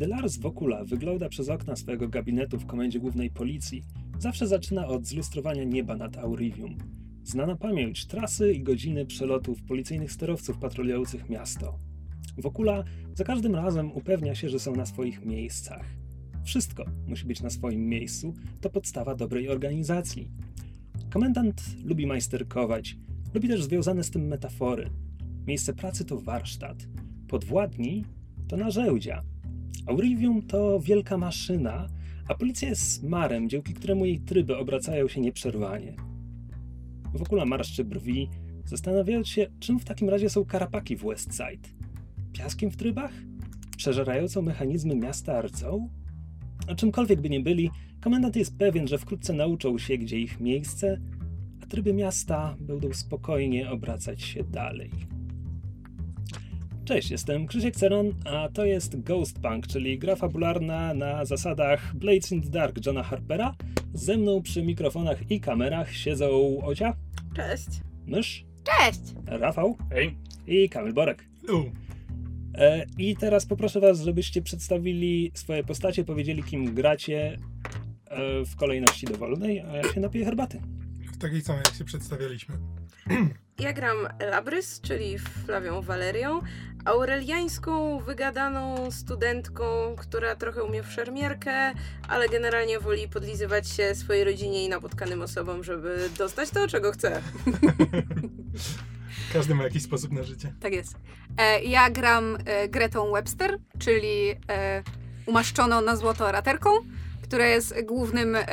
Kiedy Lars Wokula wygląda przez okna swojego gabinetu w komendzie głównej policji, zawsze zaczyna od zlustrowania nieba nad Aurivium. Zna na pamięć trasy i godziny przelotów policyjnych sterowców patrolujących miasto. Wokula za każdym razem upewnia się, że są na swoich miejscach. Wszystko musi być na swoim miejscu, to podstawa dobrej organizacji. Komendant lubi majsterkować, lubi też związane z tym metafory. Miejsce pracy to warsztat, podwładni to narzędzia. Aurivium to wielka maszyna, a policja jest smarem, dzięki któremu jej tryby obracają się nieprzerwanie. Wokół marszczy brwi, zastanawiając się, czym w takim razie są karapaki w Westside. Piaskiem w trybach? Przeżerającą mechanizmy miasta arcą? A czymkolwiek by nie byli, komendant jest pewien, że wkrótce nauczą się, gdzie ich miejsce, a tryby miasta będą spokojnie obracać się dalej. Cześć, jestem Krzysiek Ceron, a to jest Ghost Punk, czyli gra fabularna na zasadach Blades in the Dark Johna Harpera. Ze mną przy mikrofonach i kamerach siedzą Ocia, Cześć. Mysz, Cześć! Rafał Hej. i Kamil Borek. U. E, I teraz poproszę was, żebyście przedstawili swoje postacie, powiedzieli kim gracie e, w kolejności dowolnej, a ja się napiję herbaty. W takiej samej jak się przedstawialiśmy. Ja gram Labrys, czyli Flawią Walerią, aureliańską, wygadaną studentką, która trochę umie w szermierkę, ale generalnie woli podlizywać się swojej rodzinie i napotkanym osobom, żeby dostać to, czego chce. Każdy ma jakiś sposób na życie. Tak jest. E, ja gram e, Gretą Webster, czyli e, umaszczoną na złoto raterką, która jest głównym e,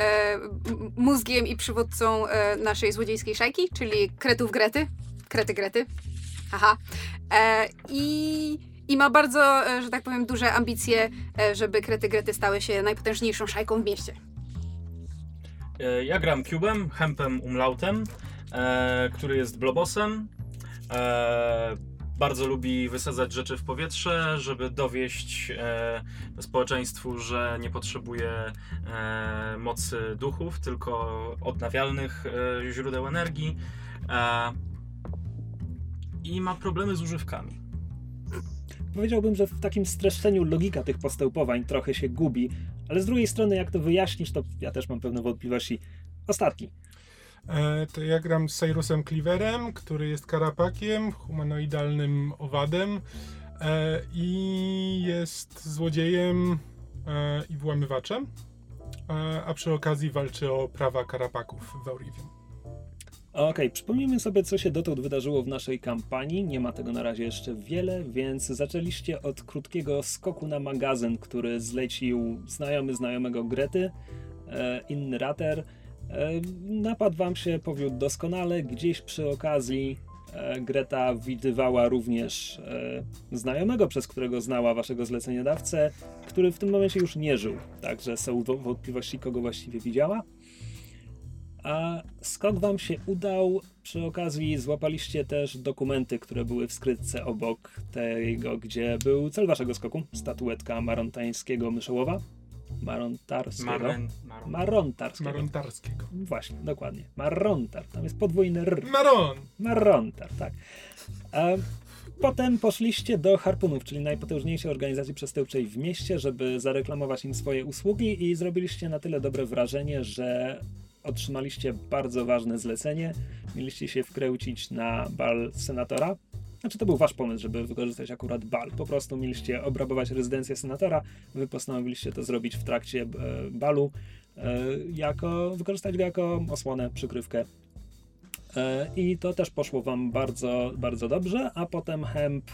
mózgiem i przywódcą e, naszej złodziejskiej szajki, czyli kretów Grety. Krety Grety. Aha. E, i, I ma bardzo, e, że tak powiem, duże ambicje, e, żeby krety Grety stały się najpotężniejszą szajką w mieście. E, Ja gram Cubem, Hempem Umlautem, e, który jest blobosem. E, bardzo lubi wysadzać rzeczy w powietrze, żeby dowieść e, społeczeństwu, że nie potrzebuje e, mocy duchów, tylko odnawialnych e, źródeł energii. E, I ma problemy z używkami. Powiedziałbym, że w takim streszczeniu logika tych postępowań trochę się gubi, ale z drugiej strony, jak to wyjaśnisz, to ja też mam pewne wątpliwości. Ostatni. E, to ja gram z Cyrusem Cleaverem, który jest karapakiem, humanoidalnym owadem e, i jest złodziejem e, i włamywaczem, a przy okazji walczy o prawa karapaków w Aurivium. Okej, przypomnijmy sobie, co się dotąd wydarzyło w naszej kampanii. Nie ma tego na razie jeszcze wiele, więc zaczęliście od krótkiego skoku na magazyn, który zlecił znajomy znajomego Grety, inny rater. Napad wam się powiódł doskonale. Gdzieś przy okazji e, Greta widywała również e, znajomego, przez którego znała waszego zleceniodawcę, który w tym momencie już nie żył. Także są wo- wątpliwości, kogo właściwie widziała. A skok wam się udał. Przy okazji złapaliście też dokumenty, które były w skrytce obok tego, gdzie był cel waszego skoku. Statuetka marontańskiego myszołowa. Marontarskiego. Marlen, Maron. Marontarskiego. Marontarskiego. Właśnie, dokładnie. Marontar. Tam jest podwójny R. Maron! Marontar, tak. A potem poszliście do Harpunów, czyli najpotężniejszej organizacji przestępczej w mieście, żeby zareklamować im swoje usługi i zrobiliście na tyle dobre wrażenie, że otrzymaliście bardzo ważne zlecenie. Mieliście się wkręcić na bal senatora. Znaczy to był wasz pomysł, żeby wykorzystać akurat bal. Po prostu mieliście obrabować rezydencję senatora. Wy postanowiliście to zrobić w trakcie e, balu, e, jako, wykorzystać go jako osłonę, przykrywkę E, I to też poszło wam bardzo, bardzo dobrze, a potem Hemp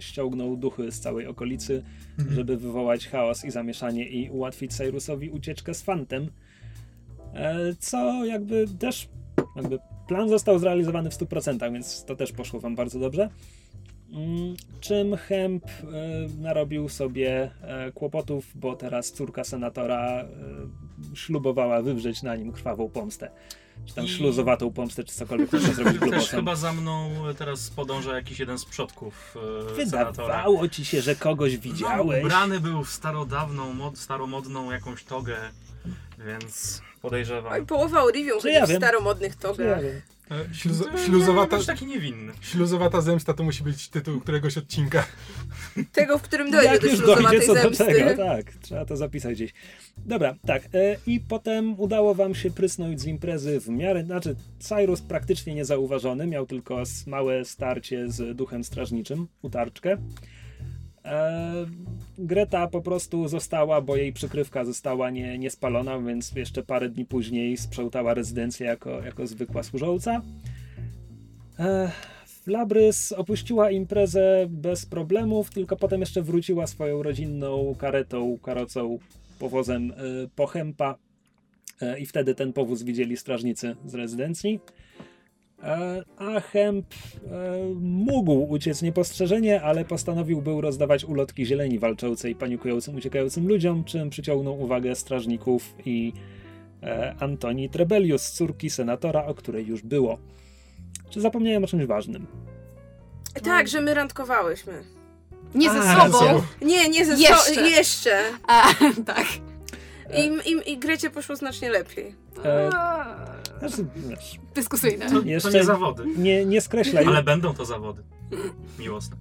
ściągnął duchy z całej okolicy, żeby wywołać chaos i zamieszanie i ułatwić Cyrusowi ucieczkę z Fantem. Co jakby też jakby plan został zrealizowany w 100%, więc to też poszło wam bardzo dobrze. Mm, Czym Hemp e, narobił sobie e, kłopotów, bo teraz córka senatora e, ślubowała wywrzeć na nim krwawą pomstę. Czy tam I- śluzowatą pomstę, czy cokolwiek można zrobić Też globosem. chyba za mną teraz podąża jakiś jeden z przodków e, senatora. Wydawało ci się, że kogoś widziałeś. No, ubrany był w starodawną, mod, staromodną jakąś togę, więc podejrzewam. Oj, połowa Oliwią ja w wiem? staromodnych togach. E, Śluzo, To śluzowata, taki niewinny. śluzowata zemsta to musi być tytuł któregoś odcinka. Tego, w którym dojdzie Jak do już dojdzie śluzowatej co do zemsty. czego, tak, trzeba to zapisać gdzieś. Dobra, tak, e, i potem udało wam się prysnąć z imprezy w miarę, znaczy Cyrus praktycznie niezauważony, miał tylko małe starcie z duchem strażniczym, utarczkę. E, Greta po prostu została, bo jej przykrywka została nie, niespalona, więc jeszcze parę dni później sprzątała rezydencję jako, jako zwykła służąca. E, Labrys opuściła imprezę bez problemów, tylko potem jeszcze wróciła swoją rodzinną karetą, karocą, powozem e, po Hempa i wtedy ten powóz widzieli strażnicy z rezydencji. E, A Hemp e, mógł uciec niepostrzeżenie, ale postanowił był rozdawać ulotki zieleni walczącej panikującym, uciekającym ludziom, czym przyciągnął uwagę strażników i e, Antoni Trebelius, córki senatora, o której już było. Czy zapomniałem o czymś ważnym? Tak, że my randkowałyśmy. Nie ze A, sobą. racja. Nie, nie ze Jeszcze. So- jeszcze. A, tak. I, i, I Grecie poszło znacznie lepiej. E, A, Znaczy, wiesz, Dyskusyjne. To, Jeszcze- to nie zawody, nie, nie skreślaj, ale będą to zawody. Miłosne.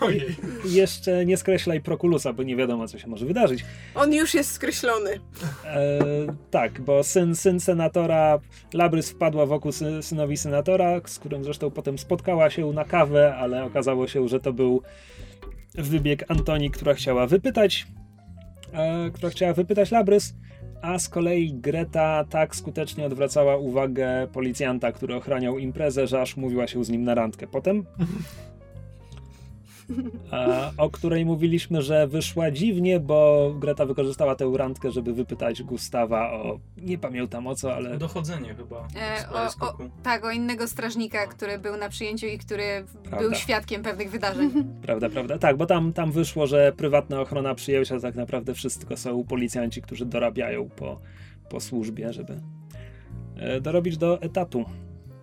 Ojej. jeszcze nie skreślaj Prokulusa, bo nie wiadomo, co się może wydarzyć. On już jest skreślony. E, tak, bo syn, syn senatora, Labrys wpadła wokół sy, synowi senatora, z którym zresztą potem spotkała się na kawę, ale okazało się, że to był wybieg Antoni, która chciała wypytać, e, która chciała wypytać Labrys, a z kolei Greta tak skutecznie odwracała uwagę policjanta, który ochraniał imprezę, że aż mówiła się z nim na randkę. Potem o której mówiliśmy, że wyszła dziwnie, bo Greta wykorzystała tę randkę, żeby wypytać Gustawa o, nie pamiętam o co, ale Dochodzenie chyba. E, o- o-. Tak, o innego strażnika, który był na przyjęciu i który w- był Prawda. świadkiem pewnych wydarzeń. prawda, prawda, tak, bo tam, tam wyszło, że prywatna ochrona przyjęcia tak naprawdę wszystko są policjanci, którzy dorabiają po, po służbie, żeby e, dorobić do etatu.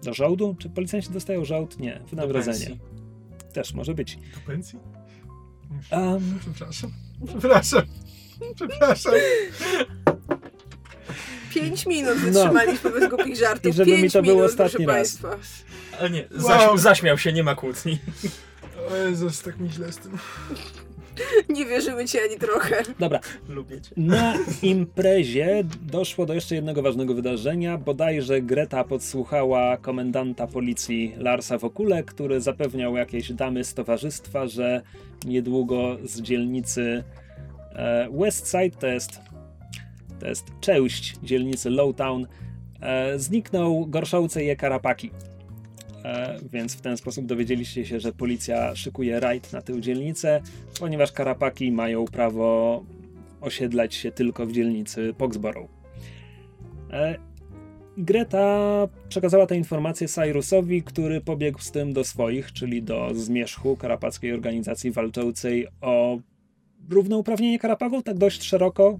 Do żołdu? Czy policjanci dostają żołd? Nie, Do wynagrodzenie. pensji. Też może być. Do pensji? Um, Przepraszam. Przepraszam. Przepraszam. Pięć minut wytrzymaliśmy bez głupich żartów. I żeby mi Pięć to był minut, ostatni proszę raz. Państwa. Ale nie, Wow. zaś, zaśmiał się, nie ma kłótni. O Jezus, tak mi źle z tym. Nie wierzymy ci ani trochę. dobra, Lubię cię. Na imprezie doszło do jeszcze jednego ważnego wydarzenia. Bodajże Greta podsłuchała komendanta policji Larsa Wokule, który zapewniał jakieś damy z towarzystwa, że niedługo z dzielnicy e, Westside, to jest, to jest część dzielnicy Lowtown, e, zniknął gorszący je karapaki. E, więc w ten sposób dowiedzieliście się, że policja szykuje rajd na tę dzielnicę, ponieważ karapaki mają prawo osiedlać się tylko w dzielnicy Poxborough. E, Greta przekazała tę informację Cyrusowi, który pobiegł z tym do swoich, czyli do Zmierzchu, karapackiej organizacji walczącej o równouprawnienie Karapaków, tak dość szeroko.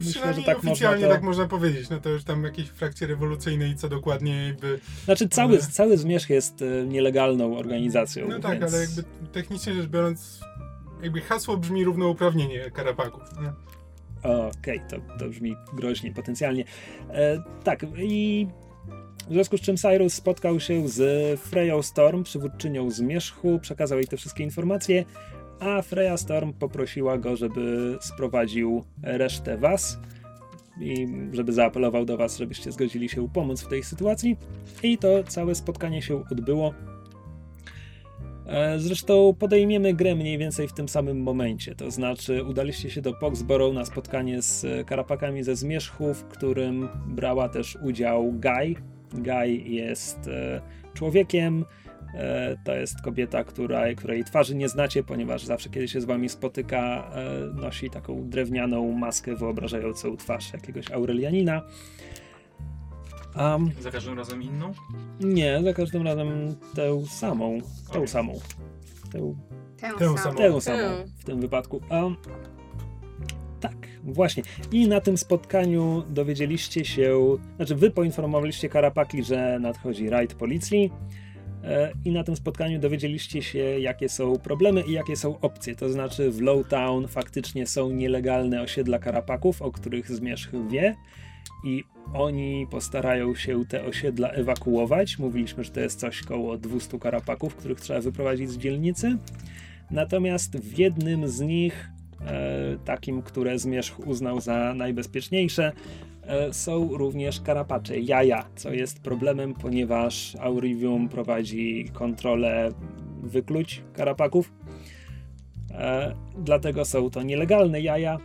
Myślę, że tak można oficjalnie to... tak można powiedzieć. No to już tam jakieś frakcje rewolucyjne i co dokładnie jakby... Znaczy cały, Ale- cały Zmierzch jest e, nielegalną organizacją. No tak, więc... ale jakby technicznie rzecz biorąc jakby hasło brzmi równouprawnienie karapaków. Nie? Okej, to, to brzmi groźnie potencjalnie. E, tak, i w związku z czym Cyrus spotkał się z Freją Storm, przywódczynią Zmierzchu, przekazał jej te wszystkie informacje, a Freya Storm poprosiła go, żeby sprowadził resztę was i żeby zaapelował do was, żebyście zgodzili się pomóc w tej sytuacji. I to całe spotkanie się odbyło. E, Zresztą podejmiemy grę mniej więcej w tym samym momencie. To znaczy, udaliście się do Poxborough na spotkanie z karapakami ze Zmierzchu, w którym brała też udział Guy. Guy jest e, człowiekiem. E, to jest kobieta, która, której twarzy nie znacie, ponieważ zawsze, kiedy się z wami spotyka, e, nosi taką drewnianą maskę wyobrażającą twarz jakiegoś Aurelianina. Um, Za każdym razem inną? nie, za każdym razem tę samą. Tą Okej. samą. Tę Tę Tę samą. samą. Tę samą Tę. w tym wypadku. A, tak, właśnie. I na tym spotkaniu dowiedzieliście się, znaczy wy poinformowaliście Karapaki, że nadchodzi rajd policji. E, I na tym spotkaniu dowiedzieliście się, jakie są problemy i jakie są opcje. To znaczy, w Lowtown faktycznie są nielegalne osiedla Karapaków, o których Zmierzch wie. i oni postarają się te osiedla ewakuować. Mówiliśmy, że to jest coś koło 200 karapaków, których trzeba wyprowadzić z dzielnicy. Natomiast w jednym z nich, e, takim, które Zmierzch uznał za najbezpieczniejsze, są również karapacze, jaja, co jest problemem, ponieważ Aurivium prowadzi kontrolę wykluć karapaków. E, dlatego są to nielegalne jaja.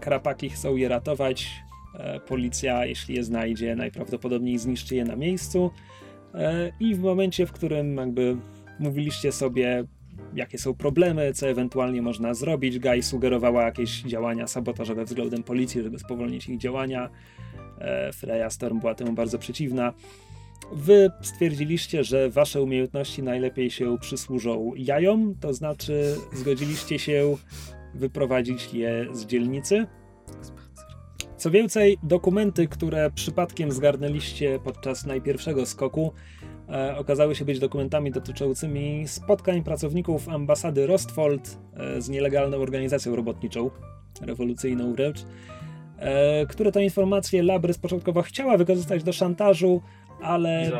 Karapaki chcą je ratować. E, policja, jeśli je znajdzie, najprawdopodobniej zniszczy je na miejscu. E, I w momencie, w którym jakby mówiliście sobie, jakie są problemy, co ewentualnie można zrobić, Guy sugerowała jakieś działania sabotażowe względem policji, żeby spowolnić ich działania. E, Freya Storm była temu bardzo przeciwna. Wy stwierdziliście, że wasze umiejętności najlepiej się przysłużą jajom, to znaczy zgodziliście się wyprowadzić je z dzielnicy. Co więcej, dokumenty, które przypadkiem zgarnęliście podczas najpierwszego skoku, okazały się być dokumentami dotyczącymi spotkań pracowników ambasady Rostfold e, z nielegalną organizacją robotniczą, rewolucyjną wręcz, e, które to informacje Labrys początkowo chciała wykorzystać do szantażu, ale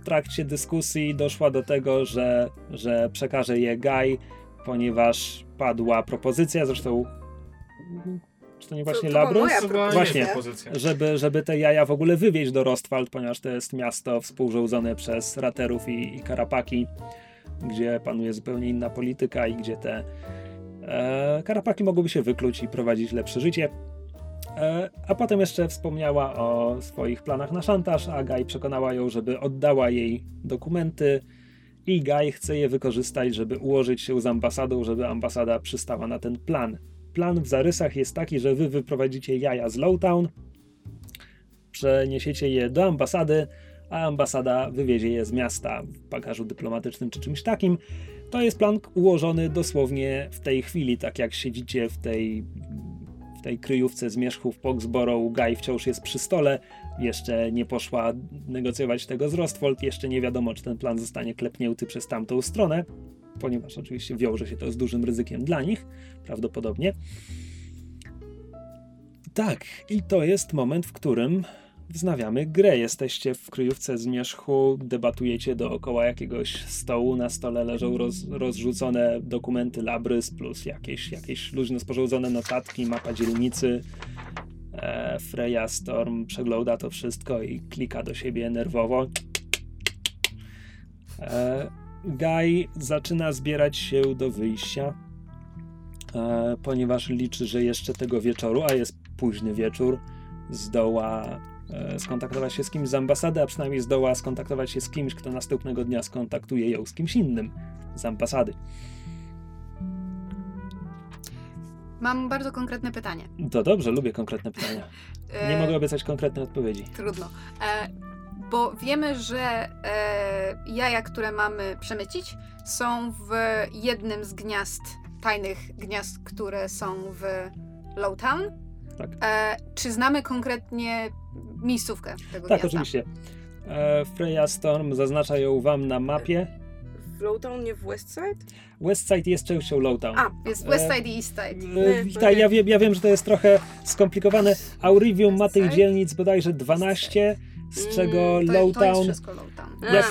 w trakcie dyskusji doszła do tego, że, że przekaże je Guy, ponieważ padła propozycja, zresztą czy to nie właśnie to moja Chyba Właśnie. żeby, żeby te jaja w ogóle wywieźć do Rostwald, ponieważ to jest miasto współrządzone przez raterów i, i karapaki, gdzie panuje zupełnie inna polityka i gdzie te e, karapaki mogłyby się wykluć i prowadzić lepsze życie. E, a potem jeszcze wspomniała o swoich planach na szantaż, a Guy przekonała ją, żeby oddała jej dokumenty i Guy chce je wykorzystać, żeby ułożyć się z ambasadą, żeby ambasada przystała na ten plan. Plan w zarysach jest taki, że wy wyprowadzicie jaja z Lowtown, przeniesiecie je do ambasady, a ambasada wywiezie je z miasta w bagażu dyplomatycznym czy czymś takim. To jest plan ułożony dosłownie w tej chwili, tak jak siedzicie w tej, w tej kryjówce zmierzchu w Poxborough. Guy wciąż jest przy stole, jeszcze nie poszła negocjować tego z Rostfold, jeszcze nie wiadomo, czy ten plan zostanie klepnięty przez tamtą stronę, ponieważ oczywiście wiąże się to z dużym ryzykiem dla nich, prawdopodobnie. Tak, i to jest moment, w którym wznawiamy grę. Jesteście w kryjówce zmierzchu, debatujecie dookoła jakiegoś stołu. Na stole leżą roz, rozrzucone dokumenty Labrys plus jakieś, jakieś luźno sporządzone notatki, mapa dzielnicy. E, Freya Storm przegląda to wszystko i klika do siebie nerwowo. E, Guy zaczyna zbierać się do wyjścia, e, ponieważ liczy, że jeszcze tego wieczoru, a jest późny wieczór, zdoła e, skontaktować się z kimś z ambasady, a przynajmniej zdoła skontaktować się z kimś, kto następnego dnia skontaktuje ją z kimś innym z ambasady. Mam bardzo konkretne pytanie. To dobrze, lubię konkretne pytania. Nie E, mogę obiecać konkretnej odpowiedzi. Trudno. E, bo wiemy, że e, jaja, które mamy przemycić, są w jednym z gniazd, tajnych gniazd, które są w Lowtown. Tak. E, czy znamy konkretnie miejscówkę tego Tak, gniazda? oczywiście. E, Freya Storm zaznacza ją wam na mapie. W Lowtown, nie w Westside? Westside jest częścią Lowtown. A, Jest West Side i East Side. E, Nie, tak, ja, wiem, ja wiem, że to jest trochę skomplikowane. Aurivium ma tych Westside? dzielnic bodajże 12, z czego Mm, To, to jest Lowtown wszystko Lowtown. Jak-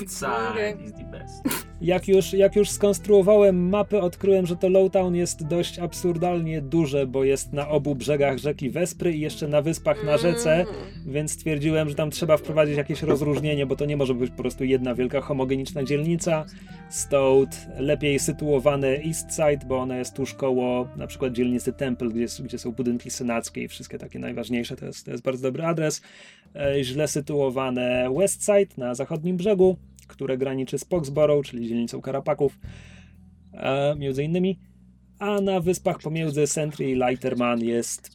best. Jak już, jak już skonstruowałem mapę, odkryłem, że to Lowtown jest dość absurdalnie duże, bo jest na obu brzegach rzeki Wespry i jeszcze na wyspach na rzece, Mm. więc stwierdziłem, że tam trzeba wprowadzić jakieś rozróżnienie, bo to nie może być po prostu jedna wielka homogeniczna dzielnica. Stąd lepiej sytuowane East Side, bo ona jest tuż koło na przykład dzielnicy Temple, gdzie, gdzie są budynki senackie i wszystkie takie najważniejsze, to jest, to jest bardzo dobry adres. E, źle sytuowane West Side na zachodnim brzegu, które graniczy z Poxborough, czyli dzielnicą Karapaków, e, między innymi. A na wyspach pomiędzy Sentry i Lighterman jest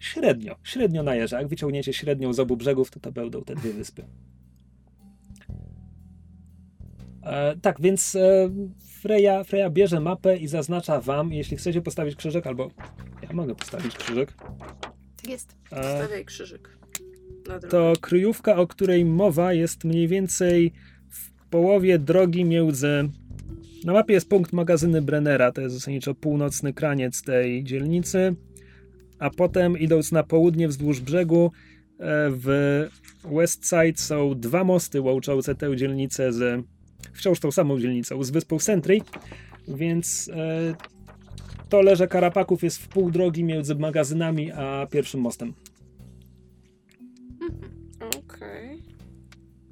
średnio, średnio na jeża. Jak wyciągniecie średnią z obu brzegów, to to będą te dwie wyspy. E, tak, więc e, Freya, Freya bierze mapę i zaznacza wam, jeśli chcecie postawić krzyżyk, albo ja mogę postawić krzyżyk, Tak jest. e, Stawiaj krzyżyk. To kryjówka, o której mowa, jest mniej więcej w połowie drogi między. Na mapie jest punkt magazyny Brennera, to jest zasadniczo północny kraniec tej dzielnicy. a potem idąc na południe wzdłuż brzegu e, w Westside są dwa mosty łączące tę dzielnicę z wciąż tą samą dzielnicą, z wyspą Sentry, więc e, to leże Karapaków jest w pół drogi między magazynami a pierwszym mostem.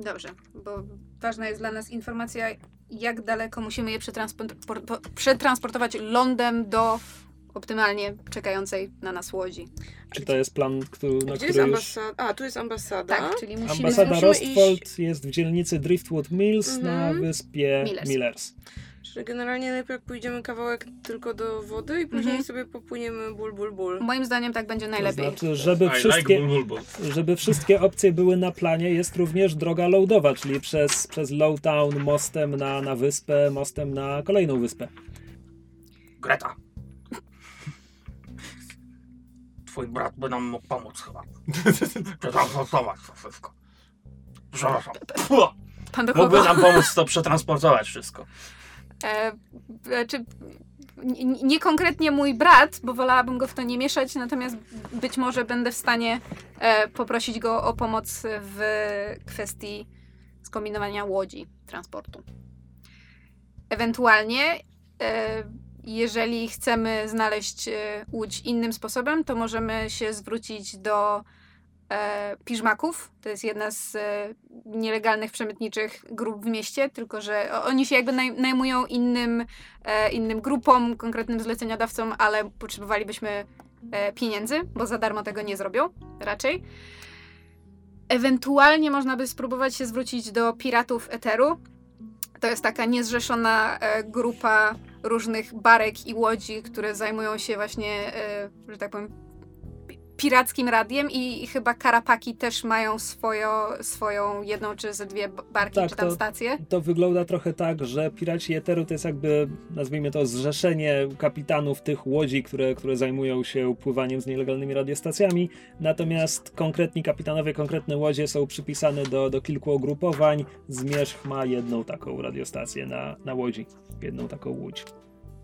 Dobrze, bo ważna jest dla nas informacja, jak daleko musimy je przetransport- po- przetransportować lądem do optymalnie czekającej na nas łodzi. Czy to jest plan, który, na Gdzie jest który już... ambasada? A, tu jest ambasada. Tak, czyli musimy... Ambasada musimy Rostfold jest w dzielnicy Driftwood Mills na Mhm. wyspie Millers. Millers. Czyli generalnie najpierw pójdziemy kawałek tylko do wody i później Mhm. sobie popłyniemy ból, ból, ból. Moim zdaniem tak będzie najlepiej. To znaczy, żeby wszystkie, like żeby wszystkie opcje były na planie, jest również droga loadowa, czyli przez, przez Lowtown, mostem na, na wyspę, mostem na kolejną wyspę. Greta. Twój brat by nam mógł pomóc chyba. Przetransportować to wszystko. Przepraszam. Pan do Mógłby nam pomóc to przetransportować wszystko. E, znaczy, n- nie konkretnie mój brat, bo wolałabym go w to nie mieszać, natomiast być może będę w stanie e, poprosić go o pomoc w kwestii skombinowania łodzi transportu. Ewentualnie, e, jeżeli chcemy znaleźć e, łódź innym sposobem, to możemy się zwrócić do e, piżmaków. To jest jedna z e, nielegalnych przemytniczych grup w mieście, tylko że oni się jakby naj, najmują innym, e, innym grupom, konkretnym zleceniodawcom, ale potrzebowalibyśmy e, pieniędzy, bo za darmo tego nie zrobią raczej. Ewentualnie można by spróbować się zwrócić do piratów Eteru. To jest taka niezrzeszona e, grupa różnych barek i łodzi, które zajmują się właśnie, e, że tak powiem, pirackim radiem i, i chyba Karapaki też mają swoją, swoją jedną czy ze dwie barki Tak, czy tam to- stacje. To wygląda trochę tak, że Piraci Eteru to jest jakby, nazwijmy to, zrzeszenie kapitanów tych łodzi, które, które zajmują się pływaniem z nielegalnymi radiostacjami, natomiast konkretni kapitanowie, konkretne łodzie są przypisane do, do kilku ugrupowań. Zmierzch ma jedną taką radiostację na, na łodzi, jedną taką łódź.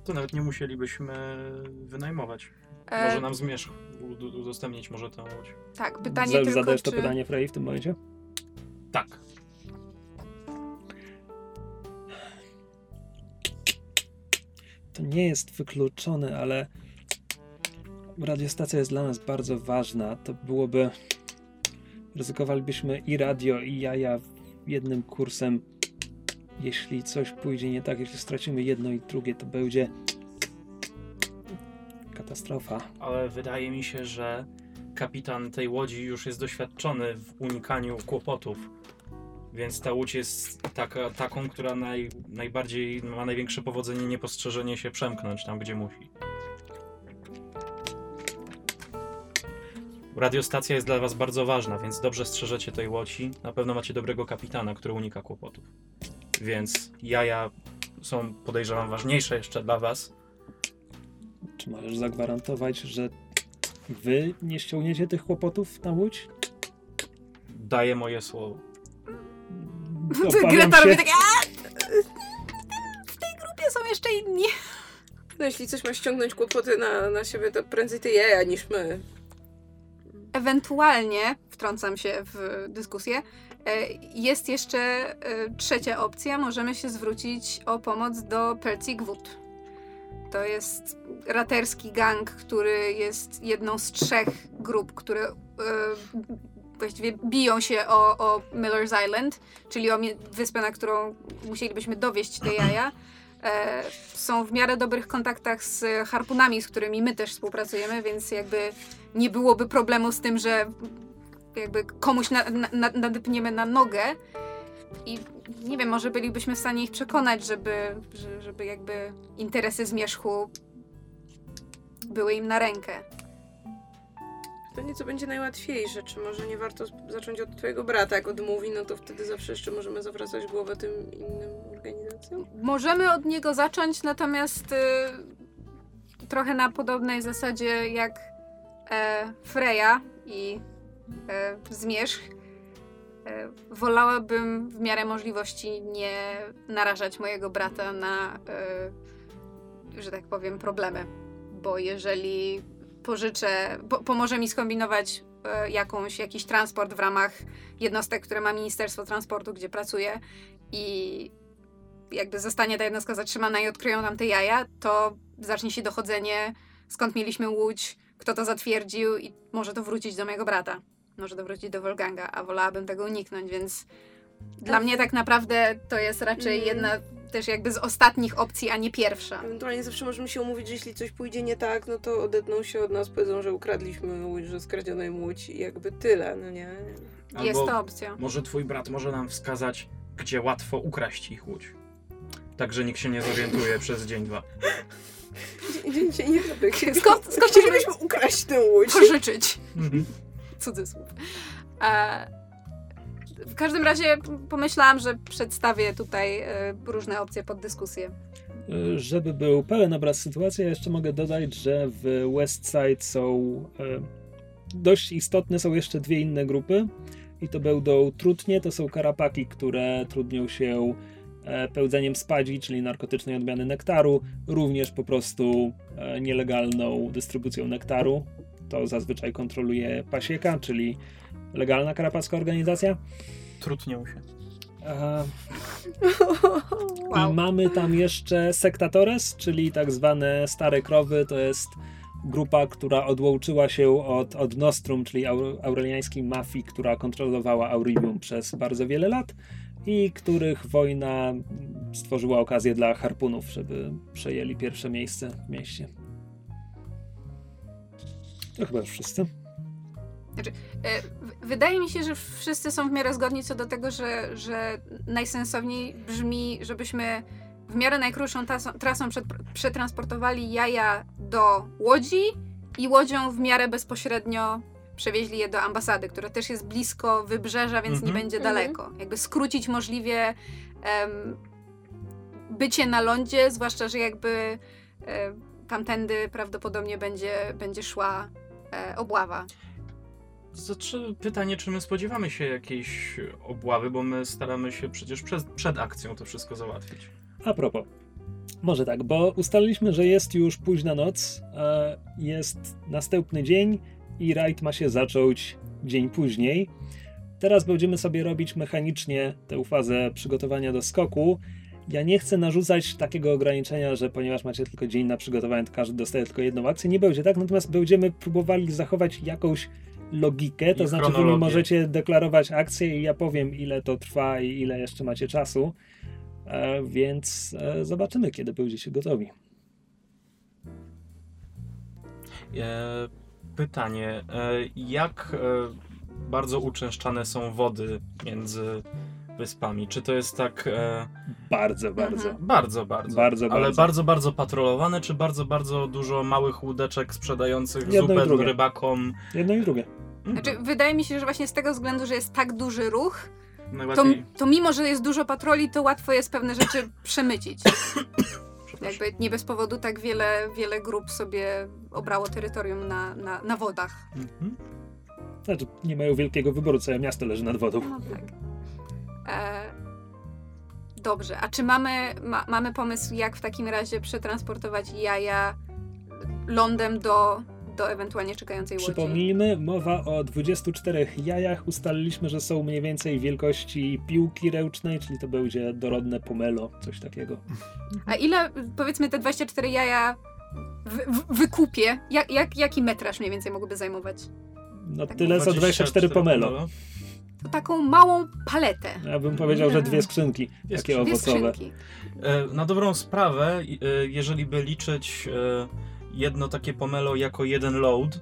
To nawet nie musielibyśmy wynajmować. E, Może nam zmierzch ud- udostępnić może tę łódź. tak, pytanie Za- tylko, Zadajesz czy... to pytanie, Frey, w tym momencie? Tak. To nie jest wykluczone, ale radiostacja jest dla nas bardzo ważna. To byłoby. Ryzykowalibyśmy i radio, i jaja jednym kursem. Jeśli coś pójdzie nie tak, jeśli stracimy jedno i drugie, to będzie katastrofa. Ale wydaje mi się, że kapitan tej łodzi już jest doświadczony w unikaniu kłopotów. Więc ta łódź jest taka, taką, która naj, najbardziej ma największe powodzenie niepostrzeżenie się przemknąć tam, gdzie musi. Radiostacja jest dla was bardzo ważna, więc dobrze strzeżecie tej łodzi. Na pewno macie dobrego kapitana, który unika kłopotów. Więc jaja są, podejrzewam, ważniejsze jeszcze dla was. Czy możesz zagwarantować, że wy nie ściągniecie tych kłopotów na łódź? Daję moje słowo. Obawiam Greta się- robi takie... "A!" W tej grupie są jeszcze inni. No jeśli coś ma ściągnąć kłopoty na, na siebie, to prędzej ty jaja niż my. Ewentualnie, wtrącam się w dyskusję, e, jest jeszcze e, trzecia opcja. Możemy się zwrócić o pomoc do Pelcik Wood. To jest raterski gang, który jest jedną z trzech grup, które e, właściwie biją się o, o Miller's Island, czyli o wyspę, na którą musielibyśmy dowieść te jaja. E, są w miarę dobrych kontaktach z harpunami, z którymi my też współpracujemy, więc jakby nie byłoby problemu z tym, że jakby komuś na, na, nadepniemy na nogę i nie wiem, może bylibyśmy w stanie ich przekonać, żeby, że- żeby jakby interesy zmierzchu były im na rękę. To nieco będzie najłatwiejsze. Czy może nie warto zacząć od twojego brata? Jak odmówi, no to wtedy zawsze jeszcze możemy zawracać głowę tym innym organizacjom. Możemy od niego zacząć, natomiast y, trochę na podobnej zasadzie jak e, Freya i e, Zmierzch. E, wolałabym w miarę możliwości nie narażać mojego brata na, e, że tak powiem, problemy. Bo jeżeli pożyczę, po, pomoże mi skombinować e, jakąś, jakiś transport w ramach jednostek, które ma Ministerstwo Transportu, gdzie pracuję i jakby zostanie ta jednostka zatrzymana i odkryją tam te jaja, to zacznie się dochodzenie, skąd mieliśmy łódź, kto to zatwierdził i może to wrócić do mojego brata. Może wrócić do Wolfganga, a wolałabym tego uniknąć, więc dla mnie tak naprawdę to jest raczej Mm. jedna też jakby z ostatnich opcji, a nie pierwsza. Ewentualnie zawsze możemy się umówić, że jeśli coś pójdzie nie tak, no to odetną się od nas, powiedzą, że ukradliśmy łódź, że skradziono im łódź i jakby tyle, no nie? Jest Albo to opcja. Może twój brat może nam wskazać, gdzie łatwo ukraść ich łódź. Tak, że nikt się nie zorientuje przez dzień, dwa. Dzień, dzień się nie robię. Skąd- skąd chcielibyśmy ukraść tę łódź? Pożyczyć. Mhm. Cudzysłów. E, w każdym razie pomyślałam, że przedstawię tutaj e, różne opcje pod dyskusję. Y, Żeby był pełen obraz sytuacji, ja jeszcze mogę dodać, że w Westside są e, dość istotne są jeszcze dwie inne grupy i to będą trutnie, to są karapaki, które trudnią się e, pełdzeniem spadzi, czyli narkotycznej odmiany nektaru, również po prostu e, nielegalną dystrybucją nektaru. To zazwyczaj kontroluje pasieka, czyli legalna karapacka organizacja. Trutnią się. Wow. I mamy tam jeszcze Sectatores, czyli tak zwane stare krowy. To jest grupa, która odłączyła się od, od Nostrum, czyli au- aureliańskiej mafii, która kontrolowała Aurelium przez bardzo wiele lat i których wojna stworzyła okazję dla harpunów, żeby przejęli pierwsze miejsce w mieście. To chyba już wszyscy. E, w- Wydaje mi się, że wszyscy są w miarę zgodni co do tego, że, że najsensowniej brzmi, żebyśmy w miarę najkrótszą trasą, trasą przed, przetransportowali jaja do Łodzi i łodzią w miarę bezpośrednio przewieźli je do ambasady, która też jest blisko wybrzeża, więc nie Mhm. będzie Mhm. daleko. Jakby skrócić możliwie em, bycie na lądzie, zwłaszcza, że jakby e, tamtędy prawdopodobnie będzie, będzie szła e, obława. Znaczy, pytanie, czy my spodziewamy się jakiejś obławy, bo my staramy się przecież przed, przed akcją to wszystko załatwić. A propos, może tak, bo ustaliliśmy, że jest już późna noc, e, jest następny dzień i rajd ma się zacząć dzień później. Teraz będziemy sobie robić mechanicznie tę fazę przygotowania do skoku. Ja nie chcę narzucać takiego ograniczenia, że ponieważ macie tylko dzień na przygotowanie, to każdy dostaje tylko jedną akcję. Nie będzie tak, natomiast będziemy próbowali zachować jakąś logikę, to I znaczy wy mi możecie deklarować akcję i ja powiem ile to trwa i ile jeszcze macie czasu. E, więc e, zobaczymy, kiedy będziecie gotowi. E, pytanie, e, jak e, bardzo uczęszczane są wody między wyspami? Czy to jest tak e, Bardzo, bardzo. Mhm. bardzo, bardzo, Bardzo, ale bardzo. bardzo, bardzo patrolowane, czy bardzo, bardzo dużo małych łódeczek sprzedających Jedno zupę rybakom? Jedno i drugie. Znaczy, wydaje mi się, że właśnie z tego względu, że jest tak duży ruch, to, to mimo, że jest dużo patroli, to łatwo jest pewne rzeczy przemycić. Jakby nie bez powodu tak wiele, wiele grup sobie obrało terytorium na, na, na wodach. Mhm. Znaczy, nie mają wielkiego wyboru, całe miasto leży nad wodą. No tak. E, dobrze, a czy mamy, ma, mamy pomysł, jak w takim razie przetransportować jaja lądem do, do ewentualnie czekającej łodzi? Przypomnijmy, mowa o 24 jajach. Ustaliliśmy, że są mniej więcej wielkości piłki ręcznej, czyli to będzie dorodne pomelo, coś takiego. A ile, powiedzmy, te 24 jaja wykupię? Jak, jak, jaki metraż mniej więcej mogłyby zajmować? No Tak, tyle co 24 pomelo. To taką małą paletę. Ja bym powiedział, że dwie skrzynki Dwie takie skrzynki. Dwie owocowe. skrzynki. E, Na dobrą sprawę, e, jeżeli by liczyć e, jedno takie pomelo jako jeden load,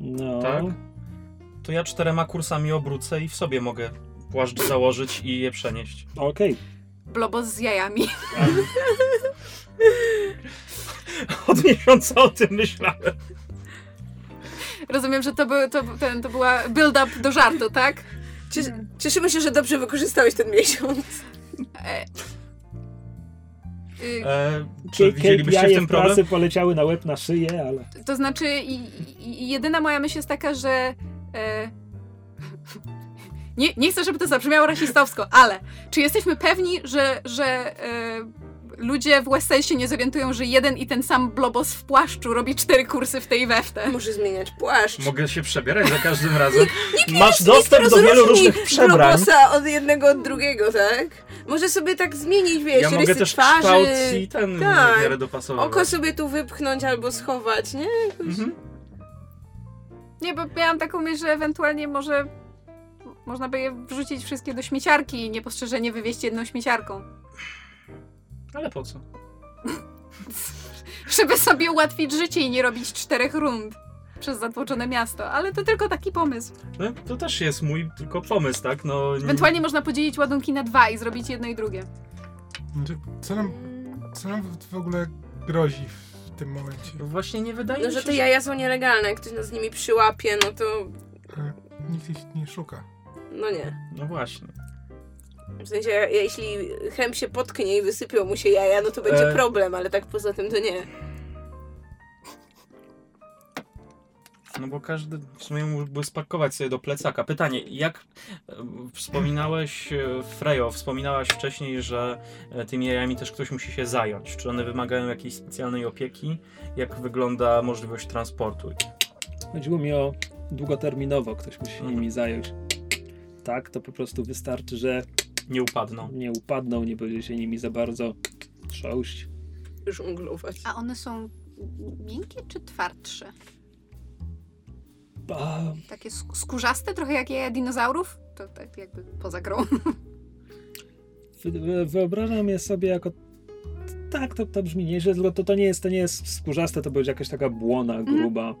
No. Tak. to ja czterema kursami obrócę i w sobie mogę płaszcz założyć i je przenieść. Okej. Blobos z jajami. Od miesiąca o tym myślałem. Rozumiem, że to, był, to, ten, to była build-up do żartu, tak? Cieszy, cieszymy się, że dobrze wykorzystałeś ten miesiąc. E, y, E, czy widzielibyście w tym problem? poleciały na łeb, na szyję, ale... to znaczy, i, i, jedyna moja myśl jest taka, że. E, nie, nie chcę, żeby to zabrzmiało rasistowsko, ale czy jesteśmy pewni, że, że e, ludzie w West Side się nie zorientują, że jeden i ten sam blobos w płaszczu robi cztery kursy w tej we w te. Może zmieniać płaszcz. Mogę się przebierać za każdym razem. Masz dostęp do wielu różnych przebrań. Blobosa od jednego od drugiego, tak? Może sobie tak zmienić, wiesz, Ja mogę rysy też twarzy. kształt i ten tak. w miarę dopasować. Oko sobie tu wypchnąć albo schować, nie? Jakoś... Mhm. Nie, bo miałam taką myśl, że ewentualnie może można by je wrzucić wszystkie do śmieciarki i niepostrzeżenie wywieźć jedną śmieciarką. Ale po co? Żeby sobie ułatwić życie i nie robić czterech rund przez zatłoczone miasto. Ale to tylko taki pomysł. No, to też jest mój tylko pomysł, tak? No, nie- Ewentualnie można podzielić ładunki na dwa i zrobić jedno i drugie. Znaczy, Co nam, co nam w ogóle grozi w tym momencie? Właśnie nie wydaje No, mi że się, te jaja są nielegalne, jak ktoś nas z nimi przyłapie, no to... Nikt ich nie szuka. No nie. No właśnie. W sensie, jeśli chem się potknie i wysypią mu się jaja, no to będzie E. problem, ale tak poza tym to nie. No bo każdy w sumie mógłby spakować sobie do plecaka. Pytanie, jak e, wspominałeś, e, Frejo, wspominałaś wcześniej, że e, tymi jajami też ktoś musi się zająć. Czy one wymagają jakiejś specjalnej opieki? Jak wygląda możliwość transportu? Chodziło mi o długoterminowo, ktoś musi się Mhm. nimi zająć. Tak, to po prostu wystarczy, że Nie upadną. nie upadną, nie będzie się nimi za bardzo trząść. Żonglować. A one są miękkie czy twardsze? A, Takie sk- skórzaste, trochę jak jaja dinozaurów? To tak jakby poza grą. wy- wyobrażam je sobie jako tak, to, to brzmi nieźle, tylko to, to nie jest, to nie jest skórzaste, to będzie jakaś taka błona gruba.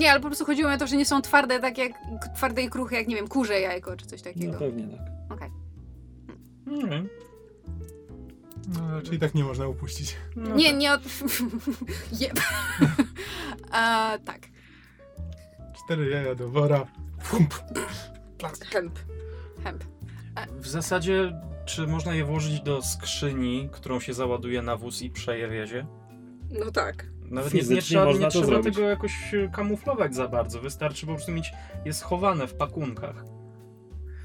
Nie, ale po prostu chodziło mi o to, że nie są twarde, tak jak twarde i kruche, jak nie wiem, kurze jajko czy coś takiego. No pewnie tak. Okej. Nie No, raczej tak nie można upuścić. No Nie, tak. nie od... Jeb. A, tak. Cztery jaja do wora. Fump. Plask. Hemp. Hemp. W zasadzie, czy można je włożyć do skrzyni, którą się załaduje na wóz i przeje wiezie? No tak. Nawet nie, nie trzeba, można nie to trzeba tego jakoś e, kamuflować za bardzo. Wystarczy po prostu mieć je schowane w pakunkach.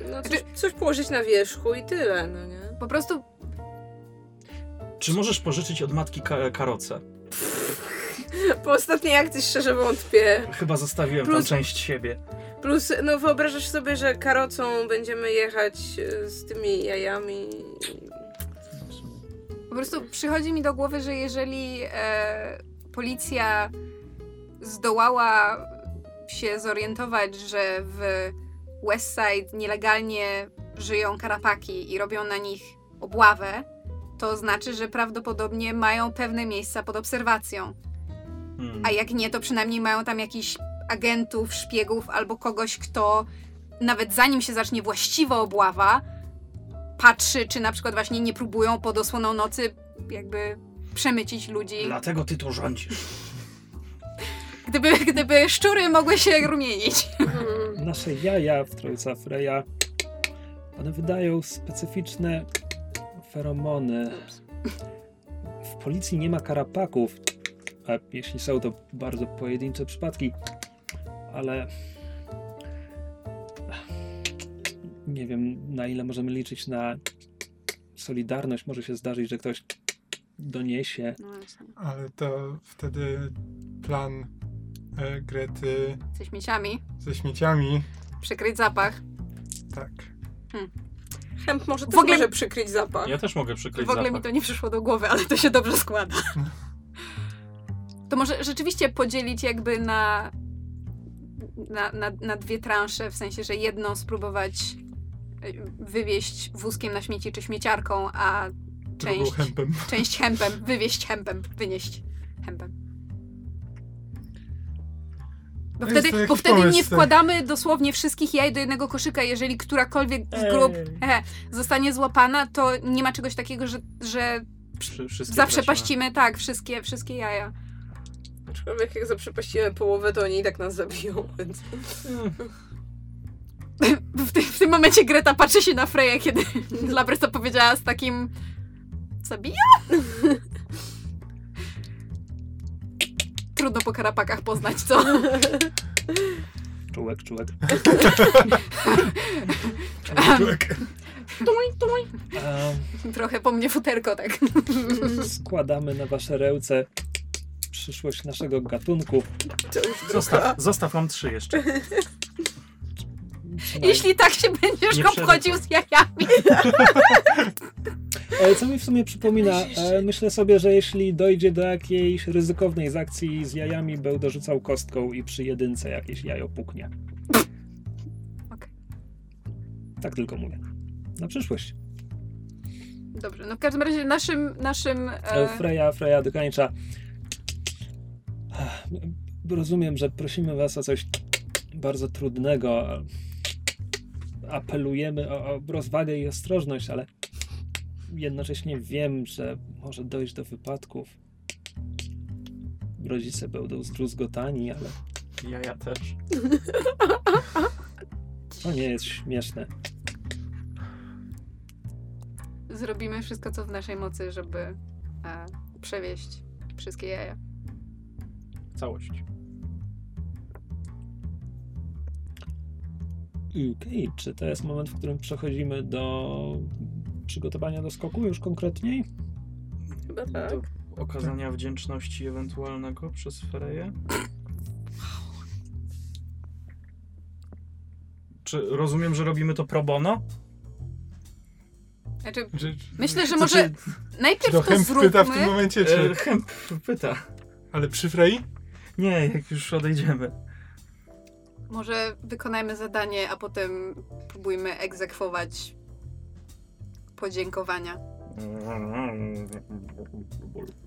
No coś, coś położyć na wierzchu i tyle, no nie? Po prostu Czy możesz pożyczyć od matki ka- karocę? Po ostatniej akcji szczerze wątpię. Chyba zostawiłem Plus- tam część siebie. Plus, no wyobrażasz sobie, że karocą będziemy jechać e, z tymi jajami. Po prostu przychodzi mi do głowy, że jeżeli e, policja zdołała się zorientować, że w Westside nielegalnie żyją karapaki i robią na nich obławę, to znaczy, że prawdopodobnie mają pewne miejsca pod obserwacją. Hmm. A jak nie, to przynajmniej mają tam jakichś agentów, szpiegów albo kogoś, kto nawet zanim się zacznie właściwa obława, patrzy, czy na przykład właśnie nie próbują pod osłoną nocy jakby przemycić ludzi. Dlatego ty tu rządzisz. Gdyby, gdyby szczury mogły się rumienić. Nasze jaja w Trojca Freya, one wydają specyficzne feromony. W policji nie ma karapaków, a jeśli są, to bardzo pojedyncze przypadki, ale nie wiem, na ile możemy liczyć na solidarność. Może się zdarzyć, że ktoś doniesie. Ale to wtedy plan e, Grety Ze śmieciami, ze śmieciami. przykryć zapach. Tak. Hemp może W też ogóle- może przykryć zapach. Ja też mogę przykryć W ogóle mi zapach. to nie przyszło do głowy, ale to się dobrze składa. To może rzeczywiście podzielić jakby na, na, na, na dwie transze, w sensie, że jedną spróbować y, wywieźć wózkiem na śmieci czy śmieciarką, a Drugą część, hempem. część hempem, wywieźć hempem, wynieść hempem. Bo No wtedy, bo wtedy pomysł, nie wkładamy dosłownie wszystkich jaj do jednego koszyka. Jeżeli którakolwiek z grup e, zostanie złapana, to nie ma czegoś takiego, że, że wszystkie zaprzepaścimy tak wszystkie, wszystkie jaja. Aczkolwiek jak zaprzepaścimy połowę, to oni i tak nas zabiją, więc... W, ty, w tym momencie Greta patrzy się na Freya, kiedy Labrys to powiedziała z takim zabija? Trudno po karapakach poznać, co? Czułek, czułek. E, Trochę po mnie futerko, tak. składamy na wasze ręce przyszłość naszego gatunku. Zostaw, zostaw, mam trzy jeszcze. Przynajmniej- Jeśli tak się będziesz Nie obchodził z jajami. Co mi w sumie przypomina, e, myślę sobie, że jeśli dojdzie do jakiejś ryzykownej z akcji z jajami, będę rzucał kostką i przy jedynce jakieś jajo puknie. Okej. Tak tylko mówię. Na przyszłość. Dobrze, no w każdym razie naszym, naszym E, e, Freja, Freja dokańcza. Rozumiem, że prosimy was o coś bardzo trudnego. Apelujemy o, o rozwagę i ostrożność, ale jednocześnie wiem, że może dojść do wypadków. Rodzice będą zdruzgotani, ale Ja, ja też. to nie jest śmieszne. zrobimy wszystko, co w naszej mocy, żeby e, przewieźć wszystkie jaja. Całość. Okej, czy to jest moment, w którym przechodzimy do przygotowania do skoku już konkretniej? Chyba tak. Do okazania wdzięczności ewentualnego przez Freję. Czy rozumiem, że robimy to pro bono? Znaczy, myślę, że może Czy, najpierw to to Hemp pyta w tym zróbmy. momencie, E, czy... Hemp pyta. Ale przy Frey? Nie, jak już odejdziemy. Może wykonajmy zadanie, a potem próbujmy egzekwować podziękowania.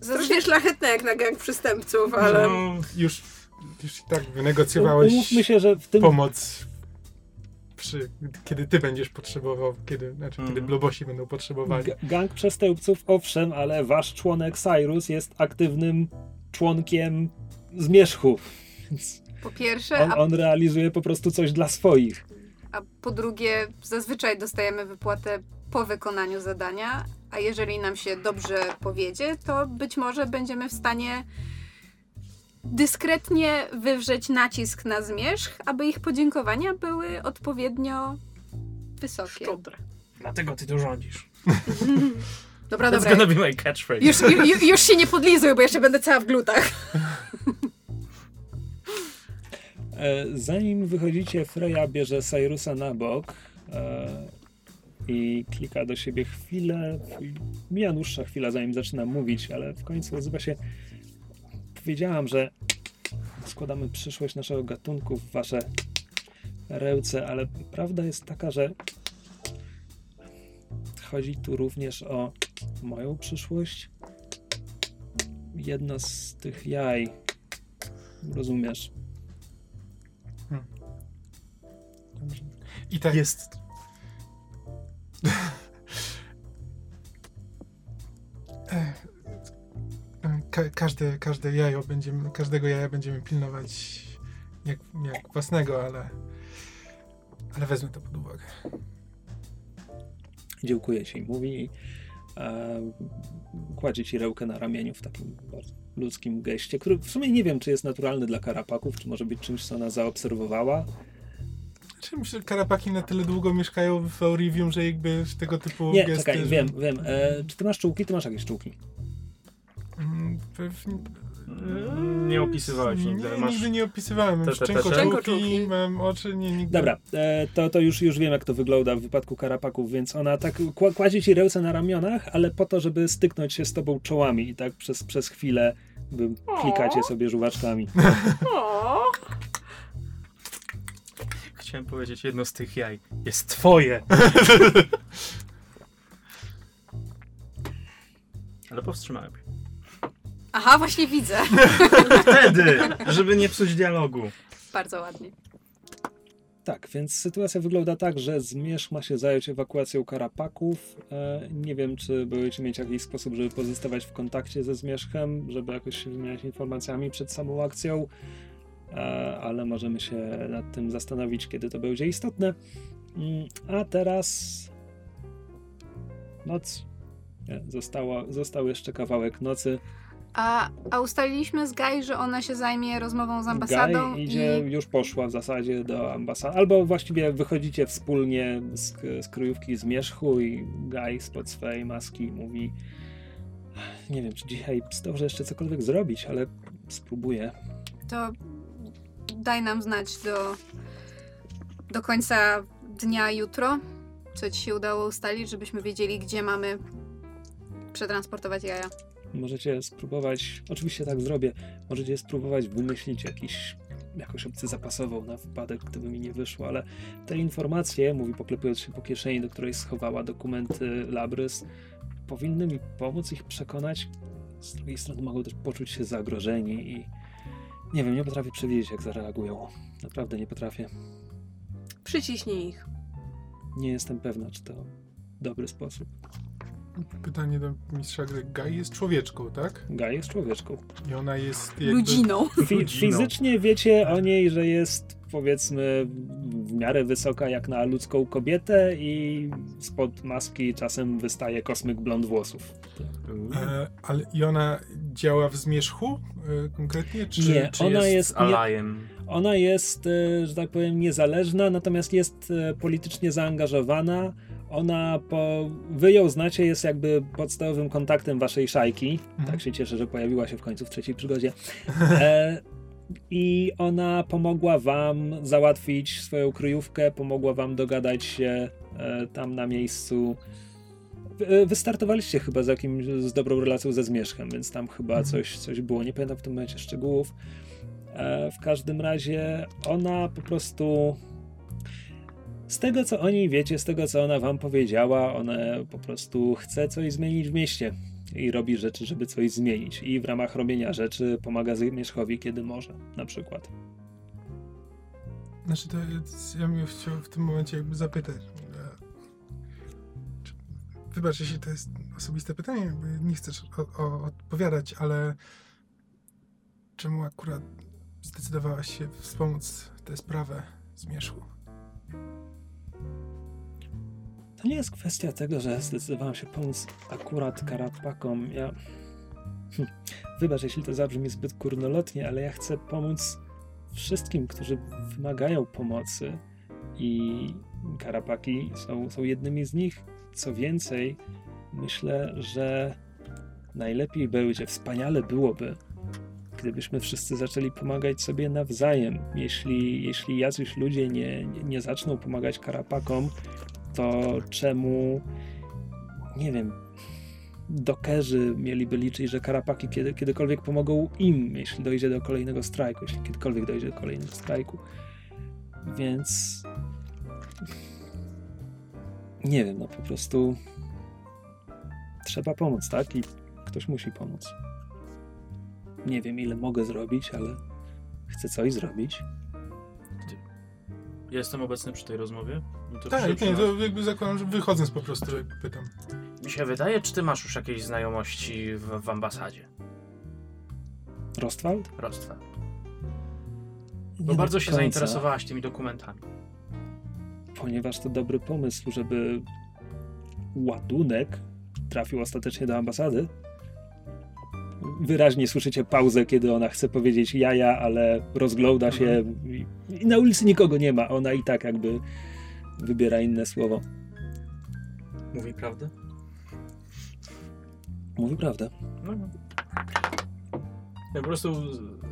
Strasznie szlachetne jak na gang przestępców, ale... No, Już, już i tak wynegocjowałeś Umówmy się, że w tym pomoc przy, kiedy ty będziesz potrzebował, kiedy, znaczy kiedy Mhm. blobosi będą potrzebowali. G- Gang przestępców, owszem, ale wasz członek Cyrus jest aktywnym członkiem zmierzchu. Więc Po pierwsze, on, a, on realizuje po prostu coś dla swoich. a po drugie, zazwyczaj dostajemy wypłatę po wykonaniu zadania, a jeżeli nam się dobrze powiedzie, to być może będziemy w stanie dyskretnie wywrzeć nacisk na zmierzch, aby ich podziękowania były odpowiednio wysokie. Szczodre. dlatego ty tu rządzisz. Dobra, That's dobra. gonna be my catchphrase. Już, już, już się nie podlizuj, bo jeszcze będę cała w glutach. E, Zanim wychodzicie, Freya bierze Cyrusa na bok e, i klika do siebie chwilę. Mija dłuższa chwila, zanim zaczyna mówić, ale w końcu nazywa się. Powiedziałam, że składamy przyszłość naszego gatunku w wasze ręce, ale prawda jest taka, że chodzi tu również o moją przyszłość. Jedno z tych jaj. Rozumiesz? I tak Jest. Ka- każde, każde jajo będziemy, każdego jaja będziemy pilnować jak, jak własnego, ale, ale wezmę to pod uwagę. Dziękuję ci, mówi i e, kładzie ci rękę na ramieniu w takim bardzo ludzkim geście, który w sumie nie wiem, czy jest naturalny dla karapaków, czy może być czymś, co ona zaobserwowała. Znaczy, myślę, że karapaki na tyle długo mieszkają w Aurivium, że jakby tego typu Nie, gesty... czekaj, wiem, wiem. E, czy ty masz czułki? Ty masz jakieś czułki. Mm, Pewnie... Mm, Nie opisywałeś nigdy. Nie, Masz... nigdy nie opisywałem. Mam te- te- te- szczękoczułki, Szczękoczułki. mam oczy, nie, nigdy... Dobra, e, to, to już, już wiem, jak to wygląda w wypadku karapaków, więc ona tak kła- kładzie ci ręce na ramionach, ale po to, żeby styknąć się z tobą czołami i tak przez, przez chwilę wy klikacie sobie żuwaczkami. Chciałem powiedzieć, jedno z tych jaj jest twoje. Ale powstrzymałem się. Aha, właśnie widzę. Wtedy, żeby nie psuć dialogu. Bardzo ładnie. Tak, więc sytuacja wygląda tak, że Zmierzch ma się zająć ewakuacją karapaków. E, nie wiem, czy będziecie mieć jakiś sposób, żeby pozostawać w kontakcie ze Zmierzchem, żeby jakoś się wymieniać informacjami przed samą akcją, ale możemy się nad tym zastanowić, kiedy to będzie istotne. Mm, a teraz noc. Nie, zostało, został jeszcze kawałek nocy. A, a ustaliliśmy z Guy, że ona się zajmie rozmową z ambasadą Guy idzie, i... już poszła w zasadzie do ambasady, albo właściwie wychodzicie wspólnie z, z kryjówki zmierzchu i Guy spod swojej maski mówi nie wiem, czy dzisiaj zdążę jeszcze cokolwiek zrobić, ale spróbuję. To daj nam znać do, do końca dnia jutro, co ci się udało ustalić, żebyśmy wiedzieli, gdzie mamy przetransportować jaja. Możecie spróbować, oczywiście tak zrobię, możecie spróbować wymyślić jakiś, jakąś opcję zapasową na wypadek, gdyby mi nie wyszło, ale te informacje, mówi poklepując się po kieszeni, do której schowała dokumenty Labrys, powinny mi pomóc ich przekonać. Z drugiej strony mogą też poczuć się zagrożeni i nie wiem, nie potrafię przewidzieć, jak zareagują. Naprawdę nie potrafię. Przyciśnij ich. Nie jestem pewna, czy to dobry sposób. Pytanie do mistrza gry. Guy jest człowieczką, tak? Gaj jest człowieczką. I ona jest jakby... Ludziną. Fi- Ludziną. fizycznie wiecie o niej, że jest powiedzmy w miarę wysoka jak na ludzką kobietę i spod maski czasem wystaje kosmyk blond włosów. E, ale i ona działa w zmierzchu e, konkretnie? Czy... Nie, Czy ona jest, jest nie- alajem? Ona jest, e, że tak powiem, niezależna, natomiast jest e, politycznie zaangażowana. Ona, po... wy ją znacie, jest jakby podstawowym kontaktem waszej szajki. Mhm. Tak się cieszę, że pojawiła się w końcu w trzeciej przygodzie. E, I ona pomogła wam załatwić swoją kryjówkę, pomogła wam dogadać się e, tam na miejscu. Wy- Wystartowaliście chyba z jakimś, z dobrą relacją ze Zmierzchem, więc tam chyba Mhm. coś, coś było. Nie pamiętam w tym momencie szczegółów. E, w każdym razie ona po prostu. Z tego co o niej wiecie, z tego co ona wam powiedziała, ona po prostu chce coś zmienić w mieście i robi rzeczy, żeby coś zmienić. I w ramach robienia rzeczy pomaga Zmierzchowi, kiedy może, na przykład. Znaczy, to ja bym chciał w tym momencie jakby zapytać. Wybacz, jeśli to jest osobiste pytanie, nie chcesz o, o, odpowiadać, ale czemu akurat zdecydowałaś się wspomóc tę sprawę zmierzchu? To nie jest kwestia tego, że zdecydowałem się pomóc akurat karapakom. Ja. Hm. Wybacz, jeśli to zabrzmi zbyt kurnolotnie, ale ja chcę pomóc wszystkim, którzy wymagają pomocy. I karapaki są, są jednymi z nich. Co więcej, myślę, że najlepiej będzie, wspaniale byłoby, gdybyśmy wszyscy zaczęli pomagać sobie nawzajem. Jeśli, jeśli jacyś ludzie nie, nie, nie zaczną pomagać karapakom, to czemu, nie wiem, dokerzy mieliby liczyć, że karapaki kiedy, kiedykolwiek pomogą im, jeśli dojdzie do kolejnego strajku, jeśli kiedykolwiek dojdzie do kolejnego strajku. Więc nie wiem, no po prostu trzeba pomóc, tak? I ktoś musi pomóc. Nie wiem, ile mogę zrobić, ale chcę coś zrobić. Ja Jestem obecny przy tej rozmowie. No to Tak, nie, to jakby zakładam, że wychodząc po prostu pytam. Mi się wydaje, czy ty masz już jakieś znajomości w, w ambasadzie? Rostwald? Rostwa. Nie Bo do bardzo się zainteresowałaś tymi dokumentami. ponieważ to dobry pomysł, żeby ładunek trafił ostatecznie do ambasady. Wyraźnie słyszycie pauzę, kiedy ona chce powiedzieć jaja, ale rozgląda się i, i na ulicy nikogo nie ma. Ona i tak jakby wybiera inne słowo. Mówi prawdę? Mówi prawdę. No. no. Ja po prostu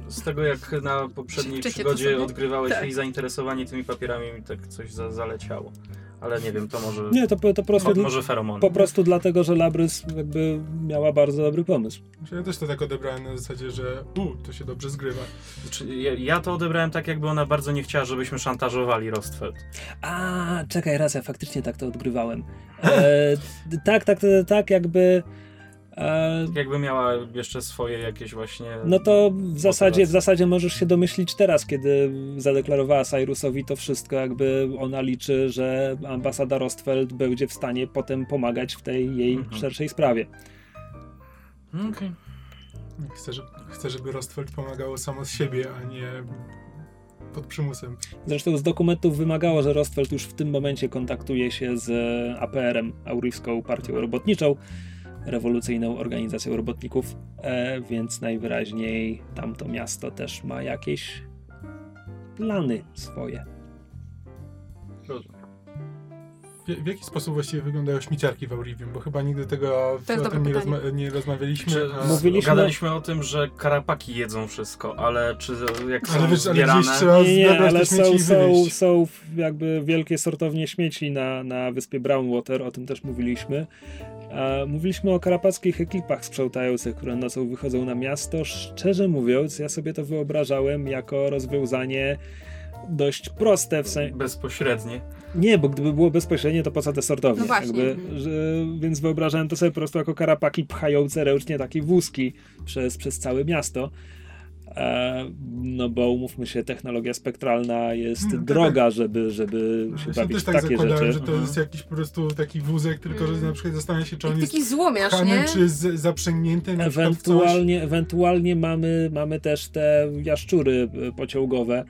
z- tego, jak na poprzedniej przygodzie odgrywałeś Tak. jej zainteresowanie tymi papierami, mi tak coś za, zaleciało. Ale nie wiem, to może, Nie, to, po- to po prostu, mo, może feromon. po prostu dlatego, że Labrys jakby miała bardzo dobry pomysł. Znaczy, Ja też to tak odebrałem na zasadzie, że u, to się dobrze zgrywa. Znaczy, ja, ja to odebrałem tak, jakby ona bardzo nie chciała, żebyśmy szantażowali Rostfeld. A, czekaj, raz ja faktycznie tak to odgrywałem. E, tak, tak, tak, tak, jakby. E, Jakby miała jeszcze swoje jakieś właśnie... no to w zasadzie, w zasadzie możesz się domyślić teraz, kiedy zadeklarowała Cyrusowi to wszystko, jakby ona liczy, że ambasada Rostfeld będzie w stanie potem pomagać w tej jej Mhm. szerszej sprawie. Okej. Chcę, żeby, chcę, żeby Rostfeld pomagało samo z siebie, a nie pod przymusem. Zresztą z dokumentów wymagało, że Rostfeld już w tym momencie kontaktuje się z APR-em, Auryjską Partią Robotniczą, rewolucyjną organizacją robotników, e, więc najwyraźniej tamto miasto też ma jakieś plany swoje. Rozumiem. W, w jaki sposób właściwie wyglądają śmieciarki w Aurivium? Bo chyba nigdy tego To o tym nie, rozma- nie rozmawialiśmy. Czy, a- Mówiliśmy- Gadaliśmy o tym, że karapaki jedzą wszystko, ale czy jak są Ale wiesz, ale zbierane... gdzieś trzeba Nie, nie, ale są, są, są jakby wielkie sortownie śmieci na, na wyspie Brownwater, o tym też mówiliśmy. Mówiliśmy o karapackich ekipach sprzątających, które nocą wychodzą na miasto. Szczerze mówiąc, ja sobie to wyobrażałem jako rozwiązanie dość proste, w sensie... Bezpośrednie. Nie, bo gdyby było bezpośrednie, to po co te sortownie? No właśnie. Jakby, że, więc wyobrażałem to sobie po prostu jako karapaki pchające ręcznie takie wózki przez, przez całe miasto. E, no bo umówmy się, technologia spektralna jest Mm, tak, droga, żeby, żeby się Ja bawić też tak takie zakładałem, rzeczy. że to Mhm. jest jakiś po prostu taki wózek, tylko że Mm. na przykład zastanawiam się, czy on jest taki złomiarz, pchany, nie? czy z, zaprzęgnięty na przykład w coś. Ewentualnie, ewentualnie mamy, mamy też te jaszczury e, pociągowe,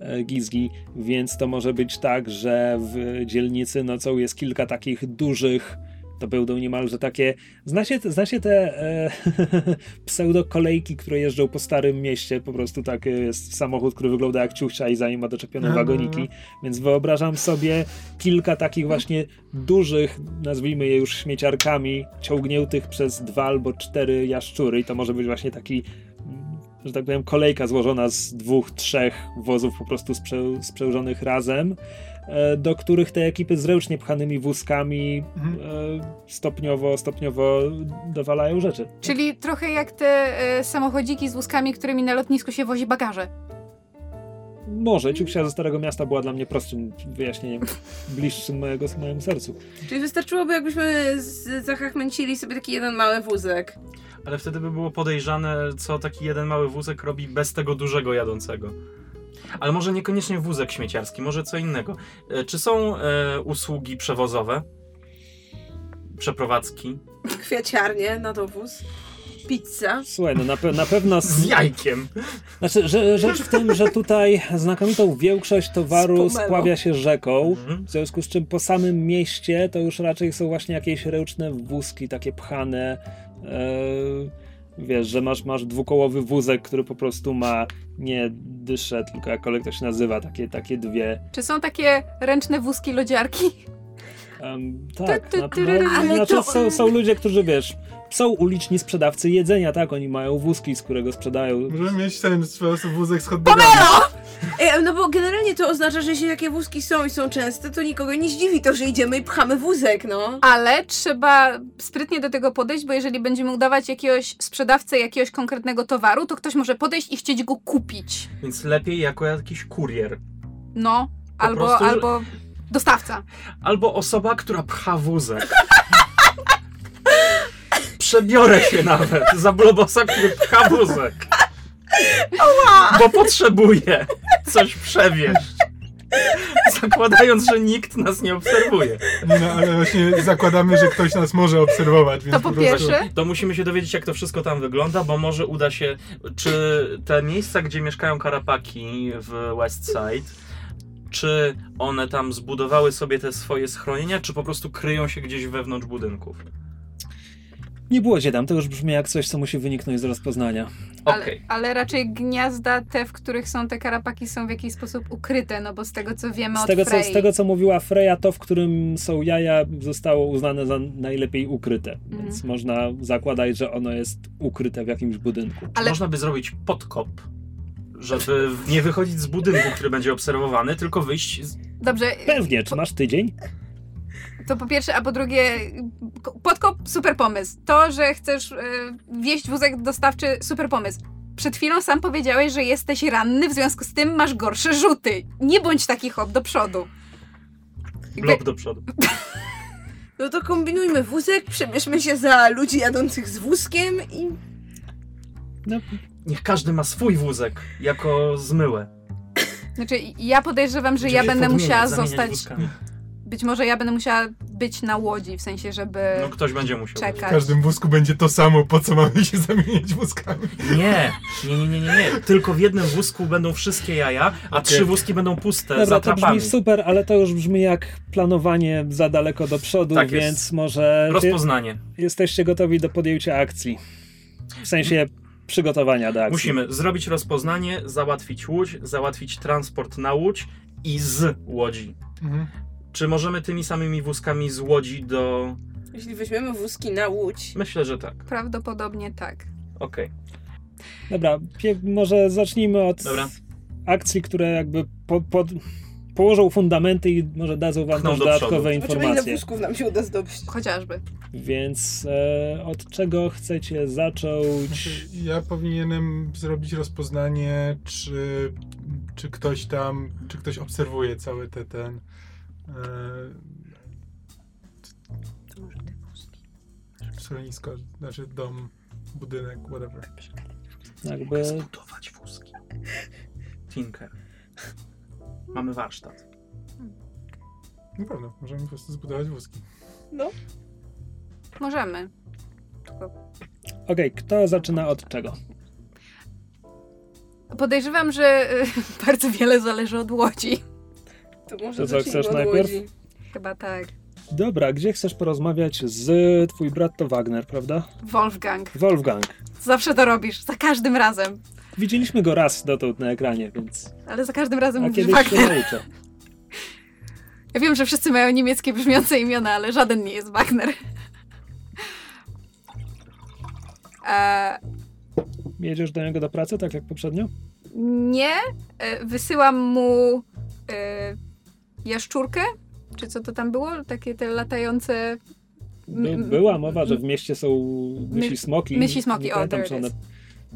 e, gizgi, więc to może być tak, że w dzielnicy nocą jest kilka takich dużych, to będą niemalże takie, znacie, znacie te e, pseudokolejki, które jeżdżą po starym mieście, po prostu tak e, jest samochód, który wygląda jak ciuchcia i za nim ma doczepione wagoniki, więc wyobrażam sobie kilka takich właśnie dużych, nazwijmy je już śmieciarkami, ciągniętych przez dwa albo cztery jaszczury i to może być właśnie taki, mm, że tak powiem, kolejka złożona z dwóch, trzech wozów po prostu sprze- sprzełżonych razem, do których te ekipy z ręcznie pchanymi wózkami Mhm. e, stopniowo, stopniowo dowalają rzeczy. Czyli trochę jak te e, samochodziki z wózkami, którymi na lotnisku się wozi bagaże. Może ciuchcia ze Starego Miasta była dla mnie prostszym wyjaśnieniem, bliższym mojego, mojemu sercu. Czyli wystarczyłoby, jakbyśmy z- zachachmęcili sobie taki jeden mały wózek. Ale wtedy by było podejrzane, co taki jeden mały wózek robi bez tego dużego jadącego. Ale może niekoniecznie wózek śmieciarski, może co innego. E, Czy są e, usługi przewozowe? Przeprowadzki? Kwiaciarnie na dowóz. Pizza. Słuchaj, no na, pe- na pewno... Z jajkiem! Znaczy, że, rzecz w tym, że tutaj znakomitą większość towaru Z spławia się rzeką, Mhm. w związku z czym po samym mieście to już raczej są właśnie jakieś ręczne wózki, takie pchane. E, wiesz, że masz, masz dwukołowy wózek, który po prostu ma nie dyszę, tylko jakkolwiek to się nazywa, takie, takie dwie. Czy są takie ręczne wózki lodziarki? em, tak, no, ru, ru. Ale znaczy to- są, są ludzie, którzy wiesz, są uliczni sprzedawcy jedzenia, tak, oni mają wózki, z którego sprzedają Możemy mieć ten wózek z hot. Ej, no bo generalnie to oznacza, że jeśli takie wózki są i są częste, to nikogo nie zdziwi to, że idziemy i pchamy wózek, no. Ale trzeba sprytnie do tego podejść, bo jeżeli będziemy udawać jakiegoś sprzedawcę jakiegoś konkretnego towaru, to ktoś może podejść i chcieć go kupić. Więc lepiej jako jakiś kurier. No, Po albo, prostu- albo dostawca. Albo osoba, która pcha wózek. Przebiorę się nawet za blobosa, który pcha wózek. Bo potrzebuję coś przewieźć. Zakładając, że nikt nas nie obserwuje. Nie no, ale właśnie zakładamy, że ktoś nas może obserwować, więc To po prostu... pierwsze. To musimy się dowiedzieć, jak to wszystko tam wygląda, bo może uda się. Czy te miejsca, gdzie mieszkają karapaki w West Side, czy one tam zbudowały sobie te swoje schronienia, czy po prostu kryją się gdzieś wewnątrz budynków? Nie było tam, to już brzmi jak coś, co musi wyniknąć z rozpoznania. Ale, ale raczej gniazda te, w których są te karapaki, są w jakiś sposób ukryte, no bo z tego co wiemy Z od tego, co, z tego, co mówiła Freya, to w którym są jaja, zostało uznane za najlepiej ukryte. Mhm. Więc można zakładać, że ono jest ukryte w jakimś budynku. Ale- Można by zrobić podkop, żeby nie wychodzić z budynku, który będzie obserwowany, tylko wyjść. Z... Dobrze, Pewnie, czy masz tydzień? To po pierwsze, a po drugie, ko- podkop, super pomysł. To, że chcesz y, wieść wózek dostawczy, super pomysł. Przed chwilą sam powiedziałeś, że jesteś ranny, w związku z tym masz gorsze rzuty. Nie bądź taki hop do przodu. Jakby- Blok do przodu. No to kombinujmy wózek, przebierzmy się za ludzi jadących z wózkiem i... No, Niech każdy ma swój wózek jako zmyłę. Znaczy, ja podejrzewam, że ja będę musiała zostać. wózkami. Być może ja będę musiała być na łodzi, w sensie, żeby No ktoś będzie musiał. W czekać. każdym wózku będzie to samo, po co mamy się zamieniać wózkami. Nie, nie, nie, nie, nie, nie. Tylko w jednym wózku będą wszystkie jaja, a Okej. trzy wózki będą puste Dobra, za to trapami. brzmi super, ale to już brzmi jak planowanie za daleko do przodu, Tak jest. więc może Rozpoznanie. jesteście gotowi do podjęcia akcji. W sensie przygotowania do akcji. Musimy zrobić rozpoznanie, załatwić łódź, załatwić transport na łódź i z łodzi. Mhm. Czy możemy tymi samymi wózkami z łodzi do... Jeśli weźmiemy wózki na łódź, Myślę, że tak. Prawdopodobnie tak. Okej. Dobra, pie- może zacznijmy od Dobra. akcji, które jakby po, pod, położą fundamenty i może dadzą wam Pchną też do dodatkowe przodu. zobaczymy ile informacje. wózków nam się uda zdobyć. Chociażby. Więc e, od czego chcecie zacząć? Znaczy, Ja powinienem zrobić rozpoznanie, czy, czy ktoś tam, czy ktoś obserwuje cały te, ten... E, schronisko, znaczy dom, budynek, whatever. Jakby Zbudować wózki. Tinker. Mamy warsztat. Na pewno, możemy po prostu zbudować wózki. No. Możemy. Tylko Okej, kto zaczyna od czego? podejrzewam, że y, bardzo wiele zależy od łodzi. To może To co, chcesz od najpierw? łodzi. Chyba tak. Dobra, gdzie chcesz porozmawiać z twój brat to Wagner, prawda? Wolfgang. Wolfgang. Zawsze to robisz. Za każdym razem. Widzieliśmy go raz dotąd na ekranie, więc Ale za każdym razem a mówisz się Wagner. nauczę. Ja wiem, że wszyscy mają niemieckie brzmiące imiona, ale żaden nie jest Wagner. E, Jedziesz do niego do pracy, tak jak poprzednio? nie. E, wysyłam mu e, jaszczurkę. Czy co to tam było? Takie te latające... By, M- była mowa, że w mieście są myśli smoki. myśli smoki, Nie o, pamiętam, czy one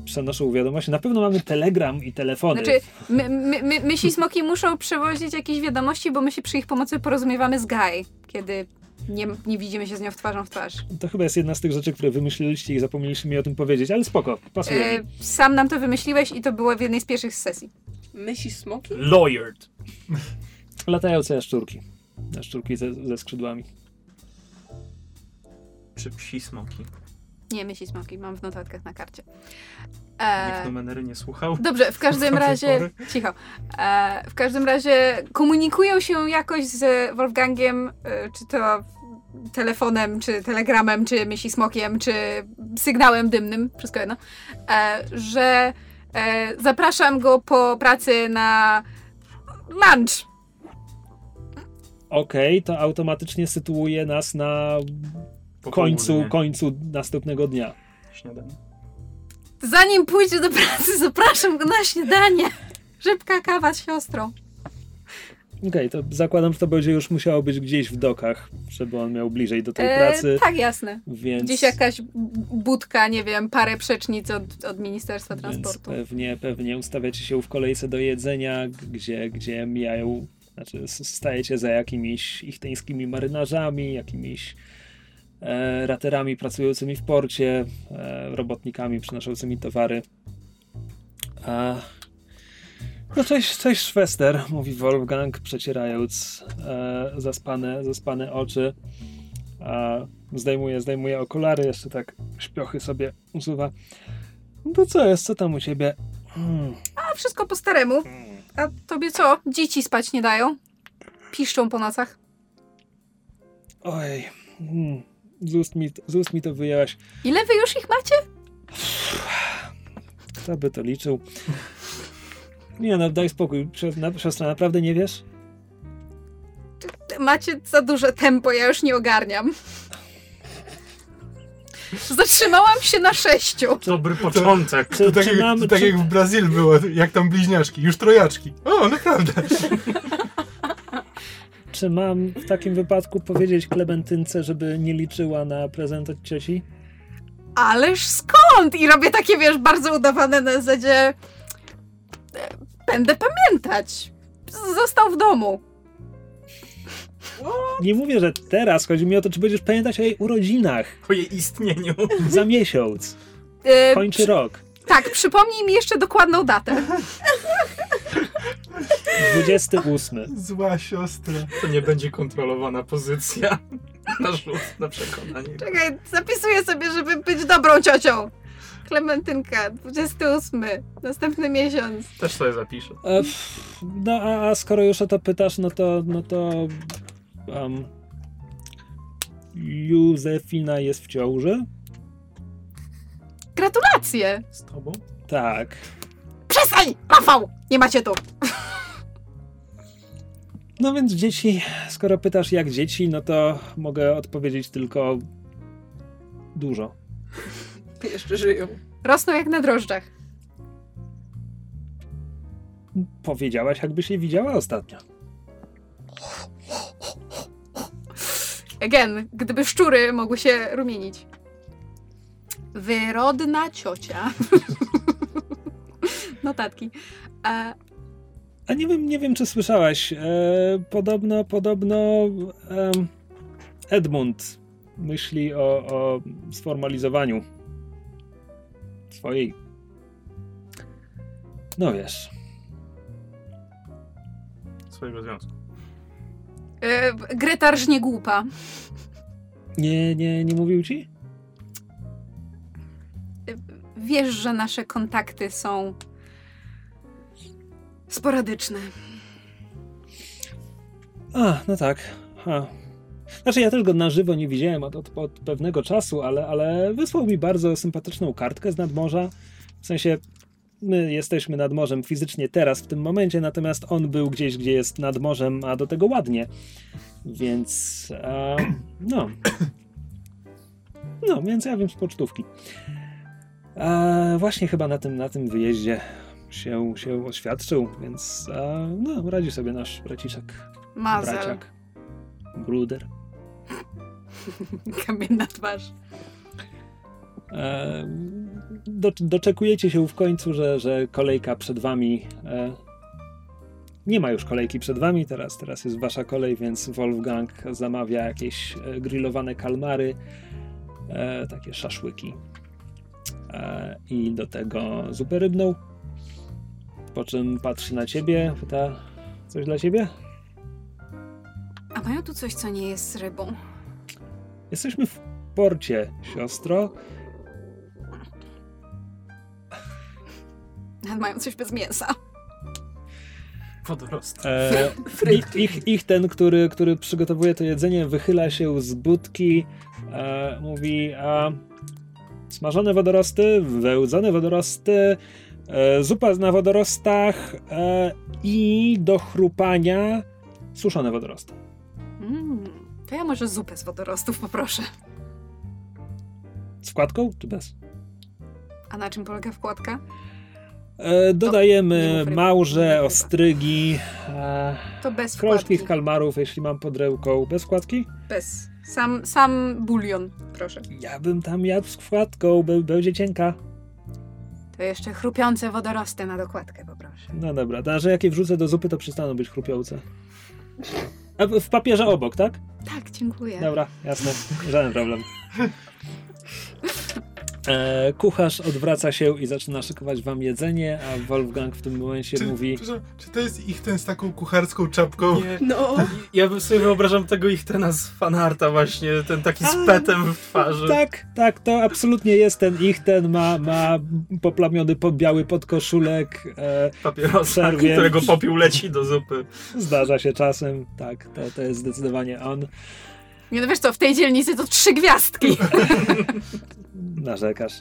przenoszą wiadomości. Na pewno mamy telegram i telefony. Znaczy, my, my, my, mysi smoki muszą przewozić jakieś wiadomości, bo my się przy ich pomocy porozumiewamy z Guy, kiedy nie, nie widzimy się z nią w twarzą w twarz. To chyba jest jedna z tych rzeczy, które wymyśliliście i zapomnieliście mi o tym powiedzieć, ale spoko, pasuje E, mi. sam nam to wymyśliłeś i to było w jednej z pierwszych sesji. Myśli smoki? Lawyered. Latające jaszczurki. Jaszczurki ze, ze skrzydłami. Czy psi smoki? Nie, myśli smoki, mam w notatkach na karcie. Nikt E, numery nie słuchał. dobrze, w każdym razie. Cicho. E, w każdym razie komunikują się jakoś z Wolfgangiem, e, czy to telefonem, czy telegramem, czy myśli smokiem, czy sygnałem dymnym, wszystko jedno, e, że e, zapraszam go po pracy na lunch. Okej, to automatycznie sytuuje nas na końcu, Popołudnie. końcu następnego dnia. Śniadanie. Zanim pójdzie do pracy, zapraszam go na śniadanie. Szybka kawa z siostrą. Okej, to zakładam, że to będzie już musiało być gdzieś w dokach, żeby on miał bliżej do tej E, pracy, tak, jasne. więc... Gdzieś jakaś budka, nie wiem, parę przecznic od, od Ministerstwa Więc Transportu. pewnie, pewnie ustawiacie się w kolejce do jedzenia, gdzie, gdzie mijają, znaczy stajecie za jakimiś ichteńskimi marynarzami, jakimiś e, raterami pracującymi w porcie, e, robotnikami przynoszącymi towary. A, no cześć, cześć Szwester, mówi Wolfgang, przecierając e, zaspane, zaspane oczy. A, zdejmuje, zdejmuje okulary, jeszcze tak śpiochy sobie usuwa. No to co jest? Co tam u ciebie? Hmm. A wszystko po staremu. A tobie co? Dzieci spać nie dają? Piszczą po nocach. Oj. Hmm. Z, ust mi, z ust mi to wyjęłaś. Ile wy już ich macie? Kto by to liczył? Nie no, daj spokój. Siostra, naprawdę nie wiesz? Macie za duże tempo, ja już nie ogarniam. Zatrzymałam się na sześciu. Dobry początek. To tak, jak, to tak czy, jak w Brazylii było, jak tam bliźniaczki, już trojaczki. O, naprawdę. czy mam w takim wypadku powiedzieć Klementynce, żeby nie liczyła na prezent od cioci? Ależ skąd? I robię takie, wiesz, bardzo udawane na zasadzie... e, Będę pamiętać. Został w domu. Nie mówię, że teraz. Chodzi mi o to, czy będziesz pamiętać o jej urodzinach O jej istnieniu. za miesiąc. E, Kończy rok. Tak, przypomnij mi jeszcze dokładną datę. 28. Zła siostra. To nie będzie kontrolowana pozycja. na rzut na przekonanie. Czekaj, zapisuję sobie, żeby być dobrą ciocią. Klementynka, 28. Następny miesiąc. Też sobie zapiszę. E, No a, a skoro już o to pytasz, no to no to um, Józefina jest w ciąży? Gratulacje! Z tobą? Tak. Przestań! Rafał! Nie macie tu. No więc dzieci, skoro pytasz jak dzieci, no to mogę odpowiedzieć tylko dużo. Jeszcze żyją. Rosną jak na drożdżach. Powiedziałaś, jakbyś je widziała ostatnio. Again, gdyby szczury mogły się rumienić. Wyrodna ciocia. Notatki. E, A nie wiem, nie wiem czy słyszałaś. E, podobno, podobno em, Edmund myśli o, o sformalizowaniu swojej. No wiesz. Swojego związku. E, Greta rżnie głupa. Nie, nie, nie mówił ci? Wiesz, że nasze kontakty są sporadyczne. A, no tak. Ha. Znaczy, ja też go na żywo nie widziałem od, od, od pewnego czasu, ale, ale wysłał mi bardzo sympatyczną kartkę z nadmorza. W sensie, my jesteśmy nad morzem fizycznie teraz, w tym momencie, natomiast on był gdzieś, gdzie jest nad morzem, a do tego ładnie. Więc, a, no. No, więc ja wiem z pocztówki. A, właśnie chyba na tym, na tym wyjeździe się, się oświadczył, więc a, no, radzi sobie nasz braciszek. Mazel. Braciak. Bruder. Kamienna twarz. E, do, doczekujecie się w końcu, że, że kolejka przed wami. E, nie ma już kolejki przed wami, teraz, teraz jest wasza kolej, więc Wolfgang zamawia jakieś e, grillowane kalmary, e, takie szaszłyki e, i do tego zupę rybną. Po czym patrzy na ciebie, pyta: Coś dla ciebie? A mają tu coś, co nie jest rybą? Jesteśmy w porcie, siostro. Mają coś bez mięsa. Wodorost. E, ich, ich, ich ten, który, który przygotowuje to jedzenie, wychyla się z budki, e, mówi a, smażone wodorosty, wełdzone wodorosty, e, zupa na wodorostach e, i do chrupania suszone wodorosty. Mm, to ja może zupę z wodorostów poproszę. Z wkładką czy bez? A na czym polega wkładka? E, dodajemy małże, ostrygi, e, To bez krążki kalmarów, jeśli mam pod ręką. Bez wkładki? Bez. Sam, sam bulion, proszę. Ja bym tam jadł z wkładką, be- będzie cienka. To jeszcze chrupiące wodorosty na dokładkę poproszę. No dobra, to, że jak je wrzucę do zupy, to przestaną być chrupiące. A w papierze obok, tak? Tak, dziękuję. Dobra, jasne, żaden problem. E, kucharz odwraca się i zaczyna szykować wam jedzenie, a Wolfgang w tym momencie Czy, mówi czy to jest ich ten z taką kucharską czapką? Nie, No, ja sobie wyobrażam tego ich ten z fanarta właśnie, ten taki z petem w twarzy. tak, tak, to absolutnie jest ten ich, ten ma, ma poplamiony pod biały podkoszulek, e, Papierosa, którego popiół leci do zupy. zdarza się czasem, tak, to, to jest zdecydowanie on. Nie no wiesz co, w tej dzielnicy to trzy gwiazdki. narzekasz.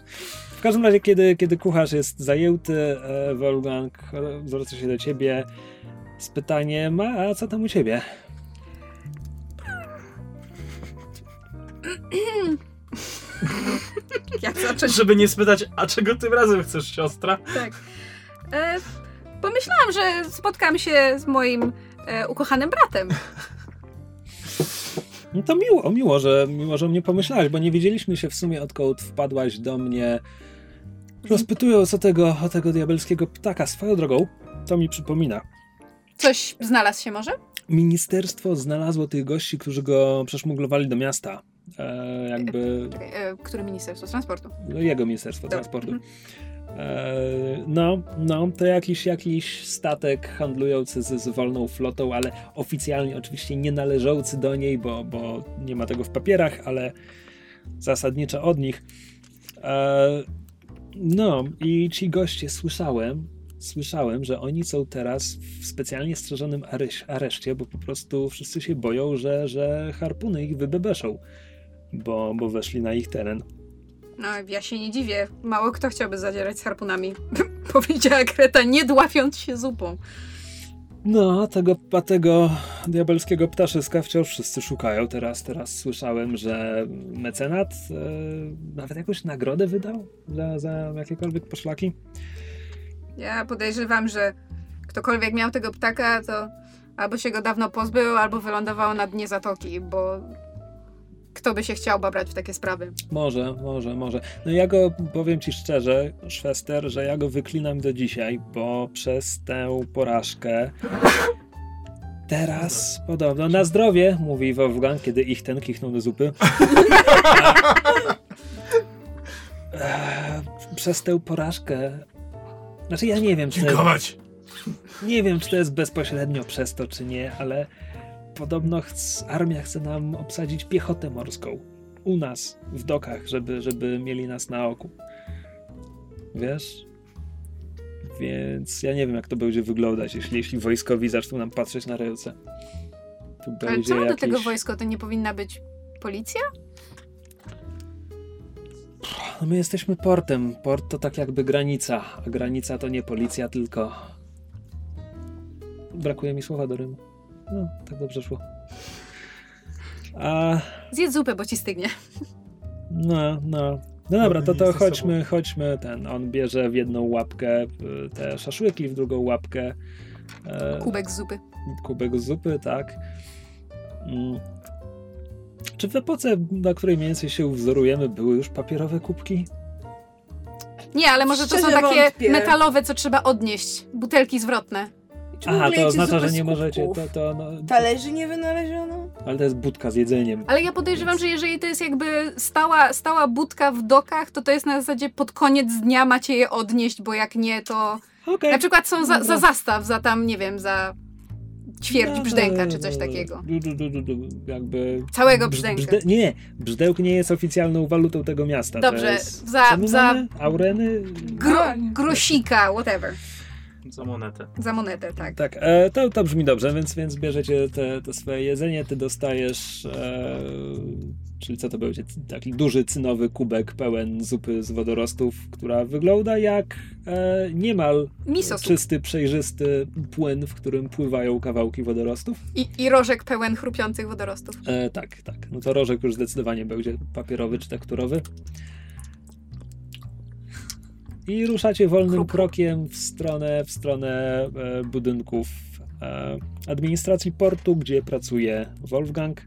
W każdym razie, kiedy, kiedy kucharz jest zajęty, e, Wolfgang e, zwraca się do ciebie z pytaniem, a co tam u ciebie? Jak zacząć? Żeby nie spytać, a czego tym razem chcesz, siostra? Tak. E, pomyślałam, że spotkam się z moim e, ukochanym bratem. No to miło, miło, że, miło, że o mnie pomyślałaś, bo nie widzieliśmy się w sumie odkąd wpadłaś do mnie rozpytując o tego, o tego diabelskiego ptaka. Swoją drogą, to mi przypomina. Coś znalazł się może? Ministerstwo znalazło tych gości, którzy go przeszmuglowali do miasta. E, jakby Czekaj, e, które ministerstwo transportu? jego Ministerstwo. Transportu. Mhm. E, no, no, to jakiś, jakiś statek handlujący z, z wolną flotą, ale oficjalnie oczywiście nie należący do niej, bo, bo nie ma tego w papierach, ale zasadniczo od nich. E, no, i ci goście słyszałem, słyszałem, że oni są teraz w specjalnie strzeżonym areszcie, bo po prostu wszyscy się boją, że, że harpuny ich wybebeszą, bo, bo weszli na ich teren. No, ja się nie dziwię. Mało kto chciałby zadzierać z harpunami. Powiedziała Kreta, nie dławiąc się zupą. No, tego, a tego diabelskiego ptaszyska wciąż wszyscy szukają. Teraz, teraz słyszałem, że mecenat e, nawet jakąś nagrodę wydał za, za jakiekolwiek poszlaki. Ja podejrzewam, że ktokolwiek miał tego ptaka, to albo się go dawno pozbył, albo wylądował na dnie zatoki, bo kto by się chciał babrać w takie sprawy? Może, może, może. No ja go, powiem ci szczerze, Szwester, że ja go wyklinam do dzisiaj, bo przez tę porażkę teraz podobno na zdrowie, mówi Wolfgang, kiedy ich ten kichnął do zupy. E, przez tę porażkę znaczy ja nie wiem, czy to jest, nie wiem, czy to jest bezpośrednio przez to, czy nie, ale podobno chc, armia chce nam obsadzić piechotę morską u nas w dokach, żeby, żeby mieli nas na oku. Wiesz? Więc ja nie wiem, jak to będzie wyglądać, jeśli, jeśli wojskowi zaczną nam patrzeć na ręce. Ale co jakieś... do tego wojsko? To nie powinna być policja? No my jesteśmy portem. Port to tak jakby granica, a granica to nie policja, tylko. Brakuje mi słowa do rymu. No, tak dobrze szło. A... Zjedz zupę, bo ci stygnie. No, no. No dobra, to to chodźmy, chodźmy ten. On bierze w jedną łapkę y, te szaszłyki, w drugą łapkę. E, kubek zupy. Kubek zupy, tak. Mm. Czy w epoce, na której mniej więcej się wzorujemy, były już papierowe kubki? Nie, ale może to są takie wątpię. metalowe, co trzeba odnieść. Butelki zwrotne. Aha, to oznacza, że nie możecie. To, to, no, Talerzy nie wynaleziono? Ale to jest budka z jedzeniem. Ale ja podejrzewam, Więc... że jeżeli to jest jakby stała, stała budka w dokach, to to jest na zasadzie pod koniec dnia macie je odnieść, bo jak nie, to. Okay. Na przykład są za, za zastaw, za tam, nie wiem, za ćwierć brzdęka czy coś takiego. Jakby Całego brzdęka. Brzde, nie, brzdęk nie jest oficjalną walutą tego miasta. Dobrze, za, za aureny? Gro, grosika, whatever. Za monetę. Za monetę, tak. Tak, e, to, to brzmi dobrze, więc, więc bierzecie te, te swoje jedzenie, ty dostajesz, e, czyli co to będzie, taki duży cynowy kubek pełen zupy z wodorostów, która wygląda jak e, niemal Miso czysty, przejrzysty płyn, w którym pływają kawałki wodorostów. I, i rożek pełen chrupiących wodorostów. E, tak, tak. No to rożek już zdecydowanie będzie papierowy czy tekturowy i ruszacie wolnym Krup. krokiem w stronę, w stronę e, budynków e, administracji portu, gdzie pracuje Wolfgang.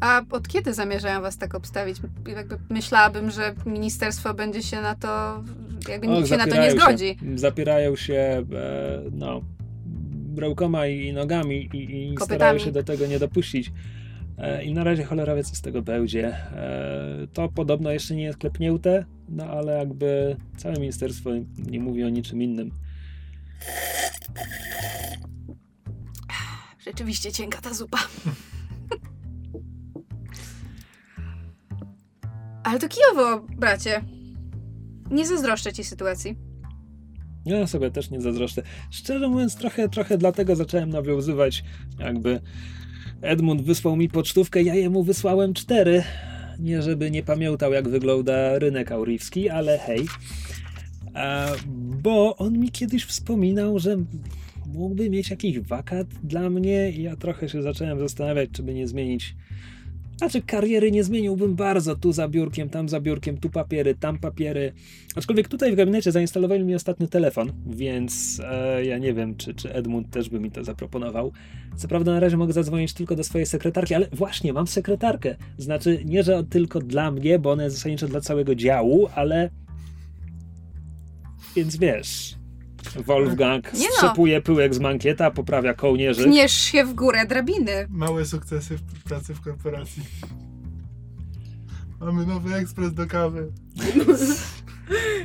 A od kiedy zamierzają was tak obstawić? Jakby myślałabym, że ministerstwo będzie się na to, jakby nikt się na to nie zgodzi. Się, zapierają się, e, no, rękoma i nogami i, i starają się do tego nie dopuścić. E, I na razie cholera wie, co z tego będzie. E, to podobno jeszcze nie jest klepnięte, no ale jakby całe ministerstwo nie mówi o niczym innym. Rzeczywiście cienka ta zupa. Ale to kijowo, bracie. Nie zazdroszczę ci sytuacji. Ja sobie też nie zazdroszczę. Szczerze mówiąc, trochę, trochę dlatego zacząłem nawiązywać jakby Edmund wysłał mi pocztówkę, ja jemu wysłałem cztery. Nie żeby nie pamiętał, jak wygląda rynek auriwski, ale hej. A, bo on mi kiedyś wspominał, że mógłby mieć jakiś wakat dla mnie i ja trochę się zacząłem zastanawiać, czy by nie zmienić znaczy kariery nie zmieniłbym bardzo, tu za biurkiem, tam za biurkiem, tu papiery, tam papiery. Aczkolwiek tutaj w gabinecie zainstalowali mi ostatnio telefon, więc e, ja nie wiem, czy, czy Edmund też by mi to zaproponował. Co prawda na razie mogę zadzwonić tylko do swojej sekretarki, ale właśnie, mam sekretarkę. Znaczy, nie, że tylko dla mnie, bo ona jest zasadniczo dla całego działu, ale... Więc wiesz... Wolfgang nie no. strzepuje pyłek z mankieta, poprawia kołnierzy. Pniesz się w górę drabiny. Małe sukcesy w pracy w korporacji. Mamy nowy ekspres do kawy.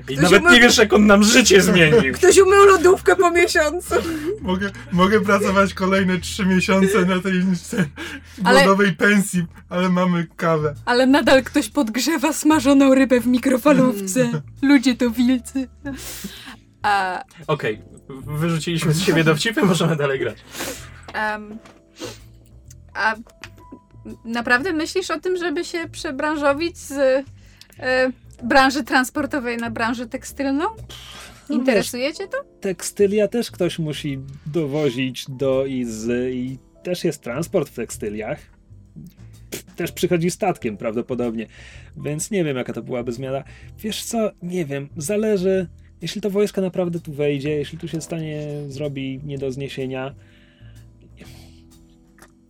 I Ktoś nawet umył- nie wiesz, jak on nam życie zmienił. Ktoś umył lodówkę po miesiącu. Mogę, mogę pracować kolejne trzy miesiące na tej Ale- głodowej pensji, ale mamy kawę. Ale nadal ktoś podgrzewa smażoną rybę w mikrofalówce. Ludzie to wilcy. Okej, wyrzuciliśmy z siebie dowcipy, możemy dalej grać. em, a naprawdę myślisz o tym, żeby się przebranżowić z e, branży transportowej na branżę tekstylną? No Interesuje cię to? tekstylia też ktoś musi dowozić do i z i też jest transport w tekstyliach. Też przychodzi statkiem prawdopodobnie, więc nie wiem jaka to byłaby zmiana. Wiesz co, nie wiem, zależy, jeśli to wojsko naprawdę tu wejdzie, jeśli tu się stanie, zrobi nie do zniesienia.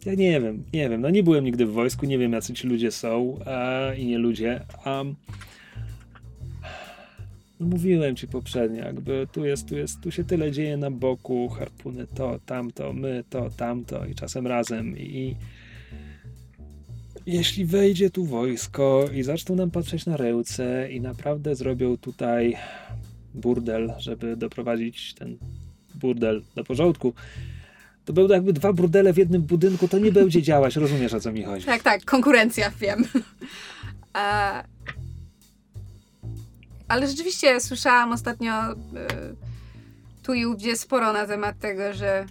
Ja nie wiem, nie wiem, no nie byłem nigdy w wojsku, nie wiem jacy ci ludzie są a, i nie ludzie. Um, no mówiłem ci poprzednio, jakby tu jest, tu jest, tu się tyle dzieje na boku, harpuny to, tamto, my to, tamto i czasem razem i jeśli wejdzie tu wojsko i zaczną nam patrzeć na ręce i naprawdę zrobią tutaj burdel, żeby doprowadzić ten burdel do porządku, to będą jakby dwa burdele w jednym budynku, to nie będzie działać, rozumiesz o co mi chodzi. Tak, tak, konkurencja, wiem. A, ale rzeczywiście słyszałam ostatnio y, tu i ówdzie sporo na temat tego, że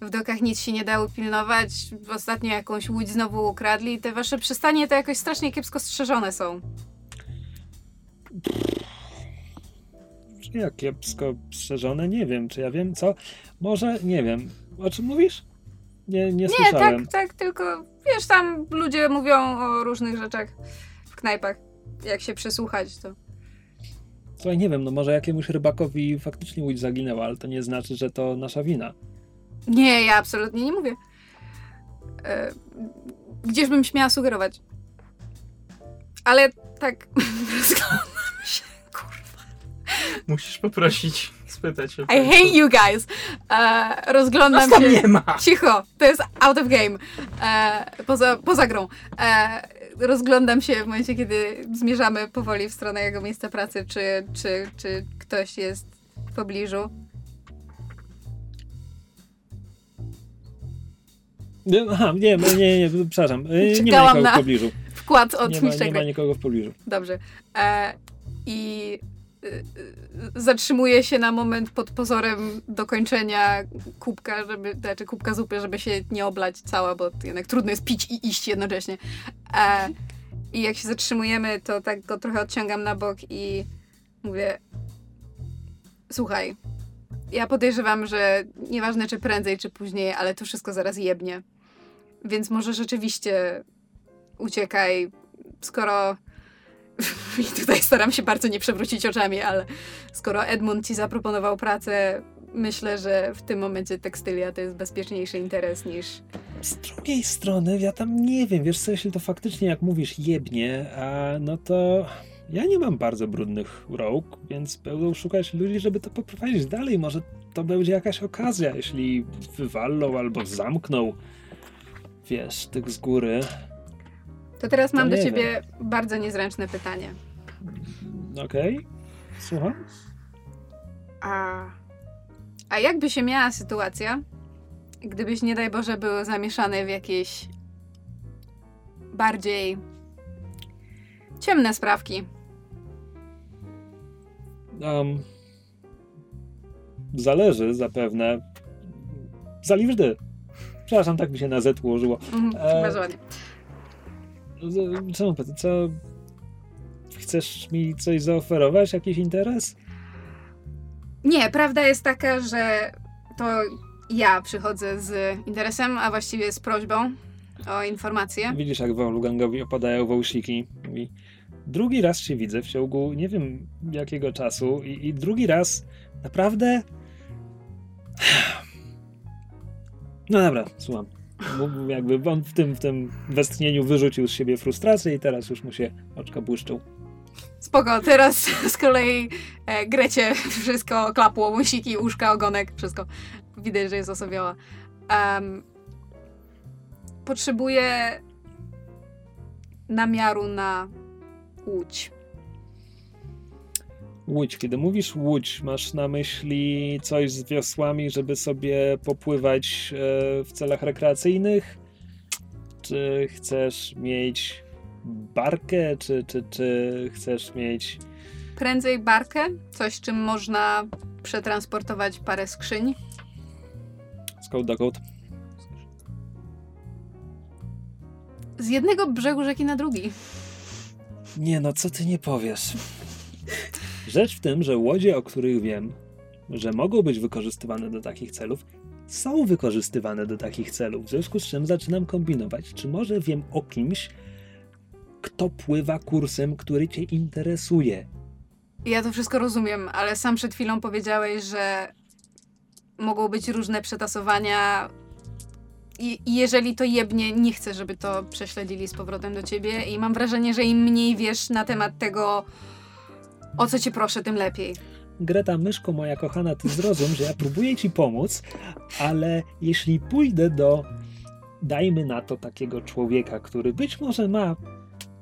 w dokach nic się nie dało pilnować. Ostatnio jakąś łódź znowu ukradli. Te wasze przystanie to jakoś strasznie kiepsko strzeżone są. Czy jak kiepsko strzeżone? Nie wiem, czy ja wiem co? Może, nie wiem. O czym mówisz? Nie, nie Nie, słyszałem. tak, tak, tylko wiesz, tam ludzie mówią o różnych rzeczach w knajpach. Jak się przysłuchać, to. Słuchaj, nie wiem, no może jakiemuś rybakowi faktycznie łódź zaginęła, ale to nie znaczy, że to nasza wina. Nie, ja absolutnie nie mówię. E, gdzież bym śmiała sugerować? Ale tak. Musisz poprosić, spytać się. I hate you guys! E, rozglądam Nas tam się. nie ma! Cicho, to jest out of game. E, poza, poza grą. E, rozglądam się w momencie, kiedy zmierzamy powoli w stronę jego miejsca pracy, czy, czy, czy ktoś jest w pobliżu. Nie, Aha, nie, nie, nie, nie przepraszam. Y, Nie ma Czekałam nikogo na- w pobliżu. Wkład od Nie ma, nie ma nikogo w pobliżu. Dobrze. E, I zatrzymuje się na moment pod pozorem dokończenia kubka, żeby, znaczy kubka zupy, żeby się nie oblać cała, bo jednak trudno jest pić i iść jednocześnie. E, I jak się zatrzymujemy, to tak go trochę odciągam na bok i mówię słuchaj, ja podejrzewam, że nieważne czy prędzej, czy później, ale to wszystko zaraz jebnie. Więc może rzeczywiście uciekaj, skoro i tutaj staram się bardzo nie przewrócić oczami, ale skoro Edmund ci zaproponował pracę, myślę, że w tym momencie tekstylia to jest bezpieczniejszy interes niż. Z drugiej strony, ja tam nie wiem, wiesz co, jeśli to faktycznie, jak mówisz, jebnie, a no to ja nie mam bardzo brudnych rąk, więc będą szukać ludzi, żeby to poprowadzić dalej. Może to będzie jakaś okazja, jeśli wywalą albo zamkną, wiesz, tych z góry. To teraz To mam do nie ciebie bardzo niezręczne pytanie. Okej, słucham? A, a jakby się miała sytuacja, gdybyś nie daj Boże był zamieszany w jakieś bardziej ciemne sprawki? Um, zależy zapewne. Zaliwżdy. Przepraszam, tak mi się na Z ułożyło. Mhm, E, bardzo ładnie. Z- Co, co? Chcesz mi coś zaoferować? Jakiś interes? Nie, prawda jest taka, że to ja przychodzę z interesem, a właściwie z prośbą o informację. Widzisz, jak Wolfgangowi opadają wąsiki. Mówi, drugi raz się widzę w ciągu nie wiem jakiego czasu i, i drugi raz naprawdę... No dobra, słucham. Bo Jakby on w tym, w tym westchnieniu wyrzucił z siebie frustrację i teraz już mu się oczka błyszczą. Spoko, teraz z kolei e, Grecie wszystko klapło, łusiki, uszka, ogonek, wszystko. Widać, że jest osobiała. Um, potrzebuję namiaru na łódź. Łódź. Kiedy mówisz łódź, masz na myśli coś z wiosłami, żeby sobie popływać e, w celach rekreacyjnych? Czy chcesz mieć barkę, czy, czy, czy chcesz mieć... Prędzej barkę, coś czym można przetransportować parę skrzyń. Scout do code. Z jednego brzegu rzeki na drugi. Nie no, co ty nie powiesz? Rzecz w tym, że łodzie, o których wiem, że mogą być wykorzystywane do takich celów, są wykorzystywane do takich celów. W związku z czym zaczynam kombinować, czy może wiem o kimś, kto pływa kursem, który cię interesuje. Ja to wszystko rozumiem, ale sam przed chwilą powiedziałeś, że mogą być różne przetasowania. I, jeżeli to jebnie, nie chcę, żeby to prześledzili z powrotem do ciebie. I mam wrażenie, że im mniej wiesz na temat tego, o co cię proszę, tym lepiej. Greta, myszko moja kochana, ty zrozum, że ja próbuję ci pomóc, ale jeśli pójdę do, dajmy na to, takiego człowieka, który być może ma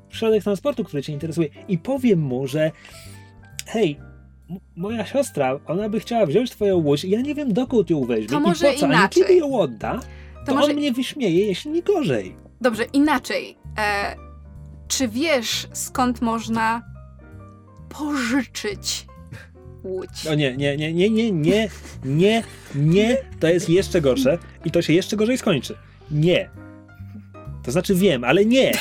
środek transportu, który cię interesuje i powiem mu, że hej, moja siostra, ona by chciała wziąć twoją łódź i ja nie wiem dokąd ją weźmie To i może po co, inaczej. kiedy ją odda, to, To może on mnie wyśmieje, jeśli nie gorzej. Dobrze, inaczej. E, czy wiesz, skąd można pożyczyć łódź? O nie, nie, nie, nie, nie, nie, nie, nie, to jest jeszcze gorsze i to się jeszcze gorzej skończy. Nie. To znaczy wiem, ale nie.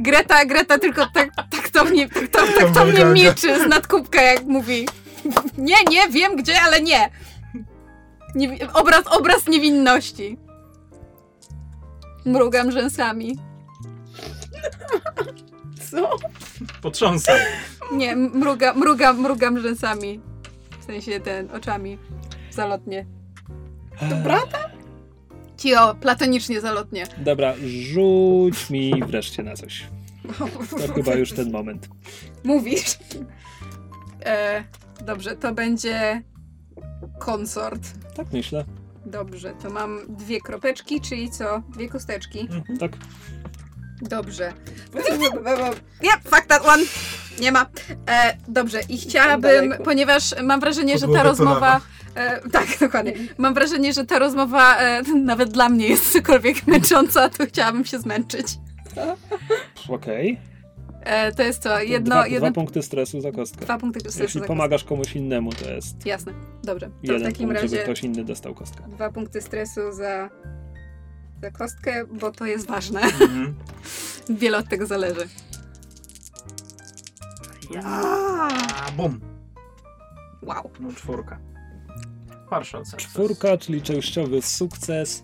Greta, Greta tylko tak, taktownie, tak, tak, taktownie wygląda. milczy z nadkubka, jak mówi. Nie, nie, wiem gdzie, ale nie. nie obraz, obraz niewinności. Mrugam rzęsami. Co? Potrząsam. Nie, mruga, mrugam, mrugam rzęsami. W sensie ten, oczami. Zalotnie. To brata? Cio, platonicznie zalotnie. Dobra, rzuć mi wreszcie na coś. To chyba już ten moment. Mówisz? E, dobrze, to będzie konsort. Tak myślę. Dobrze, to mam dwie kropeczki, czyli co? Dwie kosteczki. Tak. Dobrze. Nie, fuck that one. Nie ma. E, dobrze, i chciałabym, Daleko. ponieważ mam wrażenie, że ta rozmowa. E, tak, dokładnie. Mam wrażenie, że ta rozmowa e, nawet dla mnie jest cokolwiek męcząca, to chciałabym się zmęczyć. Okej. E, to jest co? Jedno, dwa, jedno, dwa punkty stresu za kostkę. dwa punkty stresu. Jeśli za pomagasz komuś innemu, to jest kostkę. Jasne, dobrze. To w jeden takim punkt, żeby razie ktoś inny dostał kostkę. dwa punkty stresu za, za kostkę, bo to jest ważne. Mhm. Wiele od tego zależy. A, bum. Wow. No czwórka. Partial success. Czwórka, czyli częściowy sukces.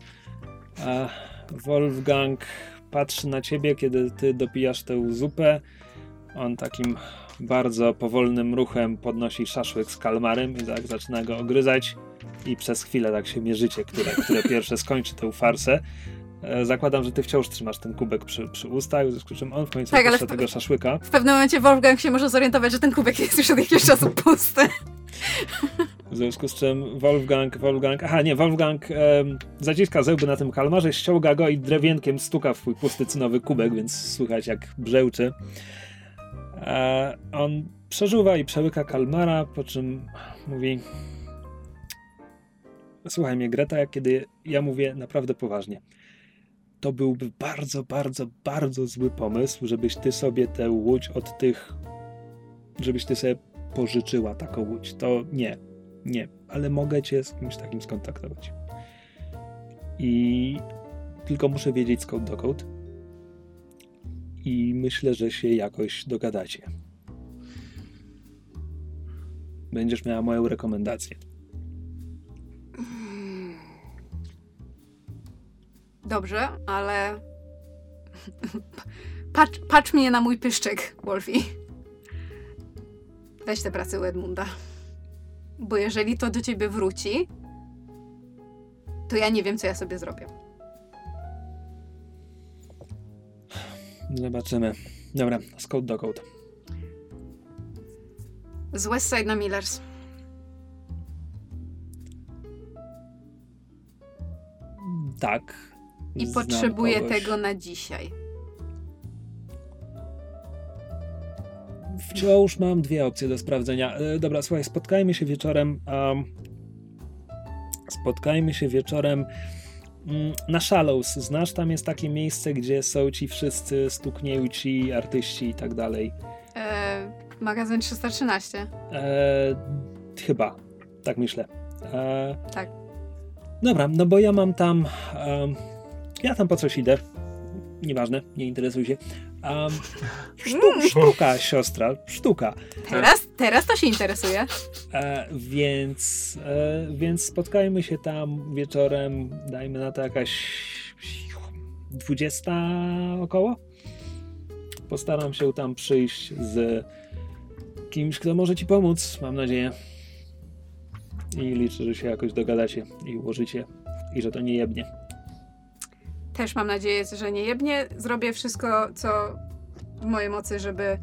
A Wolfgang patrzy na ciebie, kiedy ty dopijasz tę zupę. On takim bardzo powolnym ruchem podnosi szaszłyk z kalmarem i tak zaczyna go ogryzać. I przez chwilę tak się mierzycie, które, które pierwsze skończy tę farsę. E, Zakładam, że ty wciąż trzymasz ten kubek przy, przy ustach, w związku z czym on w końcu Tak, w- tego szaszłyka. W pewnym momencie Wolfgang się może zorientować, że ten kubek jest już od jakiegoś czasu pusty. W związku z czym Wolfgang, Wolfgang, aha nie, Wolfgang em, zaciska zęby na tym kalmarze, ściąga go i drewienkiem stuka w swój pusty cynowy kubek, więc słychać jak brzęczy. E, on przeżuwa i przełyka kalmara, po czym mówi słuchaj mnie Greta, kiedy ja mówię naprawdę poważnie. To byłby bardzo, bardzo, bardzo zły pomysł, żebyś ty sobie tę łódź od tych, żebyś ty sobie pożyczyła taką łódź. To nie, nie, ale mogę cię z kimś takim skontaktować. I tylko muszę wiedzieć skąd dokąd. I myślę, że się jakoś dogadacie. Będziesz miała moją rekomendację. Dobrze, ale. Patrz, patrz mnie na mój pyszczek, Wolfie. Weź tę pracę u Edmunda. Bo jeżeli to do ciebie wróci, to ja nie wiem, co ja sobie zrobię. Zobaczymy. Dobra, skąd dokąd. Z West Side na Millers. Tak. I znam potrzebuję kogoś. tego na dzisiaj. Wciąż mam dwie opcje do sprawdzenia. E, dobra, słuchaj, spotkajmy się wieczorem. Um, spotkajmy się wieczorem mm, na Shallows. Znasz, tam jest takie miejsce, gdzie są ci wszyscy stuknięci artyści i tak dalej. E, magazyn 313. E, chyba, tak myślę. E, Tak. Dobra, no bo ja mam tam. em, ja tam po coś idę. Nieważne, nie interesuj się. Um, sztu, sztuka, siostra, sztuka. Teraz, teraz to się interesuje. E, więc, e, więc spotkajmy się tam wieczorem, dajmy na to jakaś 20 około. Postaram się tam przyjść z kimś, kto może ci pomóc, mam nadzieję. I liczę, że się jakoś dogadacie i ułożycie i że to nie jebnie. Też mam nadzieję, że nie jebnie. Zrobię wszystko, co w mojej mocy, żeby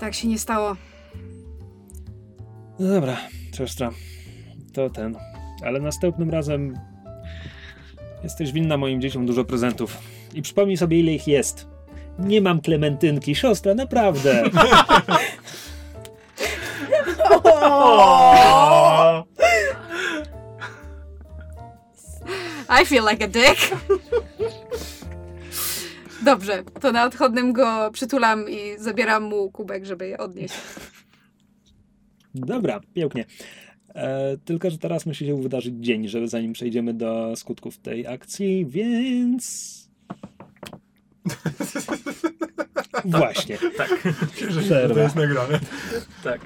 tak się nie stało. No dobra, siostra, to ten. Ale następnym razem jesteś winna moim dzieciom dużo prezentów. I przypomnij sobie, ile ich jest. Nie mam klementynki, siostra, naprawdę. O! I feel like a dick. Dobrze, to na odchodnym go przytulam i zabieram mu kubek, żeby je odnieść. Dobra, pięknie. E, tylko, że teraz musi się wydarzyć dzień, żeby zanim przejdziemy do skutków tej akcji, więc. Właśnie. Tak, Że to Przerwa. jest nagrane. tak.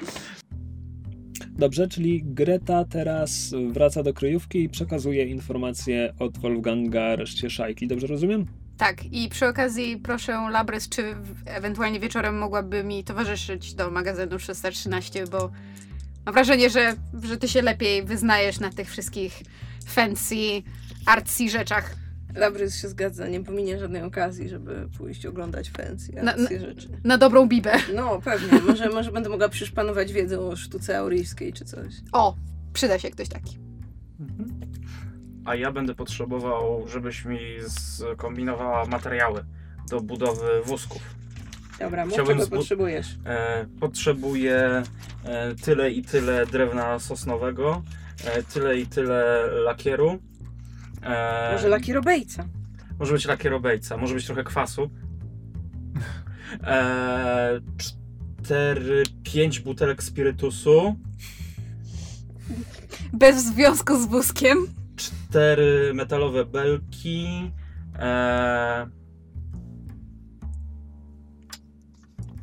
Dobrze, czyli Greta teraz wraca do kryjówki i przekazuje informacje od Wolfganga reszcie szajki. Dobrze rozumiem? Tak, i przy okazji proszę Labrys, czy ewentualnie wieczorem mogłaby mi towarzyszyć do magazynu 313, bo mam wrażenie, że, że ty się lepiej wyznajesz na tych wszystkich fancy, artsy rzeczach. Labrys się zgadza, nie pominie żadnej okazji, żeby pójść oglądać fancy Na- akcje rzeczy. Na dobrą bibę. No, pewnie. Może, może będę mogła przyszpanować wiedzę o sztuce auryjskiej czy coś. O, przyda się ktoś taki. A ja będę potrzebował, żebyś mi skombinowała materiały do budowy wózków. Dobra, mów Chciałbym czego potrzebujesz. E, potrzebuję e, tyle i tyle drewna sosnowego, e, tyle i tyle lakieru. E, Może lakierobejca. Może być lakierobejca, może być trochę kwasu. E, cztery, pięć butelek spirytusu, Bez związku z wózkiem. cztery metalowe belki. E,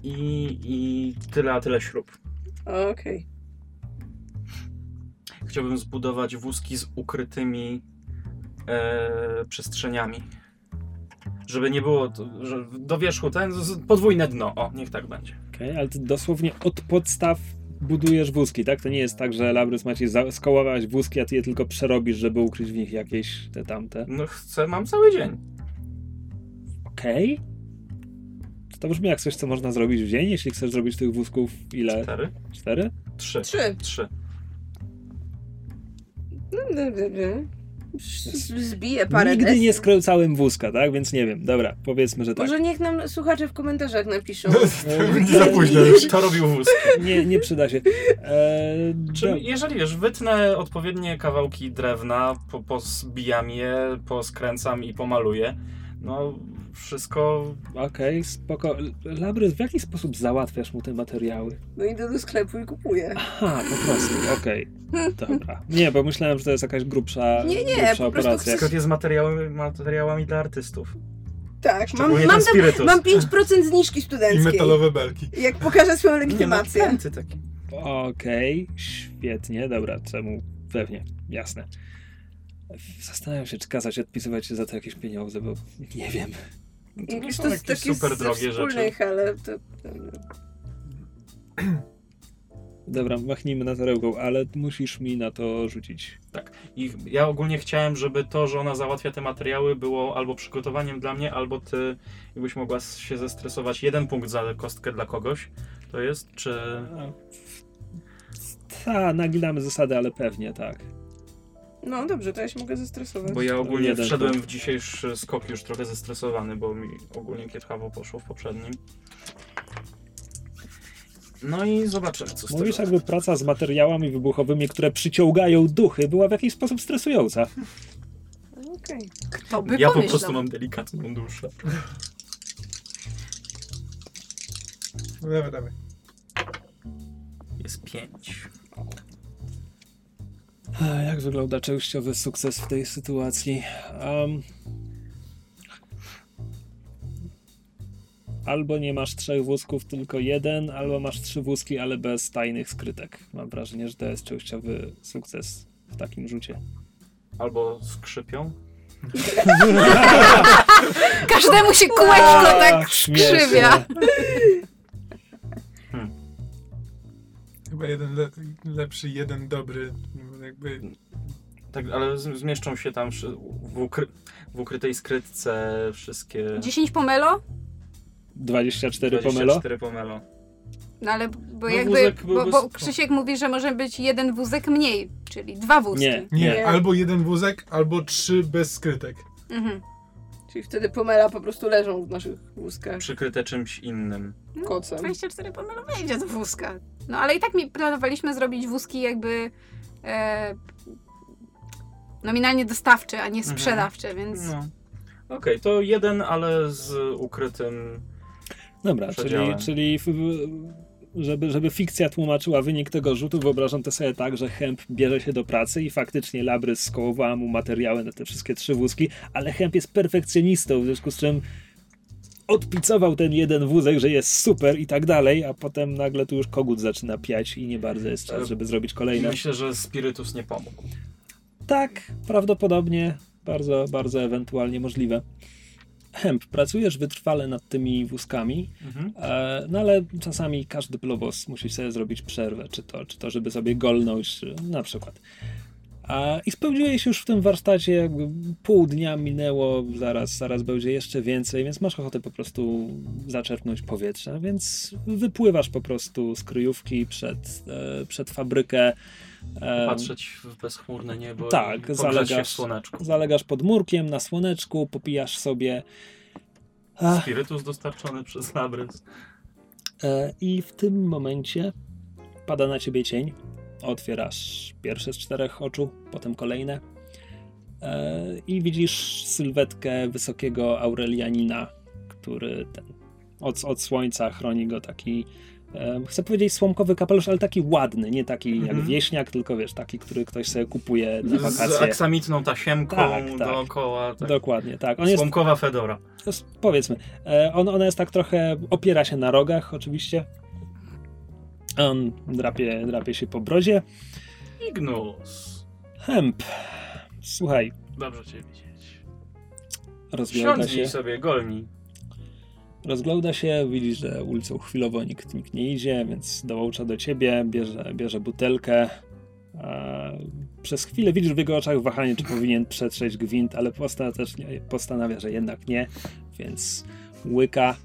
i, I tyle, a tyle śrub. Okej. Chciałbym zbudować wózki z ukrytymi e, przestrzeniami. Żeby nie było, to, że do wierzchu ten podwójne dno. O, niech tak będzie. Okej, ale ty dosłownie od podstaw budujesz wózki, tak? To nie jest tak, że Labrys ma ci za- skołować wózki, a ty je tylko przerobisz, żeby ukryć w nich jakieś te tamte. No chcę, mam cały dzień. Okej? To brzmi jak coś, co można zrobić w dzień, jeśli chcesz zrobić tych wózków ile? Cztery? Cztery? Trzy. Trzy. Trzy. Zbiję parę Nigdy nie skręcałem wózka, tak? Więc nie wiem. Dobra, powiedzmy, że tak. Może niech nam słuchacze w komentarzach napiszą. No, to będzie za późno już. Kto robił wózki? Nie, nie przyda się. Czy, do- jeżeli wiesz, wytnę odpowiednie kawałki drewna, po, pozbijam je, poskręcam i pomaluję, no wszystko Okej, spoko. Labrys, w jaki sposób załatwiasz mu te materiały? No idę do sklepu i kupuję. Aha, po prostu, okej. Dobra. Nie, bo myślałem, że to jest jakaś grubsza, Nie, nie, grubsza po prostu operacja. sklep jest materiały, materiałami dla artystów. Tak, mam, mam, tam, mam 5% zniżki I studenckiej. metalowe belki. Jak pokażę swoją Nie no, legitymację. takie. Okej, świetnie, dobra, czemu? Pewnie, jasne. Zastanawiam się, czy kazać odpisywać się za to jakieś pieniądze, bo nie wiem. To nie Już są to jest super drogie rzeczy. wspólnych, ale to... Dobra, machnijmy na tarełką, ale musisz mi na to rzucić. I ja ogólnie chciałem, żeby to, że ona załatwia te materiały, było albo przygotowaniem dla mnie, albo ty, jakbyś mogła się zestresować jeden punkt za kostkę dla kogoś. To jest, czy... Ta, naginamy zasady, ale pewnie tak. No dobrze, to ja się mogę zestresować. Bo ja ogólnie Jeden wszedłem w dzisiejszy skok już trochę zestresowany, bo mi ogólnie kietchawo poszło w poprzednim. No i zobaczymy, co z Mówisz, tego. jakby praca z materiałami wybuchowymi, które przyciągają duchy, była w jakiś sposób stresująca. Okej. Kto by Ja po pomyślał? prostu mam delikatną duszę. No dawaj, dawaj. Jest pięć. Jak wygląda częściowy sukces w tej sytuacji? Em, albo nie masz trzech wózków, tylko jeden, albo masz trzy wózki, ale bez tajnych skrytek. Mam wrażenie, że to jest częściowy sukces w takim rzucie. Albo skrzypią. Każdemu się kółeczko tak skrzywia. Chyba jeden le lepszy, jeden dobry. Jakby Tak, ale zmieszczą się tam w, ukry w ukrytej skrytce wszystkie 10 pomelo? 24 pomelo? 24 pomelo. No ale bo No jakby, bo, bo. Krzysiek mówi, że może być jeden wózek mniej, czyli dwa wózki. Nie, nie, nie. albo jeden wózek, albo trzy bez skrytek. Mhm. Czyli wtedy pomela po prostu leżą w naszych wózkach Przykryte czymś innym. kocem. 24 pomelo wejdzie do wózka. No ale i tak mi planowaliśmy zrobić wózki jakby e, nominalnie dostawcze, a nie Mhm. sprzedawcze, więc No. Okej, to jeden, ale z ukrytym. Dobra, czyli, czyli w, żeby, żeby fikcja tłumaczyła wynik tego rzutu, wyobrażam to sobie tak, że Hemp bierze się do pracy i faktycznie Labrys skołowała mu materiały na te wszystkie trzy wózki, ale Hemp jest perfekcjonistą, w związku z czym odpicował ten jeden wózek, że jest super i tak dalej, a potem nagle tu już kogut zaczyna piać i nie bardzo jest czas, żeby zrobić kolejne. Myślę, że Spirytus nie pomógł. Tak, prawdopodobnie, bardzo, bardzo ewentualnie możliwe. Hemp, pracujesz wytrwale nad tymi wózkami, Mhm. E, No ale czasami każdy plobos musi sobie zrobić przerwę, czy to, czy to żeby sobie golnąć, czy na przykład. A, I spełdziłeś już w tym warsztacie, jakby pół dnia minęło, zaraz, zaraz będzie jeszcze więcej, więc masz ochotę po prostu zaczerpnąć powietrza, więc wypływasz po prostu z kryjówki przed, e, przed fabrykę. E, Patrzeć w bezchmurne niebo tak, i pogrzeć się zalegasz- w słoneczku. Zalegasz pod murkiem na słoneczku, popijasz sobie. Ach, Spirytus dostarczony przez Labrys. E, I w tym momencie pada na ciebie cień. Otwierasz pierwsze z czterech oczu, potem kolejne. E, I widzisz sylwetkę wysokiego Aurelianina, który ten, od, od słońca chroni go taki. E, chcę powiedzieć słomkowy kapelusz, ale taki ładny, nie taki jak Mhm. wieśniak, tylko wiesz, taki, który ktoś sobie kupuje na Z wakacje. aksamitną tasiemką Tak, tak. dookoła. Tak. Dokładnie, tak. On jest Słomkowa fedora. jest, powiedzmy, e, on, ona jest tak trochę, opiera się na rogach oczywiście. On drapie, drapie się po brodzie. Ignus. Hemp, słuchaj, Dobrze cię widzieć. rozgląda Siądź się, sobie, golni. rozgląda się, widzi, że ulicą chwilowo nikt, nikt nie idzie, więc dołącza do ciebie, bierze, bierze butelkę. Przez chwilę widzisz w jego oczach wahanie, czy powinien przetrzeć gwint, ale ostatecznie postanawia, że jednak nie, więc łyka.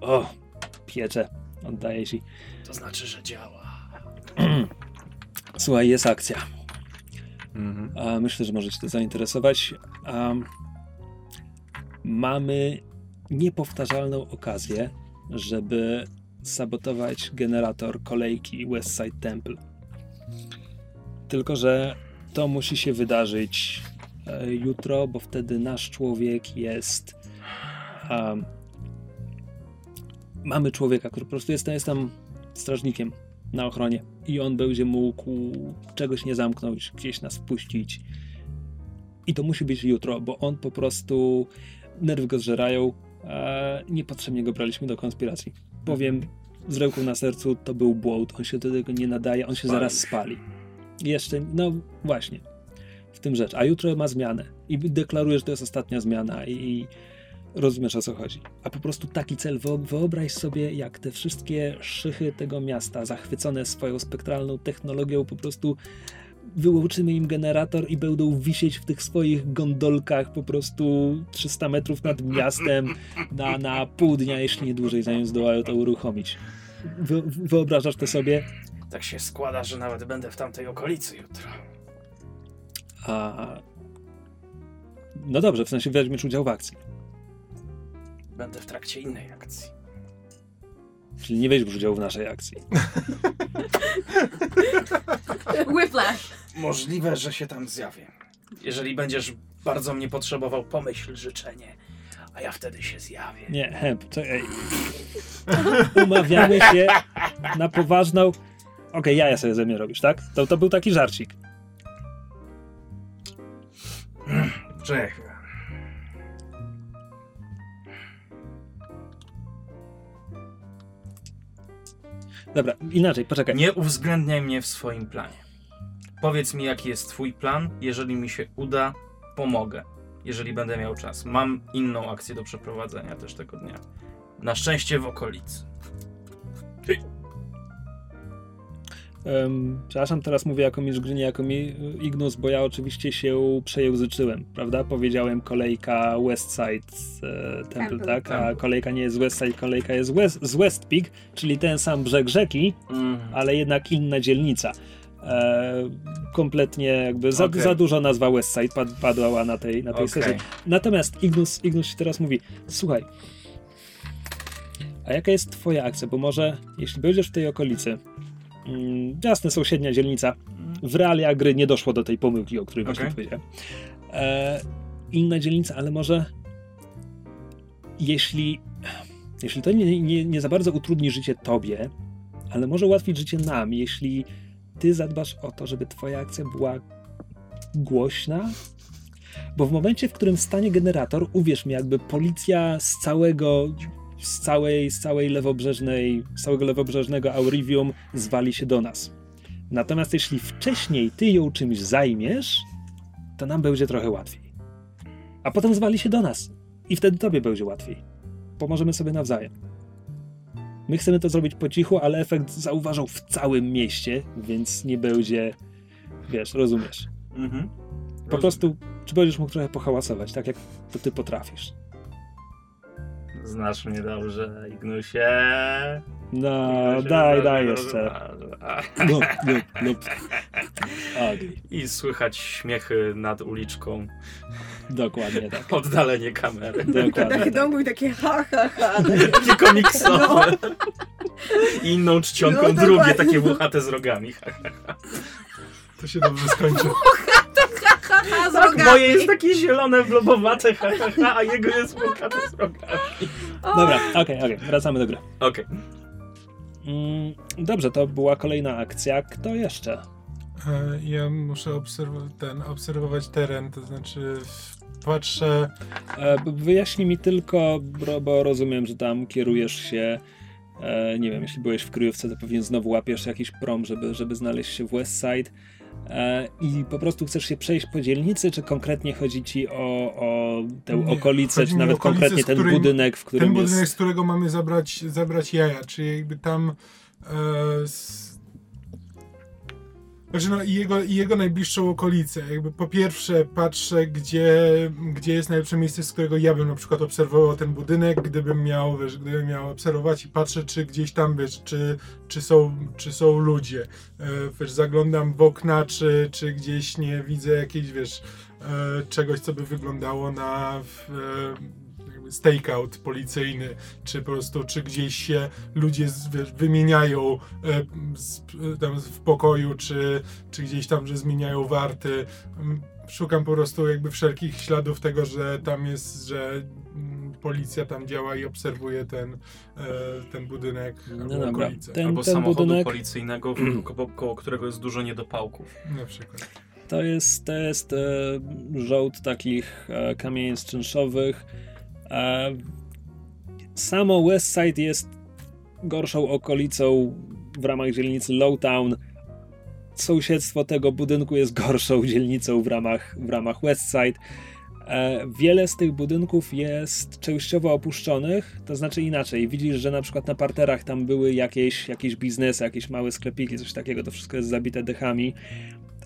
O, piecze, oddaje ci. To znaczy, że działa. Słuchaj, jest akcja. Mhm. A myślę, że może Cię to zainteresować. Um, mamy niepowtarzalną okazję, żeby sabotować generator kolejki Westside Temple. Tylko, że to musi się wydarzyć e, jutro, bo wtedy nasz człowiek jest. Um, mamy człowieka, który po prostu jest, jest tam strażnikiem na ochronie i on będzie mógł czegoś nie zamknąć, gdzieś nas wpuścić. I to musi być jutro, bo on po prostu nerwy go zżerają. E, niepotrzebnie go braliśmy do konspiracji. Powiem z ręką na sercu, to był błąd. On się do tego nie nadaje, on się zaraz spali. Jeszcze, no właśnie, w tym rzecz. A jutro ma zmianę i deklaruje, że to jest ostatnia zmiana i, i rozumiesz o co chodzi. A po prostu taki cel, Wyo- wyobraź sobie, jak te wszystkie szychy tego miasta, zachwycone swoją spektralną technologią, po prostu wyłączymy im generator i będą wisieć w tych swoich gondolkach po prostu 300 metrów nad miastem na, na pół dnia, jeśli nie dłużej, zanim zdołają to uruchomić. Wy, wyobrażasz to sobie? Tak się składa, że nawet będę w tamtej okolicy jutro. A... No dobrze, w sensie weźmiesz udział w akcji. Będę w trakcie innej akcji. Czyli nie weźmiesz udziału w naszej akcji. Whiplash. Możliwe, że się tam zjawię. Jeżeli będziesz bardzo mnie potrzebował, pomyśl życzenie, a ja wtedy się zjawię. Nie, Hemp, czekaj. Umawiamy się na poważną... Okej, ja sobie ze mnie robisz, tak? To, to był taki żarcik. Czekaj Dobra, inaczej, poczekaj. Nie uwzględniaj mnie w swoim planie. Powiedz mi, jaki jest twój plan. Jeżeli mi się uda, pomogę. Jeżeli będę miał czas. Mam inną akcję do przeprowadzenia też tego dnia. Na szczęście w okolicy. Um, przepraszam, teraz mówię jako mistrz gry, nie jako mi Ignus, bo ja oczywiście się przejęzyczyłem, prawda? Powiedziałem kolejka Westside e, Temple, Temple. tak? A Temple. kolejka nie jest Westside, kolejka jest West, z West Peak, czyli ten sam brzeg rzeki, ale jednak inna dzielnica. E, kompletnie jakby za, Okej. za dużo nazwa Westside pad, padła na tej, na tej Okej. sesji. Natomiast Ignus, Ignus ci teraz mówi, słuchaj, a jaka jest twoja akcja? Bo może, jeśli będziesz w tej okolicy, mm, jasne, sąsiednia dzielnica, w realiach gry nie doszło do tej pomyłki, o której właśnie Okej. powiedziałem. E, inna dzielnica, ale może jeśli, jeśli to nie, nie, nie za bardzo utrudni życie tobie, ale może ułatwić życie nam, jeśli ty zadbasz o to, żeby twoja akcja była głośna, bo w momencie, w którym stanie generator, uwierz mi, jakby policja z całego, z całej, z całej lewobrzeżnej, z całego lewobrzeżnego Aurivium zwali się do nas. Natomiast jeśli wcześniej ty ją czymś zajmiesz, to nam będzie trochę łatwiej. A potem zwali się do nas i wtedy tobie będzie łatwiej. Pomożemy sobie nawzajem. My chcemy to zrobić po cichu, ale efekt zauważą w całym mieście, więc nie będzie, wiesz, rozumiesz. Mhm. Po prostu, czy będziesz mógł trochę pohałasować, tak jak to ty potrafisz. Znasz mnie dobrze, Ignusie. No, Ignusie, daj, daj jeszcze. Lub, lub, lub. I słychać śmiechy nad uliczką. dokładnie tak. Oddalenie kamery. Dokładnie Takie tak. domu i takie ha, ha, ha. Takie komiksowe. I inną czcionką No, drugie, takie włochate z rogami. To się dobrze skończy. Haha, z Tak, rogami. moje jest takie zielone, blobowate, ha, ha, ha, a jego jest włochate z rogami. Dobra, okej, okej, wracamy do gry. Okej. Mm, dobrze, to była kolejna akcja. Kto jeszcze? E, Ja muszę obserw- ten, obserwować teren, to znaczy patrzę. E, Wyjaśnij mi tylko, bo, bo rozumiem, że tam kierujesz się. E, nie wiem, jeśli byłeś w kryjówce, to pewnie znowu łapiesz jakiś prom, żeby, żeby znaleźć się w Westside. E, I po prostu chcesz się przejść po dzielnicy, czy konkretnie chodzi ci o, o tę Nie, okolicę, czy nawet konkretnie z ten budynek, w którym Ten budynek, jest. z którego mamy zabrać, zabrać jaja, czy jakby tam. E, s... Znaczy no i jego, i jego najbliższą okolicę. Jakby po pierwsze patrzę, gdzie, gdzie jest najlepsze miejsce, z którego ja bym na przykład obserwował ten budynek, gdybym miał, wiesz, gdybym miał obserwować i patrzę, czy gdzieś tam, wiesz, czy, czy, są, czy są ludzie. E, wiesz, zaglądam w okna, czy, czy gdzieś nie widzę jakiejś, wiesz, e, czegoś, co by wyglądało na e, stakeout policyjny, czy po prostu, czy gdzieś się ludzie z, wiesz, wymieniają e, z, tam w pokoju, czy, czy gdzieś tam, że zmieniają warty. Mm, Szukam po prostu jakby wszelkich śladów tego, że tam jest, że mm, policja tam działa i obserwuje ten, e, ten budynek No albo dobra. okolice. Ten- Albo samochodu budynek- policyjnego, koło, koło którego jest dużo niedopałków. Na przykład. To jest, to jest e, żołd takich e, kamieni czynszowych. Samo Westside jest gorszą okolicą w ramach dzielnicy Lowtown. Sąsiedztwo tego budynku jest gorszą dzielnicą w ramach, w ramach Westside. E, wiele z tych budynków jest częściowo opuszczonych, to znaczy inaczej. Widzisz, że na przykład na parterach tam były jakieś, jakieś biznesy, jakieś małe sklepiki, coś takiego, to wszystko jest zabite dechami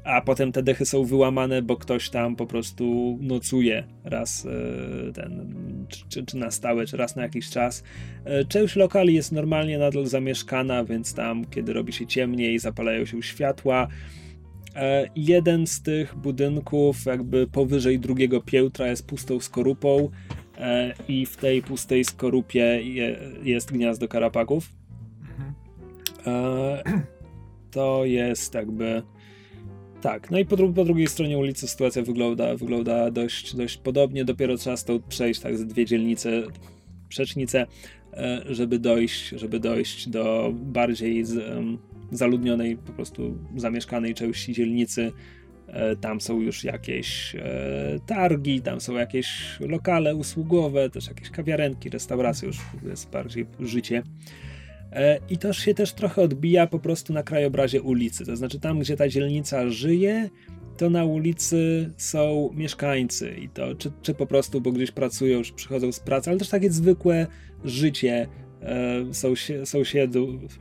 a potem te dechy są wyłamane, bo ktoś tam po prostu nocuje raz e, ten, czy- czy, na stałe, czy raz na jakiś czas. E, Część lokali jest normalnie nadal zamieszkana, więc tam, kiedy robi się ciemniej, zapalają się światła. E, Jeden z tych budynków, jakby powyżej drugiego piętra, jest pustą skorupą, i w tej pustej skorupie je, jest gniazdo karapaków. E, to jest jakby. Tak, no i po, dru po, drugiej stronie ulicy sytuacja wygląda, wygląda dość, dość podobnie. Dopiero trzeba stąd przejść tak z dwie dzielnice, przecznice, e, żeby dojść, żeby dojść do bardziej z, um, zaludnionej, po prostu zamieszkanej części dzielnicy. E, tam są już jakieś e, targi, tam są jakieś lokale usługowe, też jakieś kawiarenki, restauracje, już jest bardziej życie. E, I to się też trochę odbija po prostu na krajobrazie ulicy. To znaczy, tam gdzie ta dzielnica żyje, to na ulicy są mieszkańcy i to czy, czy po prostu, bo gdzieś pracują, czy przychodzą z pracy, ale też takie zwykłe życie e, sąsiadów,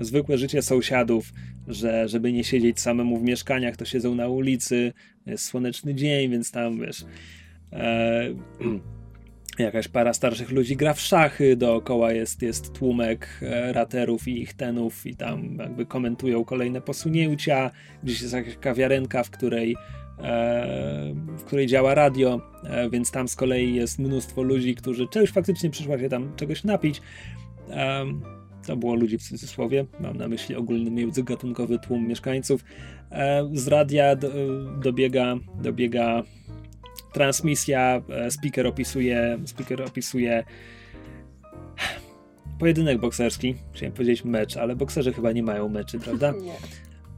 zwykłe życie sąsiadów, że żeby nie siedzieć samemu w mieszkaniach, to siedzą na ulicy, jest słoneczny dzień, więc tam wiesz. E, jakaś para starszych ludzi gra w szachy, dookoła jest, jest tłumek e, raterów i ich tenów i tam jakby komentują kolejne posunięcia, gdzieś jest jakaś kawiarenka, w której e, w której działa radio, e, więc tam z kolei jest mnóstwo ludzi, którzy czegoś faktycznie przyszła się tam czegoś napić. To było ludzi w cudzysłowie, mam na myśli ogólny międzygatunkowy tłum mieszkańców. Z radia dobiega, dobiega transmisja, e, speaker opisuje, speaker opisuje pojedynek bokserski. Chciałem powiedzieć mecz, ale bokserzy chyba nie mają meczy, prawda? Nie.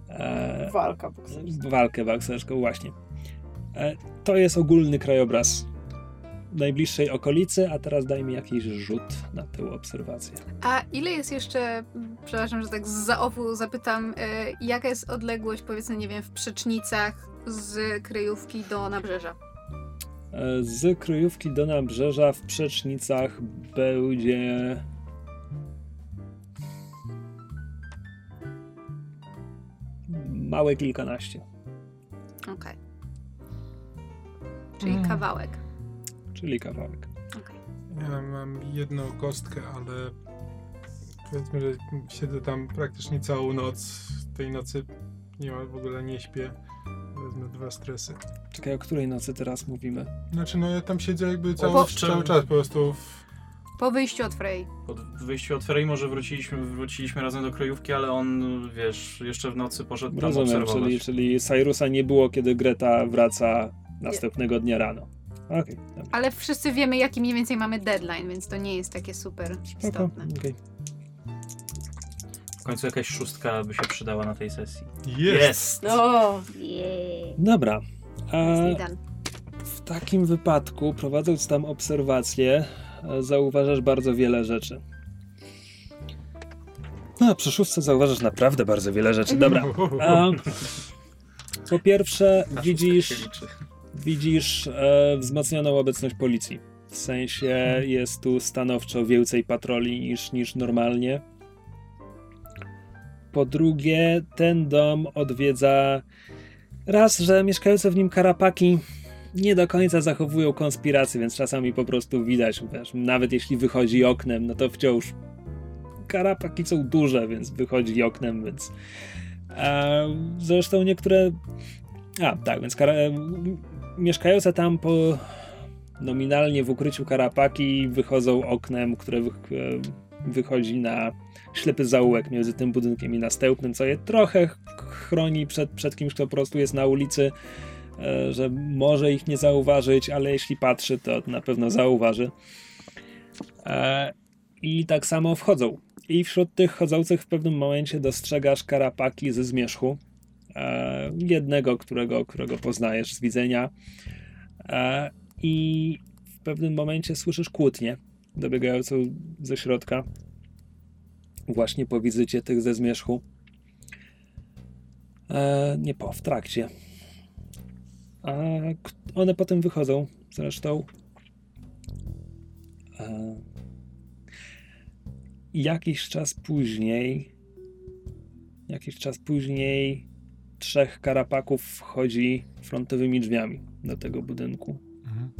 E, Walka bokserska. Walkę bokserską, właśnie. E, to jest ogólny krajobraz najbliższej okolicy, a teraz daj mi jakiś rzut na tę obserwację. A ile jest jeszcze, przepraszam, że tak z zaofu zapytam, jaka jest odległość, powiedzmy, nie wiem, w przecznicach z kryjówki do nabrzeża? Z kryjówki do nabrzeża w Przecznicach będzie... Małe kilkanaście. Okej. Okay. Czyli mm. kawałek. Czyli kawałek. Okay. Ja mam jedną kostkę, ale powiedzmy, że siedzę tam praktycznie całą noc. Tej nocy nie ma, w ogóle nie śpię. Wezmę dwa stresy. Czekaj, o której nocy teraz mówimy? Znaczy, no ja tam siedzę jakby cały, po... cały czas po prostu. W... Po wyjściu od Frey. Po wyjściu od Frey może wróciliśmy, wróciliśmy razem do krajówki, ale on, wiesz, jeszcze w nocy poszedł tam Rozumiem, obserwować. czyli, czyli Cyrusa nie było, kiedy Greta wraca następnego dnia rano. Okay, ale wszyscy wiemy, jaki mniej więcej mamy deadline, więc to nie jest takie super istotne. Okay. W końcu jakaś szóstka by się przydała na tej sesji. Jest! O, yeah. Dobra. A w takim wypadku, prowadząc tam obserwacje, zauważasz bardzo wiele rzeczy. No, przy szóstce zauważasz naprawdę bardzo wiele rzeczy. Dobra. A, po pierwsze, widzisz, widzisz e, wzmocnioną obecność policji. W sensie jest tu stanowczo więcej patroli niż, niż normalnie. Po drugie, ten dom odwiedza raz, że mieszkające w nim karapaki nie do końca zachowują konspirację, więc czasami po prostu widać, wiesz, nawet jeśli wychodzi oknem, no to wciąż karapaki są duże, więc wychodzi oknem, więc a, zresztą niektóre a, tak, więc kara... mieszkające tam po nominalnie w ukryciu karapaki wychodzą oknem, które wy... wychodzi na ślepy zaułek między tym budynkiem i następnym, co je trochę chroni przed, przed kimś, kto po prostu jest na ulicy, e, że może ich nie zauważyć, ale jeśli patrzy, to na pewno zauważy. E, I tak samo wchodzą. I wśród tych chodzących w pewnym momencie dostrzegasz karapaki ze zmierzchu. E, jednego, którego, którego poznajesz z widzenia. I w pewnym momencie słyszysz kłótnię dobiegającą ze środka właśnie po wizycie tych ze zmierzchu. E, nie po, w trakcie. A one potem wychodzą zresztą. E, jakiś czas później, jakiś czas później trzech karapaków wchodzi frontowymi drzwiami do tego budynku. Mhm.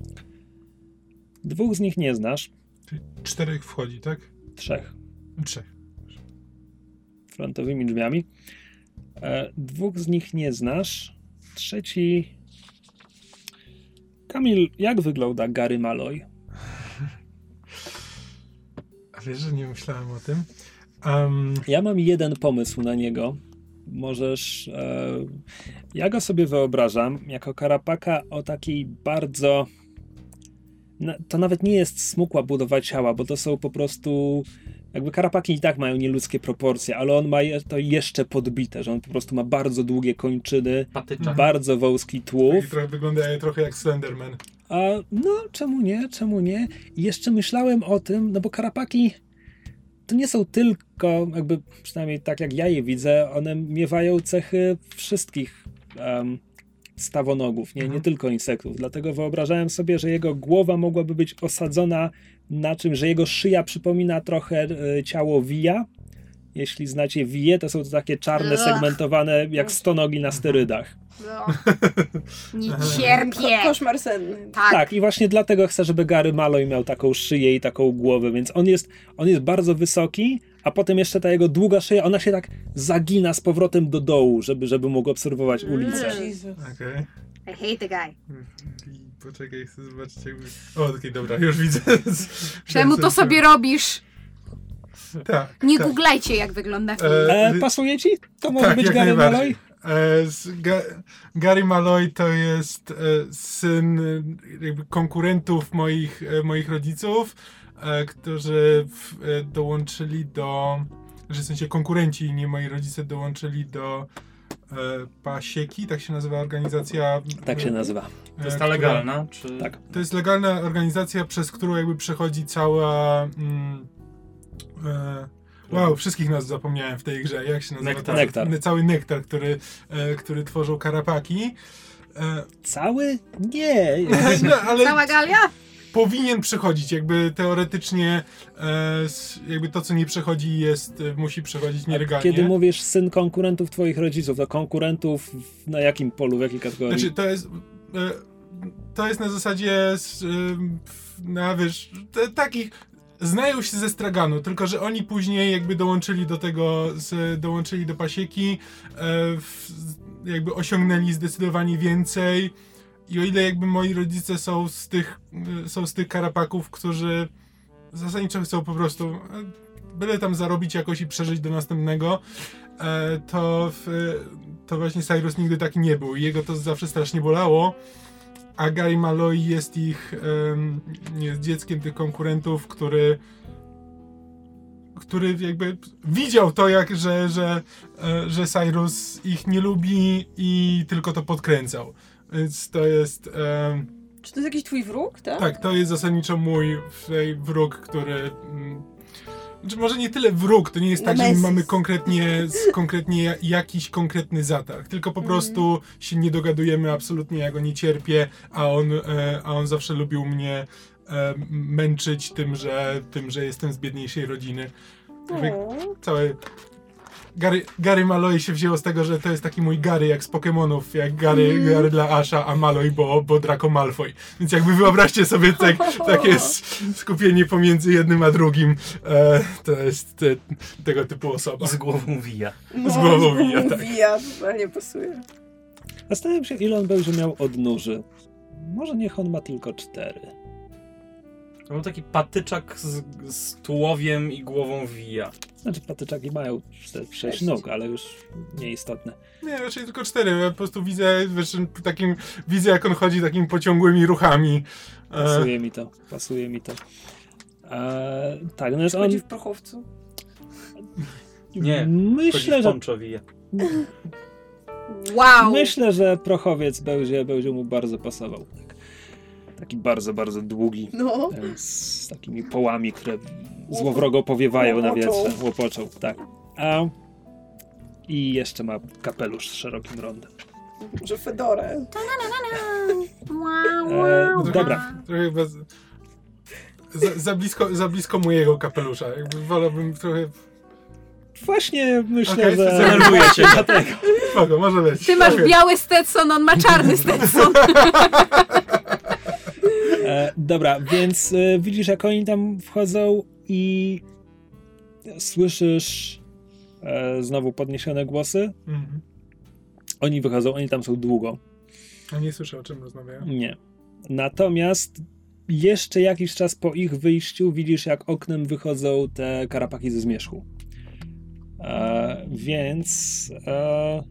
Dwóch z nich nie znasz. Czyli czterech wchodzi, tak? Trzech. Trzech frontowymi drzwiami. E, dwóch z nich nie znasz. Trzeci. Kamil, jak wygląda Gary Malloy? A wiesz, że nie myślałem o tym. Um, Ja mam jeden pomysł na niego. Możesz. E, ja go sobie wyobrażam jako karapaka o takiej bardzo. To nawet nie jest smukła budowa ciała, bo to są po prostu. Jakby karapaki i tak mają nieludzkie proporcje, ale on ma to jeszcze podbite, że on po prostu ma bardzo długie kończyny, Patyczak. bardzo wąski tułów. trochę wyglądają trochę jak Slenderman. A no, czemu nie? Czemu nie? I jeszcze myślałem o tym, no bo karapaki to nie są tylko, jakby przynajmniej tak jak ja je widzę, one miewają cechy wszystkich em, stawonogów, nie, nie Mhm. tylko insektów. Dlatego wyobrażałem sobie, że jego głowa mogłaby być osadzona na czym, że jego szyja przypomina trochę e, ciało wija. Jeśli znacie wije, to są to takie czarne, segmentowane, jak stonogi na sterydach. No. Nie Aha. Ko- cierpię. koszmar senny. Tak. Tak, i właśnie dlatego chcę, żeby Gary Malloy miał taką szyję i taką głowę, więc on jest, on jest bardzo wysoki, a potem jeszcze ta jego długa szyja, ona się tak zagina z powrotem do dołu, żeby, żeby mógł obserwować ulicę. Mm. Okej. I hate the guy. Poczekaj, chcę zobaczyć jakby... O, okej, dobra, już widzę. Czemu to sobie robisz? Tak, Nie tak. googlajcie, jak wygląda film. E, E, pasuje ci? To może tak, być Gary. Malloy? E, z Ga Gary Malloy to jest e, syn e, jakby konkurentów moich, e, moich rodziców, e, którzy w, e, dołączyli do, że w sensie konkurenci, nie moi rodzice, dołączyli do Pasieki, tak się nazywa organizacja. Tak się e, nazywa. e, To jest ta która- legalna? Czy... Tak. To jest legalna organizacja, przez którą jakby przechodzi cała. Mm, e, wow, wszystkich nas zapomniałem w tej grze. Jak się nazywa? Nektar. Nektar. Cały nektar, który, e, który tworzą karapaki. E, Cały? Nie. no, ale Cała Galia? Powinien przechodzić, jakby teoretycznie e, jakby to, co nie przechodzi jest, e, musi przechodzić nielegalnie. Kiedy mówisz syn konkurentów twoich rodziców, to konkurentów na jakim polu, w jakiej kategorii? Znaczy, to jest. e, To jest na zasadzie. f- Na wiesz, te, takich. Znają się ze straganu, tylko że oni później jakby dołączyli do tego, z, dołączyli do pasieki, e, w, jakby osiągnęli zdecydowanie więcej. I o ile jakby moi rodzice są z tych, y, są z tych karapaków, którzy zasadniczo chcą po prostu e, byle tam zarobić jakoś i przeżyć do następnego, e, to, to właśnie Cyrus nigdy taki nie był. Jego to zawsze strasznie bolało. A Gary Malloy jest ich, jest dzieckiem tych konkurentów, który który jakby widział to, jak, że, że, e, że Cyrus ich nie lubi i tylko to podkręcał. Więc to jest. em, Czy to jest jakiś twój wróg, tak? tak, to jest zasadniczo mój wróg, który. mm, Znaczy może nie tyle wróg, to nie jest tak, że my mamy konkretnie, konkretnie ja- jakiś konkretny zatarg, tylko po prostu się nie dogadujemy absolutnie, ja go nie cierpię, a on, e, a on zawsze lubił mnie e, męczyć tym, że, tym, że jestem z biedniejszej rodziny. Jakby O. Całe... Gary, Gary Malloy się wzięło z tego, że to jest taki mój Gary jak z Pokémonów, jak Gary, Gary dla Asha, a Malloy, bo, bo Draco Malfoy. Więc jakby wyobraźcie sobie tak, takie skupienie pomiędzy jednym a drugim. E, to jest te, tego typu osoba. Z głową wija. No, Z głową wija, tak. Wija, totalnie pasuje. Zastanawiam się, ile on będzie miał odnóży. Może niech on ma tylko cztery. To był taki patyczak z, z tułowiem i głową wija. Znaczy patyczaki mają czte- sześć Sześć. nóg, ale już nieistotne. Nie, raczej tylko cztery. Ja po prostu widzę, wiesz, takim, widzę jak on chodzi takimi pociągłymi ruchami. E, Pasuje mi to, pasuje mi to. E, tak, no jest on... Chodzi w prochowcu. Nie, Myślę, w że. Wow! myślę, że prochowiec będzie, będzie mu bardzo pasował. Tak. Taki bardzo, bardzo długi. No. Z takimi połami, które złowrogo powiewają na Łopoczą. wietrze. Łopoczą, tak. A, I jeszcze ma kapelusz z szerokim rondem. Może Fedorę. E, wow. dobra. Trochę za, za, blisko, za blisko mojego kapelusza. Jakby wolałbym trochę... Właśnie myślę, Okej, że... Zdenerwuję cię. Dlatego. Spoko, może być. Ty masz Okej. biały Stetson, on ma czarny Stetson. E, dobra, więc e, widzisz, jak oni tam wchodzą i słyszysz e, znowu podniesione głosy. Mhm. Oni wychodzą, oni tam są długo. A nie słyszę o czym rozmawiają. Nie. Natomiast jeszcze jakiś czas po ich wyjściu widzisz, jak oknem wychodzą te karapaki ze zmierzchu. E, więc e,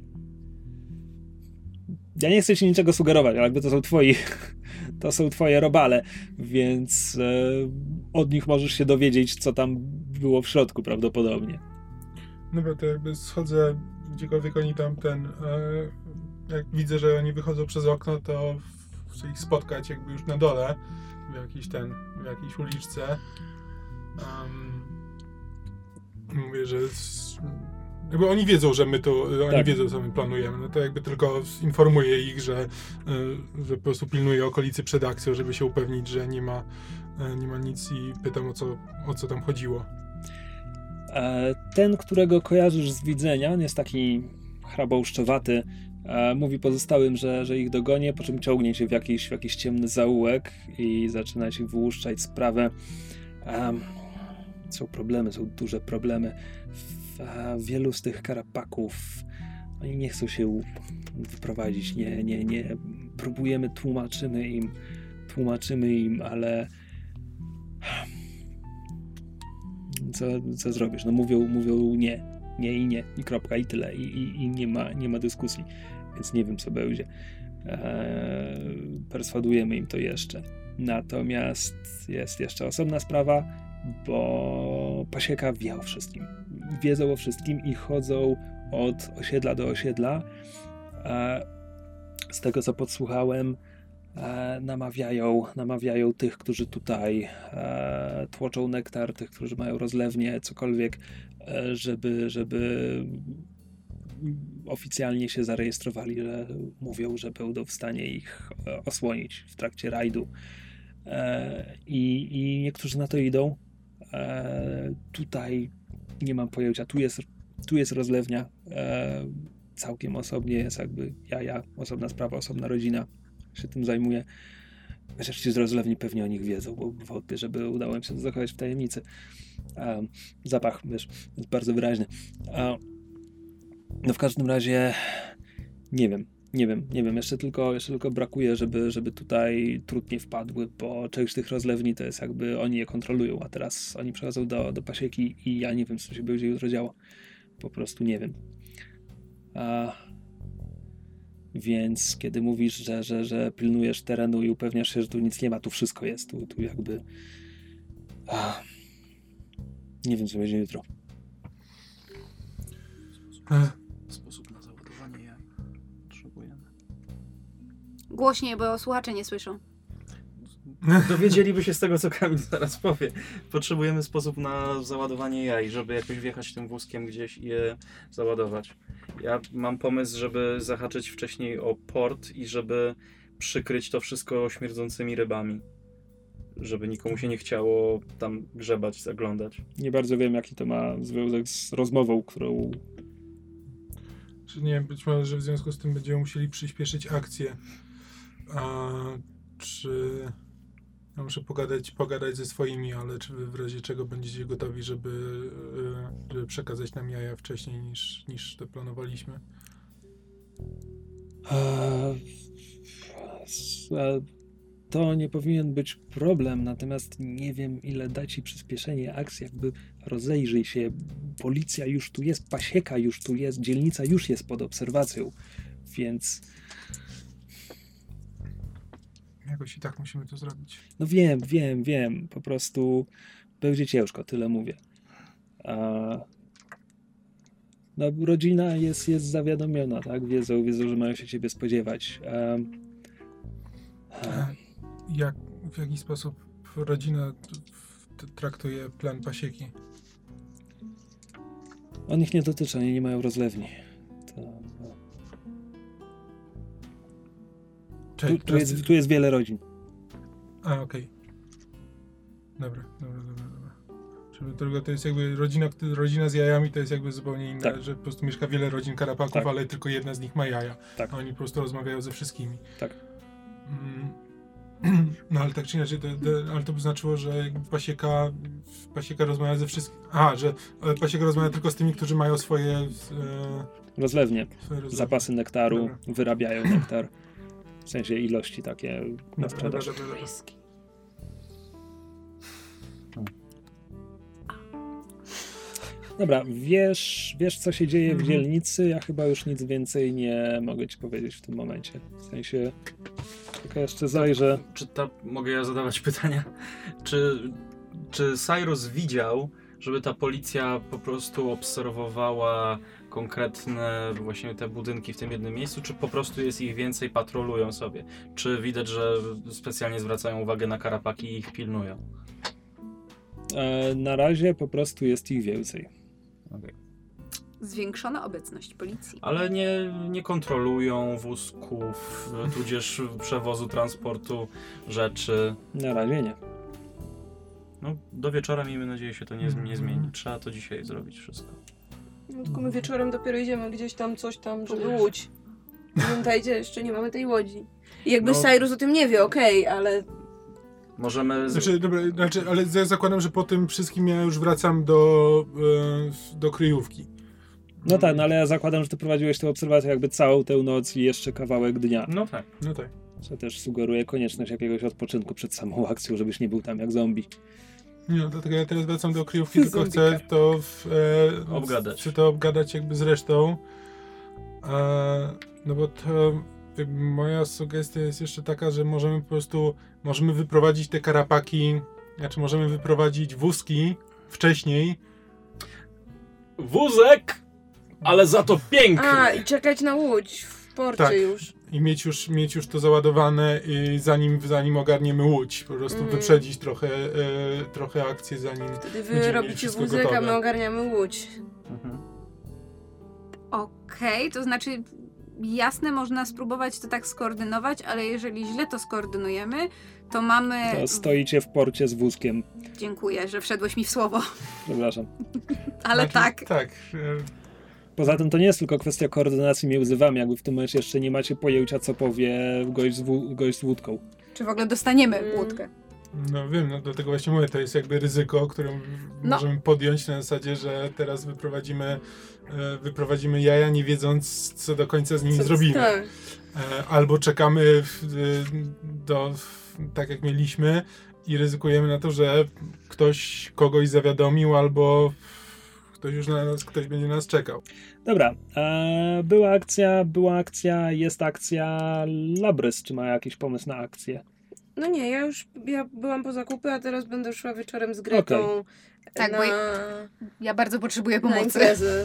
ja nie chcę ci niczego sugerować, ale jakby to są twoi to są twoje robale, więc e, od nich możesz się dowiedzieć, co tam było w środku prawdopodobnie. No bo to jakby schodzę gdziekolwiek oni tam ten. E, jak widzę, że oni wychodzą przez okno, to chcę ich spotkać jakby już na dole, w jakiejś ten, w jakiejś uliczce. Um, mówię, że jakby oni wiedzą, że my to, oni Tak. wiedzą, co my planujemy. No to jakby tylko informuję ich, że, e, że po prostu pilnuję okolicy przed akcją, żeby się upewnić, że nie ma, e, nie ma nic i pytam o co, o co tam chodziło. E, Ten, którego kojarzysz z widzenia, on jest taki chrabąszczowaty. E, Mówi pozostałym, że, że ich dogonię, po czym ciągnie cię w jakiś, w jakiś ciemny zaułek i zaczyna ci wyłuszczać sprawę. Em, Są problemy, są duże problemy. A wielu z tych karapaków oni nie chcą się wyprowadzić, nie, nie, nie. Próbujemy, tłumaczymy im, tłumaczymy im, ale co, co zrobisz? No mówią, mówią nie, nie i nie, i kropka, i tyle, i, i, i nie, ma, nie ma dyskusji, więc nie wiem, co będzie. Eee, perswadujemy im to jeszcze. Natomiast jest jeszcze osobna sprawa, bo pasieka wie o wszystkim. Wiedzą o wszystkim i chodzą od osiedla do osiedla. Eee, z tego, co podsłuchałem, e, namawiają, namawiają tych, którzy tutaj e, tłoczą nektar, tych, którzy mają rozlewnie, cokolwiek, e, żeby, żeby oficjalnie się zarejestrowali, że mówią, że będą w stanie ich e, osłonić w trakcie rajdu. E, I, I niektórzy na to idą. E, tutaj nie mam pojęcia, tu jest, tu jest rozlewnia. E, całkiem osobnie jest jakby jaja, osobna sprawa, osobna rodzina się tym zajmuje. Chociaż ci z rozlewni pewnie o nich wiedzą, bo wątpię, żeby udało im się to zachować w tajemnicy. Um, zapach, wiesz, jest bardzo wyraźny. A, no w każdym razie nie wiem, nie wiem, nie wiem. Jeszcze tylko, jeszcze tylko brakuje, żeby, żeby tutaj trudnie wpadły, bo część tych rozlewni to jest jakby oni je kontrolują, a teraz oni przechodzą do, do pasieki i ja nie wiem, co się będzie jutro działo. Po prostu nie wiem. A, więc kiedy mówisz, że, że, że pilnujesz terenu i upewniasz się, że tu nic nie ma, tu wszystko jest, tu, tu jakby. A, nie wiem, co będzie jutro. E, Głośniej, bo słuchacze nie słyszą. Dowiedzieliby się z tego, co Kamil zaraz powie. Potrzebujemy sposób na załadowanie jaj, żeby jakoś wjechać tym wózkiem gdzieś i je załadować. Ja mam pomysł, żeby zahaczyć wcześniej o port i żeby przykryć to wszystko śmierdzącymi rybami. Żeby nikomu się nie chciało tam grzebać, zaglądać. Nie bardzo wiem, jaki to ma związek z rozmową, którą. Czy nie wiem, być może, że w związku z tym będziemy musieli przyspieszyć akcję. A czy. Ja muszę pogadać, pogadać ze swoimi, ale czy wy w razie czego będziecie gotowi, żeby, e, żeby przekazać nam jaja wcześniej niż, niż to planowaliśmy? S- e, To nie powinien być problem, natomiast nie wiem, ile da ci przyspieszenie akcji. Jakby rozejrzyj się, policja już tu jest, pasieka już tu jest, dzielnica już jest pod obserwacją, więc Jakoś i tak musimy to zrobić. no wiem, wiem, wiem, po prostu będzie ciężko, tyle mówię. A, no, rodzina jest, jest zawiadomiona, tak? Wiedzą, wiedzą, że mają się ciebie spodziewać. Em, a, Jak, w jaki sposób rodzina traktuje plan pasieki? On ich nie dotyczy, oni nie mają rozlewni. Czy, tu, tu, jest, tu jest wiele rodzin. A, okej. Dobra, dobra, dobra, dobra. Czyli to jest jakby rodzina, rodzina z jajami to jest jakby zupełnie inne, Tak. że po prostu mieszka wiele rodzin karapaków, Tak. ale tylko jedna z nich ma jaja. Tak. A oni po prostu rozmawiają ze wszystkimi. Tak. Mm. No ale tak czy inaczej, to, to, ale to by znaczyło, że pasieka, pasieka rozmawia ze wszystkimi. A, że pasieka rozmawia tylko z tymi, którzy mają swoje, e, Rozlewnie. swoje rozlewy. Zapasy nektaru, Dobra. wyrabiają nektar. W sensie ilości takie na Dobra, dobra, sprzedaż. dobra, dobra. Dobra, wiesz, wiesz co się dzieje w Mhm. dzielnicy, ja chyba już nic więcej nie mogę ci powiedzieć w tym momencie. W sensie, tylko jeszcze zajrzę. Czy ta, mogę ja zadawać pytania? Czy, czy Cyrus widział, żeby ta policja po prostu obserwowała konkretne właśnie te budynki w tym jednym miejscu, czy po prostu jest ich więcej, patrolują sobie? Czy widać, że specjalnie zwracają uwagę na karapaki i ich pilnują? E, na razie po prostu jest ich więcej. Zwiększona obecność policji. Ale nie, nie kontrolują wózków, tudzież przewozu transportu rzeczy. Na razie nie. No, do wieczora miejmy nadzieję się to nie, nie Mhm. zmieni. Trzeba to dzisiaj zrobić wszystko. No, tylko my wieczorem dopiero idziemy gdzieś tam, coś tam, żeby łódź. Pamiętajcie, jeszcze nie mamy tej łodzi. I jakby No. Cyrus o tym nie wie, okej, ale Możemy. Z... Znaczy, dobra, znaczy, ale ja zakładam, że po tym wszystkim ja już wracam do, e, do kryjówki. No tak, no ale ja zakładam, że ty prowadziłeś tę obserwację jakby całą tę noc i jeszcze kawałek dnia. No tak. No tak. Co też sugeruje konieczność jakiegoś odpoczynku przed samą akcją, żebyś nie był tam jak zombie. Nie, No, dlatego ja teraz wracam do kryjówki, tylko chcę to w, e, Obgadać. Chcę to obgadać jakby z resztą. E, no bo to jakby moja sugestia jest jeszcze taka, że możemy po prostu, możemy wyprowadzić te karapaki, znaczy możemy wyprowadzić wózki wcześniej. Wózek, ale za to piękny. A, i czekać na łódź w porcie Tak. już. I mieć już, mieć już to załadowane, i zanim, zanim ogarniemy łódź. Po prostu Mm. wyprzedzić trochę, e, trochę akcję, zanim. Wtedy wy robicie wszystko wózek, a my ogarniamy łódź. Mhm. Okej, to znaczy jasne, można spróbować to tak skoordynować, ale jeżeli źle to skoordynujemy, to mamy... To stoicie w porcie z wózkiem. Dziękuję, że wszedłeś mi w słowo, Przepraszam. ale Znaczy, tak. Tak. Poza tym to nie jest tylko kwestia koordynacji między wami, jakby w tym momencie jeszcze nie macie pojęcia, co powie gość z, wó- gość z wódką. Czy w ogóle dostaniemy Mm. łódkę. No wiem, no dlatego właśnie mówię, to jest jakby ryzyko, które No. możemy podjąć na zasadzie, że teraz wyprowadzimy, e, wyprowadzimy jaja, nie wiedząc, co do końca z nimi Co- zrobimy. Tak. E, Albo czekamy w, do, w, tak jak mieliśmy i ryzykujemy na to, że ktoś kogoś zawiadomił, albo ktoś już na nas, ktoś będzie nas czekał. Dobra, e, była akcja, była akcja, jest akcja. Labrys, czy ma jakiś pomysł na akcję? No nie, ja już ja byłam po zakupy, a teraz będę szła wieczorem z Gretą Tak, na, bo Ja bardzo potrzebuję na pomocy. imprezę.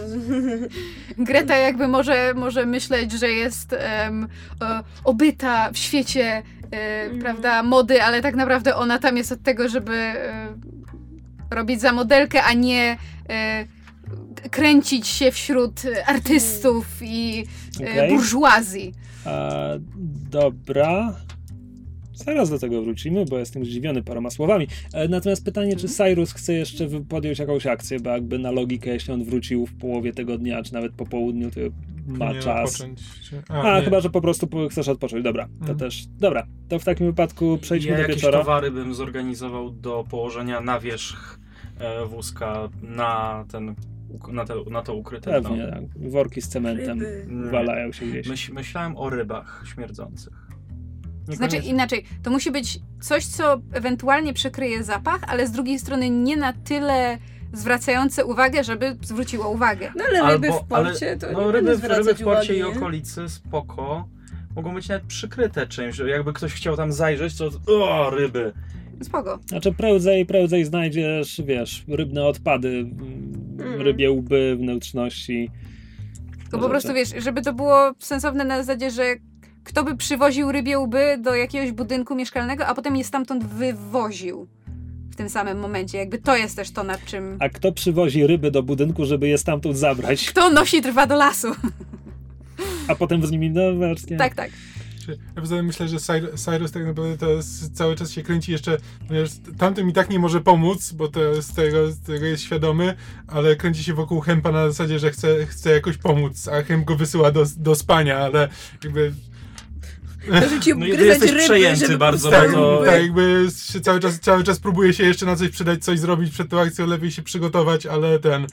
Greta jakby może, może myśleć, że jest em, e, obyta w świecie, e, Mhm. prawda, mody, ale tak naprawdę ona tam jest od tego, żeby e, robić za modelkę, a nie e, kręcić się wśród artystów i e, Okej. burżuazji. E, dobra. Zaraz do tego wrócimy, bo jestem zdziwiony paroma słowami. E, natomiast pytanie, czy Cyrus chce jeszcze podjąć jakąś akcję, bo jakby na logikę, jeśli on wrócił w połowie tego dnia, czy nawet po południu, to ma Nie czas. odpocząć, czy... A, nie. chyba, że po prostu chcesz odpocząć. Dobra, to Mhm. też. Dobra, to w takim wypadku przejdźmy ja do jakieś wieczora. towary bym zorganizował do położenia na wierzch e, wózka na ten na, te, na to ukryte Pewnie, dno. tak. worki z cementem Ryby. Walają się gdzieś. Myśl, myślałem o rybach śmierdzących. Znaczy inaczej, to musi być coś, co ewentualnie przekryje zapach, ale z drugiej strony nie na tyle zwracające uwagę, żeby zwróciło uwagę. No ale ryby Albo- w porcie to No nie ryby, ryby w porcie i uwagi, nie? okolicy, spoko. Mogą być nawet przykryte czymś, że jakby ktoś chciał tam zajrzeć, to o, ryby. Spoko. Znaczy prędzej, prędzej znajdziesz, wiesz, rybne odpady, mm, Mm. rybie łby, wnętrzności. Tylko po prostu wiesz, żeby to było sensowne na zasadzie, że kto by przywoził rybie łby do jakiegoś budynku mieszkalnego, a potem je stamtąd wywoził w tym samym momencie. Jakby to jest też to, nad czym... A kto przywozi ryby do budynku, żeby je stamtąd zabrać, Kto nosi drwa do lasu? a potem z nimi, no właśnie. tak, tak. Czy- Ja poza tym myślę, że Cyr- Cyrus tak naprawdę cały czas się kręci jeszcze, ponieważ tamtym i tak nie może pomóc, bo to z tego, z tego jest świadomy, ale kręci się wokół Hempa na zasadzie, że chce, chce jakoś pomóc, a Hemp go wysyła do, do spania, ale jakby Ci No gryzać jesteś ryby, przejęty żeby bardzo, no to- ryby. tak jakby się cały czas, cały czas próbuje się jeszcze na coś przydać, coś zrobić przed tą akcją, lepiej się przygotować, ale ten,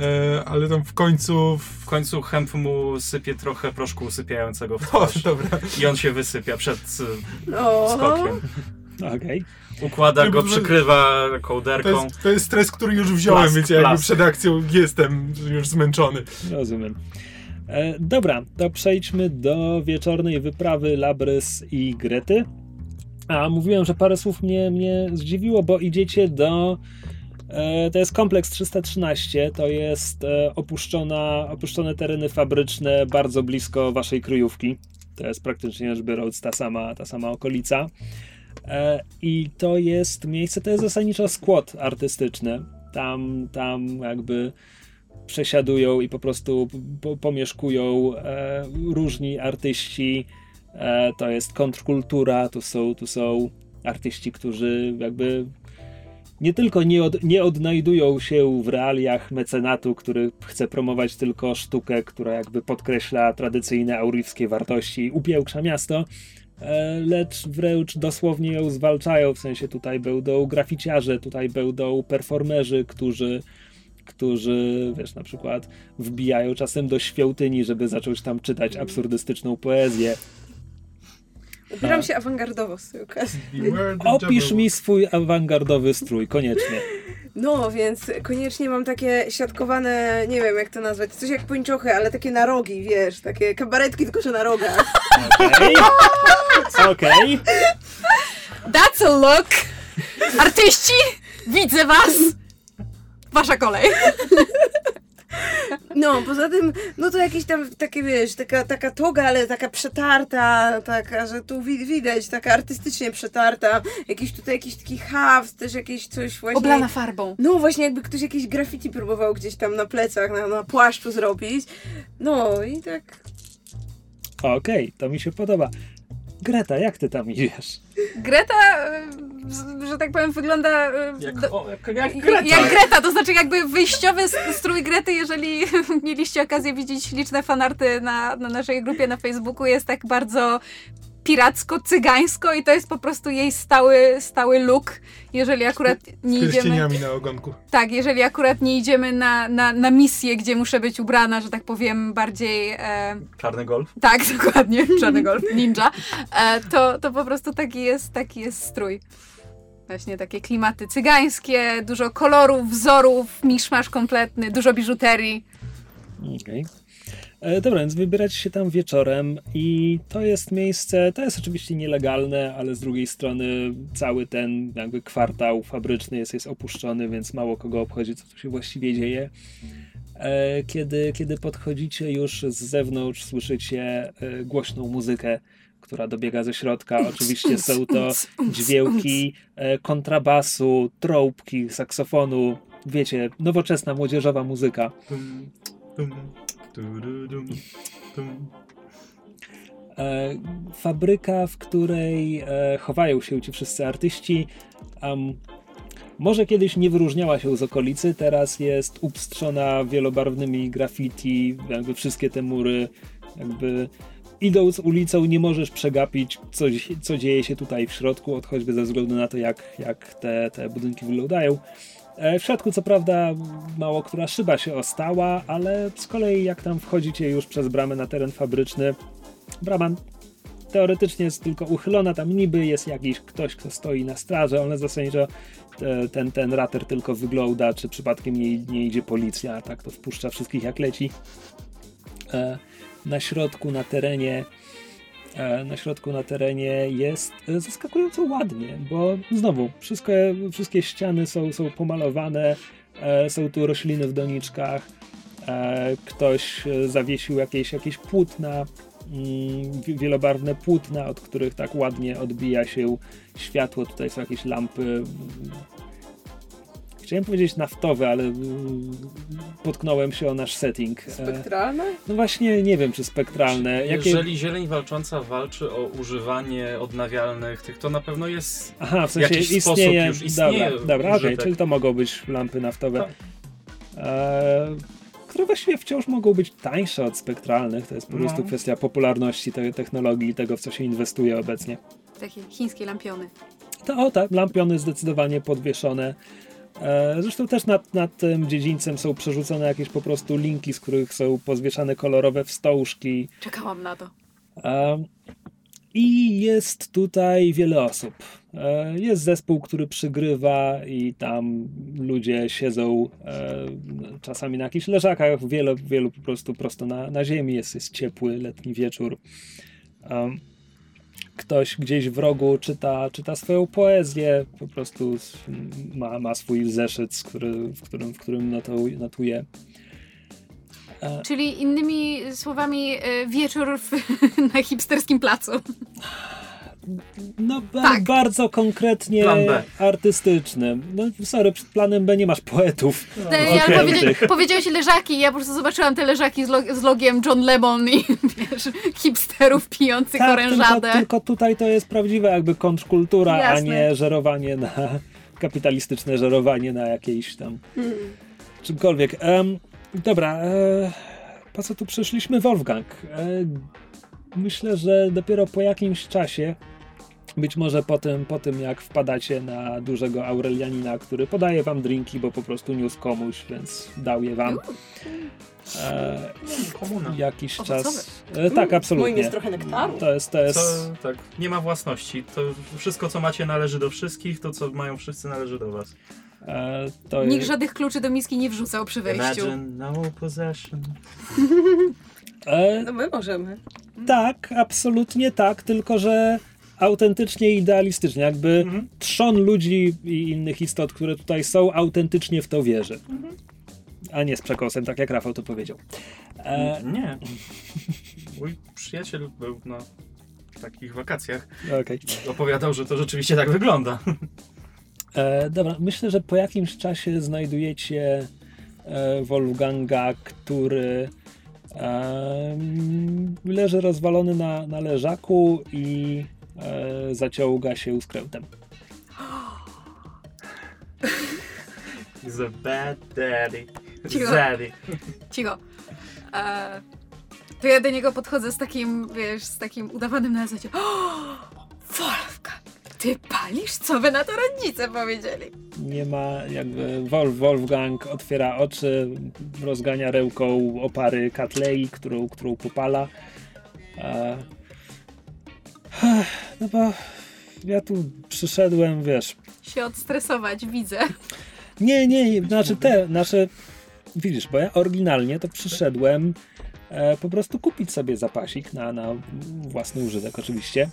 e, ale tam w końcu, w, W końcu Hemp mu sypie trochę proszku usypiającego w o, twarz dobra, i on się wysypia przed y, O, skokiem. Okej. Układa go, przykrywa To kołderką. jest, to jest stres, który już wziąłem, Plask, wiecie, jakby plask. przed akcją jestem już zmęczony. Rozumiem. E, dobra, to przejdźmy do wieczornej wyprawy Labrys i Grety. A mówiłem, że parę słów mnie, mnie zdziwiło, bo idziecie do. E, to jest kompleks 313, to jest e, opuszczona, opuszczone tereny fabryczne bardzo blisko waszej kryjówki. To jest praktycznie rzecz biorąc ta sama, ta sama okolica. I to jest miejsce, to jest zasadniczo skład artystyczny. Tam, tam jakby przesiadują i po prostu po, pomieszkują e, różni artyści. E, to jest kontrkultura, tu są, tu są artyści, którzy jakby nie tylko nie, od, nie odnajdują się w realiach mecenatu, który chce promować tylko sztukę, która jakby podkreśla tradycyjne aurywskie wartości i upiększa miasto, e, lecz wręcz dosłownie ją zwalczają, w sensie tutaj będą graficiarze, tutaj będą performerzy, którzy którzy, wiesz, na przykład wbijają czasem do świątyni, żeby zacząć tam czytać absurdystyczną poezję. Ubieram A. się awangardowo z tej okazji. Opisz mi swój awangardowy strój, koniecznie. No, więc koniecznie mam takie siatkowane, nie wiem jak to nazwać, coś jak pończochy, ale takie na rogi, wiesz, takie kabaretki, tylko że na rogach. Okej. Okej. That's a look! Artyści! Widzę was! Wasza kolej. No, poza tym, no to jakieś tam takie, wiesz, taka, taka toga, ale taka przetarta, taka, że tu wi- widać, taka artystycznie przetarta. Jakiś tutaj jakiś taki haft, też jakieś coś właśnie... Oblana farbą. No właśnie, jakby ktoś jakieś graffiti próbował gdzieś tam na plecach, na, na płaszczu zrobić. No i tak... Okej, to mi się podoba. Greta, jak ty tam idziesz? Greta, że tak powiem, wygląda... e, Jak, do- jak, jak Greta. jak Greta, to znaczy jakby wyjściowy strój Grety, jeżeli mieliście okazję widzieć liczne fanarty na, na naszej grupie na Facebooku, jest tak bardzo piracko-cygańsko i to jest po prostu jej stały, stały look, jeżeli akurat nie Z idziemy... na ogonku. Tak, jeżeli akurat nie idziemy na, na, na misję, gdzie muszę być ubrana, że tak powiem, bardziej... E, Czarny golf. tak, dokładnie, czarny golf, ninja, e, to, to po prostu taki jest, taki jest strój. Właśnie takie klimaty cygańskie, dużo kolorów, wzorów, miszmasz kompletny, dużo biżuterii. Okej. E, Dobra, więc wybieracie się tam wieczorem i to jest miejsce, to jest oczywiście nielegalne, ale z drugiej strony cały ten jakby kwartał fabryczny jest, jest opuszczony, więc mało kogo obchodzi, co tu się właściwie dzieje. E, Kiedy, kiedy podchodzicie już z zewnątrz, słyszycie e, głośną muzykę, która dobiega ze środka. Oczywiście są to dźwięki e, kontrabasu, trąbki, saksofonu. Wiecie, nowoczesna, młodzieżowa muzyka. E, fabryka, w której e, chowają się ci wszyscy artyści. może kiedyś nie wyróżniała się z okolicy, teraz jest upstrzona wielobarwnymi graffiti, jakby wszystkie te mury, jakby idąc ulicą nie możesz przegapić, co, co dzieje się tutaj w środku, od choćby ze względu na to, jak, jak te, te budynki wyglądają. E, W środku, co prawda, mało która szyba się ostała, ale z kolei, jak tam wchodzicie już przez bramę na teren fabryczny, brama teoretycznie jest tylko uchylona, tam niby jest jakiś ktoś, kto stoi na straży, ale zasadniczo te, ten, ten rater tylko wygląda, czy przypadkiem nie, nie idzie policja, a tak to wpuszcza wszystkich jak leci. Na środku, na terenie e, na środku na terenie jest zaskakująco ładnie, bo znowu wszystko, wszystkie ściany są, są pomalowane, e, są tu rośliny w doniczkach, e, ktoś zawiesił jakieś, jakieś płótna, mm, wi- wielobarwne płótna, od których tak ładnie odbija się światło. Tutaj są jakieś lampy. Chciałem powiedzieć naftowe, ale mm, potknąłem się o nasz setting. E, Spektralne? No właśnie, nie wiem, czy spektralne. Jakie... Jeżeli zieleń walcząca walczy o używanie odnawialnych tych, to na pewno jest Aha, w sensie jakiś istnieje. sposób już istnieje dobra, dobra okej, użytek. czyli to mogą być lampy naftowe. Tak. E, które właściwie wciąż mogą być tańsze od spektralnych. To jest po No. prostu kwestia popularności tej technologii i tego, w co się inwestuje obecnie. Takie chińskie lampiony. To o tak, lampiony zdecydowanie podwieszone. E, Zresztą też nad, nad tym dziedzińcem są przerzucone jakieś po prostu linki, z których są pozwieszane kolorowe wstążki. Czekałam na to. E, I jest tutaj wiele osób. E, Jest zespół, który przygrywa, i tam ludzie siedzą czasami na jakichś leżakach, wielu, wielu po prostu prosto na, na ziemi. Jest, jest ciepły letni wieczór. Ktoś gdzieś w rogu czyta, czyta swoją poezję, po prostu ma, ma swój zeszyt, który, w którym, w którym notuje. notuje. E, Czyli innymi słowami e, wieczór w, na hipsterskim placu. No, Tak. bardzo konkretnie Plan B. artystyczny. No, sorry, przed planem B nie masz poetów. Te, ja okej. powiedzia- powiedziałeś leżaki, ja po prostu zobaczyłam te leżaki z, lo- z logiem John Lemon i wiesz, hipsterów pijących Tak, tylko, orężadę. tylko tutaj to jest prawdziwe jakby kontrkultura, a nie żerowanie na kapitalistyczne żerowanie na jakiejś tam czymkolwiek. Em, dobra, e, po co tu przyszliśmy? Wolfgang. E, myślę, że dopiero po jakimś czasie, być może po tym, po tym jak wpadacie na dużego Aurelianina, który podaje wam drinki, bo po prostu niósł komuś, więc dał je wam. E, Komuna. jakiś Owocowe. czas. E, tak, absolutnie. Moim jest trochę nektaru. To jest, to jest. Co, tak, nie ma własności. To wszystko, co macie, należy do wszystkich. To, co mają wszyscy, należy do was. E, to Nikt jest żadnych kluczy do miski nie wrzucał przy wejściu. Imagine no possession. e, No my możemy. tak, absolutnie tak, tylko że autentycznie idealistycznie. Jakby Mhm. trzon ludzi i innych istot, które tutaj są, autentycznie w to wierzy. A nie z przekosem, tak jak Rafał to powiedział. E, Nie. Mój przyjaciel był na takich wakacjach. okej. Opowiadał, że to rzeczywiście tak wygląda. E, dobra, myślę, że po jakimś czasie znajdujecie e, Wolfganga, który e, leży rozwalony na, na leżaku i e, zaciąga się skrętem. He's a bad daddy. Cicho. Zaddy. Cicho. E, to ja do niego podchodzę z takim, wiesz, z takim udawanym na zasadzie. Wolfka, ty palisz? Co wy na to rodzice powiedzieli? Nie ma jakby Wolf, Wolfgang otwiera oczy, rozgania ręką opary Katlei, którą, którą popala. E, no bo ja tu przyszedłem, wiesz, Się odstresować, widzę. Nie, nie, znaczy te, nasze. Widzisz, bo ja oryginalnie to przyszedłem e, po prostu kupić sobie zapasik na, na własny użytek, oczywiście.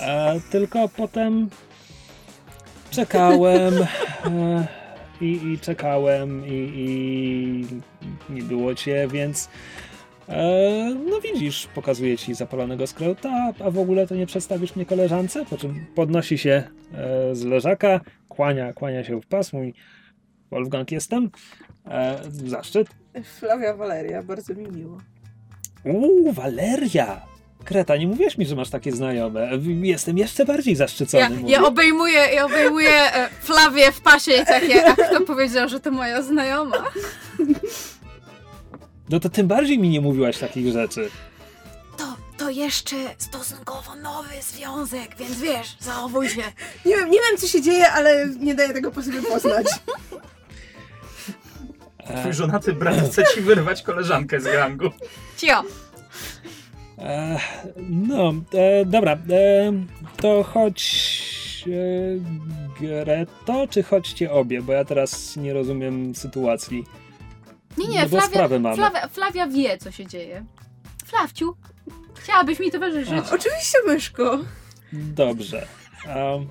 E, tylko potem czekałem e, i, i czekałem i, i nie było cię, więc. E, no widzisz, pokazuję ci zapalonego skreuta, a w ogóle to nie przedstawisz mnie koleżance, po czym podnosi się e, z leżaka, kłania, kłania się w pas, mówi Wolfgang jestem, e, zaszczyt. Flavia Valeria, bardzo mi miło. Uuu, Waleria! Kreta, nie mówiłeś mi, że masz takie znajome. Jestem jeszcze bardziej zaszczycony. Ja, mówię. ja obejmuję, ja obejmuję e, Flawię w pasie i takie, a kto powiedział, że to moja znajoma? No to tym bardziej mi nie mówiłaś takich rzeczy. To, to jeszcze stosunkowo nowy związek, więc wiesz, zachowuj się. Nie wiem, nie wiem co się dzieje, ale nie daję tego po sobie poznać. E, Twój żonaty brat chce ci wyrwać koleżankę z gangu. Cio. e, no, e, dobra. E, to chodź e, Greto, czy chodźcie obie? Bo ja teraz nie rozumiem sytuacji. Nie, nie, Flavia, sprawę mamy. Flavia, Flavia wie, co się dzieje. Flawciu, chciałabyś mi towarzyszyć? Ach. Oczywiście, myszko. Dobrze. Um,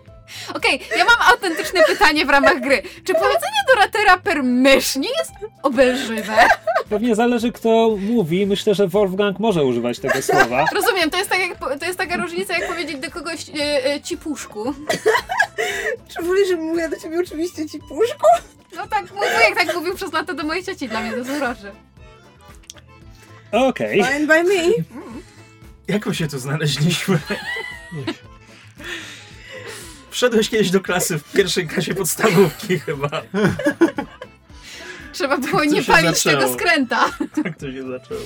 Okej, ja mam autentyczne pytanie w ramach gry. Czy powiedzenie do ratera per mysz nie jest obelżywe? pewnie zależy, kto mówi. Myślę, że Wolfgang może używać tego słowa. Rozumiem, to jest, tak jak, to jest taka różnica, jak powiedzieć do kogoś e, e, cipuszku. Czy wolisz, żebym mówiła do ciebie oczywiście ci puszku? No tak, mój wujek tak mówił przez lata do mojej cioci, dla mnie to jest uroczy. Okej. Fine by me. Jak my się tu znaleźliśmy? Wszedłeś kiedyś do klasy w pierwszej klasie podstawówki chyba. Trzeba było to nie się palić zaczęło. tego skręta. Tak to się zaczęło.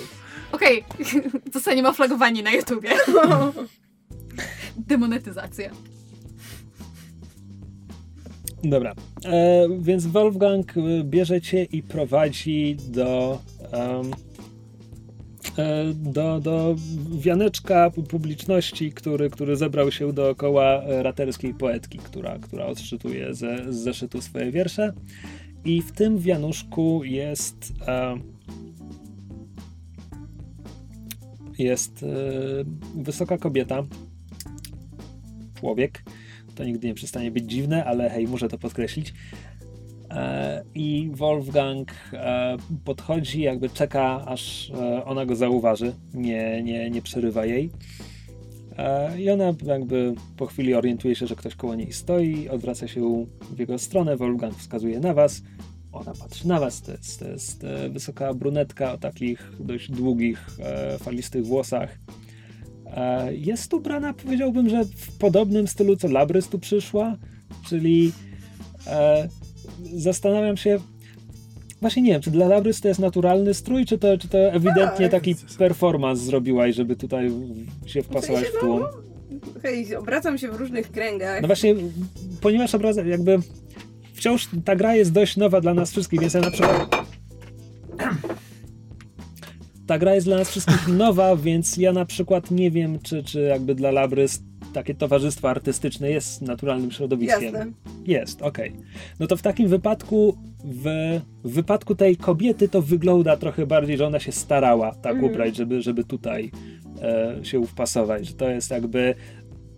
Okej, zostaniemy oflagowani na YouTubie. Demonetyzacja. Dobra. E, więc Wolfgang e, bierze cię i prowadzi do em, e, do, do wianeczka publiczności, który, który zebrał się dookoła raterskiej poetki, która, która odczytuje ze, z zeszytu swoje wiersze. I w tym wianuszku jest e, jest e, wysoka kobieta, człowiek. To nigdy nie przestanie być dziwne, ale hej, muszę to podkreślić. E, I Wolfgang e, podchodzi, jakby czeka, aż e, ona go zauważy. Nie, nie, nie przerywa jej. I ona jakby po chwili orientuje się, że ktoś koło niej stoi, odwraca się w jego stronę. Wolfgang wskazuje na was. Ona patrzy na was. To jest, to jest wysoka brunetka o takich dość długich, falistych włosach. E, jest ubrana, powiedziałbym, że w podobnym stylu, co Labrys tu przyszła, czyli e, zastanawiam się, właśnie nie wiem, czy dla Labrys to jest naturalny strój, czy to, czy to ewidentnie Tak. taki performance zrobiłaś, żeby tutaj się wpasować w tłum. Hej, obracam się w różnych kręgach. No właśnie, ponieważ obraz, jakby wciąż ta gra jest dość nowa dla nas wszystkich, więc ja na przykład ta gra jest dla nas wszystkich nowa, więc ja na przykład nie wiem, czy, czy jakby dla Labrys takie towarzystwo artystyczne jest naturalnym środowiskiem. Jasne. Jest, okej. No to w takim wypadku, w, w wypadku tej kobiety to wygląda trochę bardziej, że ona się starała tak Mhm. ubrać, żeby, żeby tutaj e, się wpasować, że to jest jakby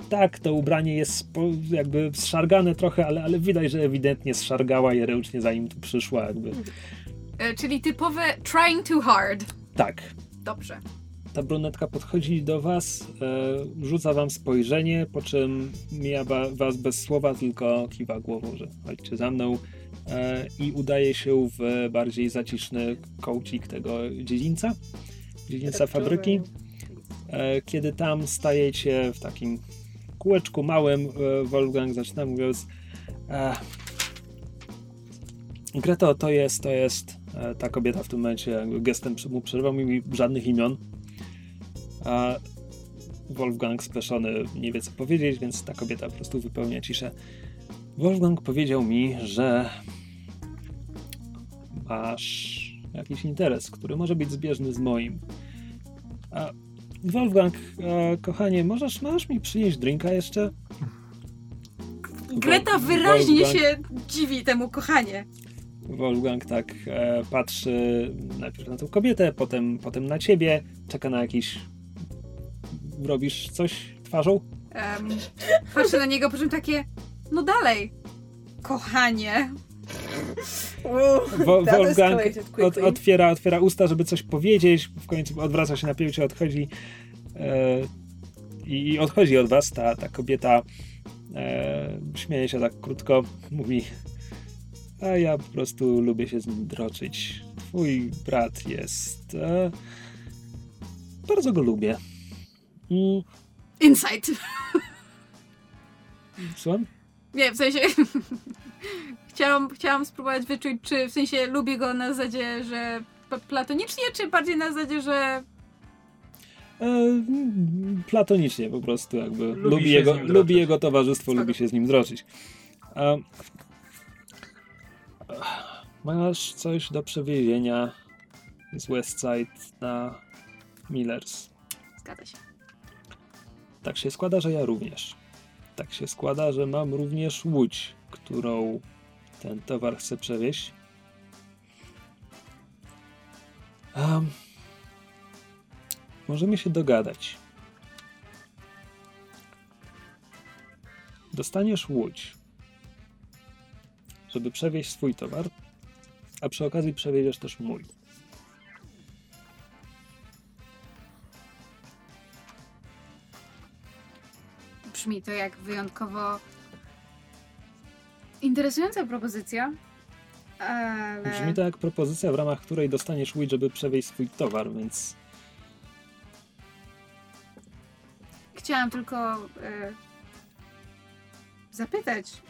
tak, to ubranie jest jakby zszargane trochę, ale, ale widać, że ewidentnie zszargała je ręcznie zanim tu przyszła jakby. E, czyli typowe trying too hard. Tak. Dobrze. Ta brunetka podchodzi do was, e, rzuca wam spojrzenie, po czym mija wa, was bez słowa, tylko kiwa głową, że chodźcie za mną e, i udaje się w bardziej zaciszny kącik tego dziedzińca, dziedzińca fabryki. E, kiedy tam stajecie w takim kółeczku małym, e, Wolfgang zaczyna mówiąc Greto, to jest, to jest ta kobieta w tym momencie gestem mu przerwał mi żadnych imion. A Wolfgang speszony nie wie co powiedzieć, więc ta kobieta po prostu wypełnia ciszę. Wolfgang powiedział mi, że masz jakiś interes, który może być zbieżny z moim. A Wolfgang, e, kochanie, możesz, możesz mi przynieść drinka jeszcze? Greta wyraźnie Wolfgang- się dziwi temu kochanie. Wolfgang tak e, patrzy najpierw na tą kobietę, potem, potem na ciebie, czeka na jakiś... Robisz coś twarzą? Em, patrzę na niego, po czym takie, no dalej, kochanie. Wo- That Wolfgang escalated od, otwiera, otwiera usta, żeby coś powiedzieć, w końcu odwraca się na pięcie, odchodzi e, i, i odchodzi od was. Ta, ta kobieta e, śmieje się tak krótko, mówi a ja po prostu lubię się z nim droczyć. Twój brat jest... E, bardzo go lubię. I Insight. słucham? Nie, w sensie. chciałam, chciałam spróbować wyczuć, czy w sensie lubię go na zasadzie, że platonicznie, czy bardziej na zasadzie, że. E, mm, platonicznie po prostu jakby. Lubi Lubi, jego, lubi jego towarzystwo, Spoko. lubi się z nim droczyć. Masz coś do przewiezienia z Westside na Millers. Zgadza się. Tak się składa, że ja również. Tak się składa, że mam również łódź, którą ten towar chcę przewieźć. Um, możemy się dogadać. Dostaniesz łódź, żeby przewieźć swój towar, a przy okazji przewieziesz też mój. Brzmi to jak wyjątkowo. interesująca propozycja. Ale. Brzmi to jak propozycja, w ramach której dostaniesz łódź, żeby przewieźć swój towar, więc Chciałam tylko e, zapytać,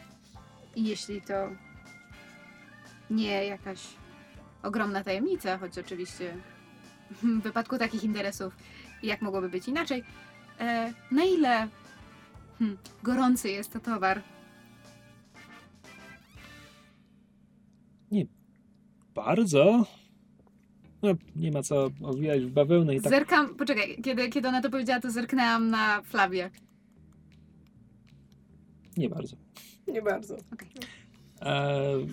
jeśli to nie jakaś ogromna tajemnica, choć oczywiście w wypadku takich interesów, jak mogłoby być inaczej, e, na ile hmm, gorący jest to towar? bardzo. No, nie ma co owijać w bawełnę i tak Zerkam, poczekaj, kiedy, kiedy ona to powiedziała, to zerknęłam na Flawię. nie bardzo. Nie bardzo. E,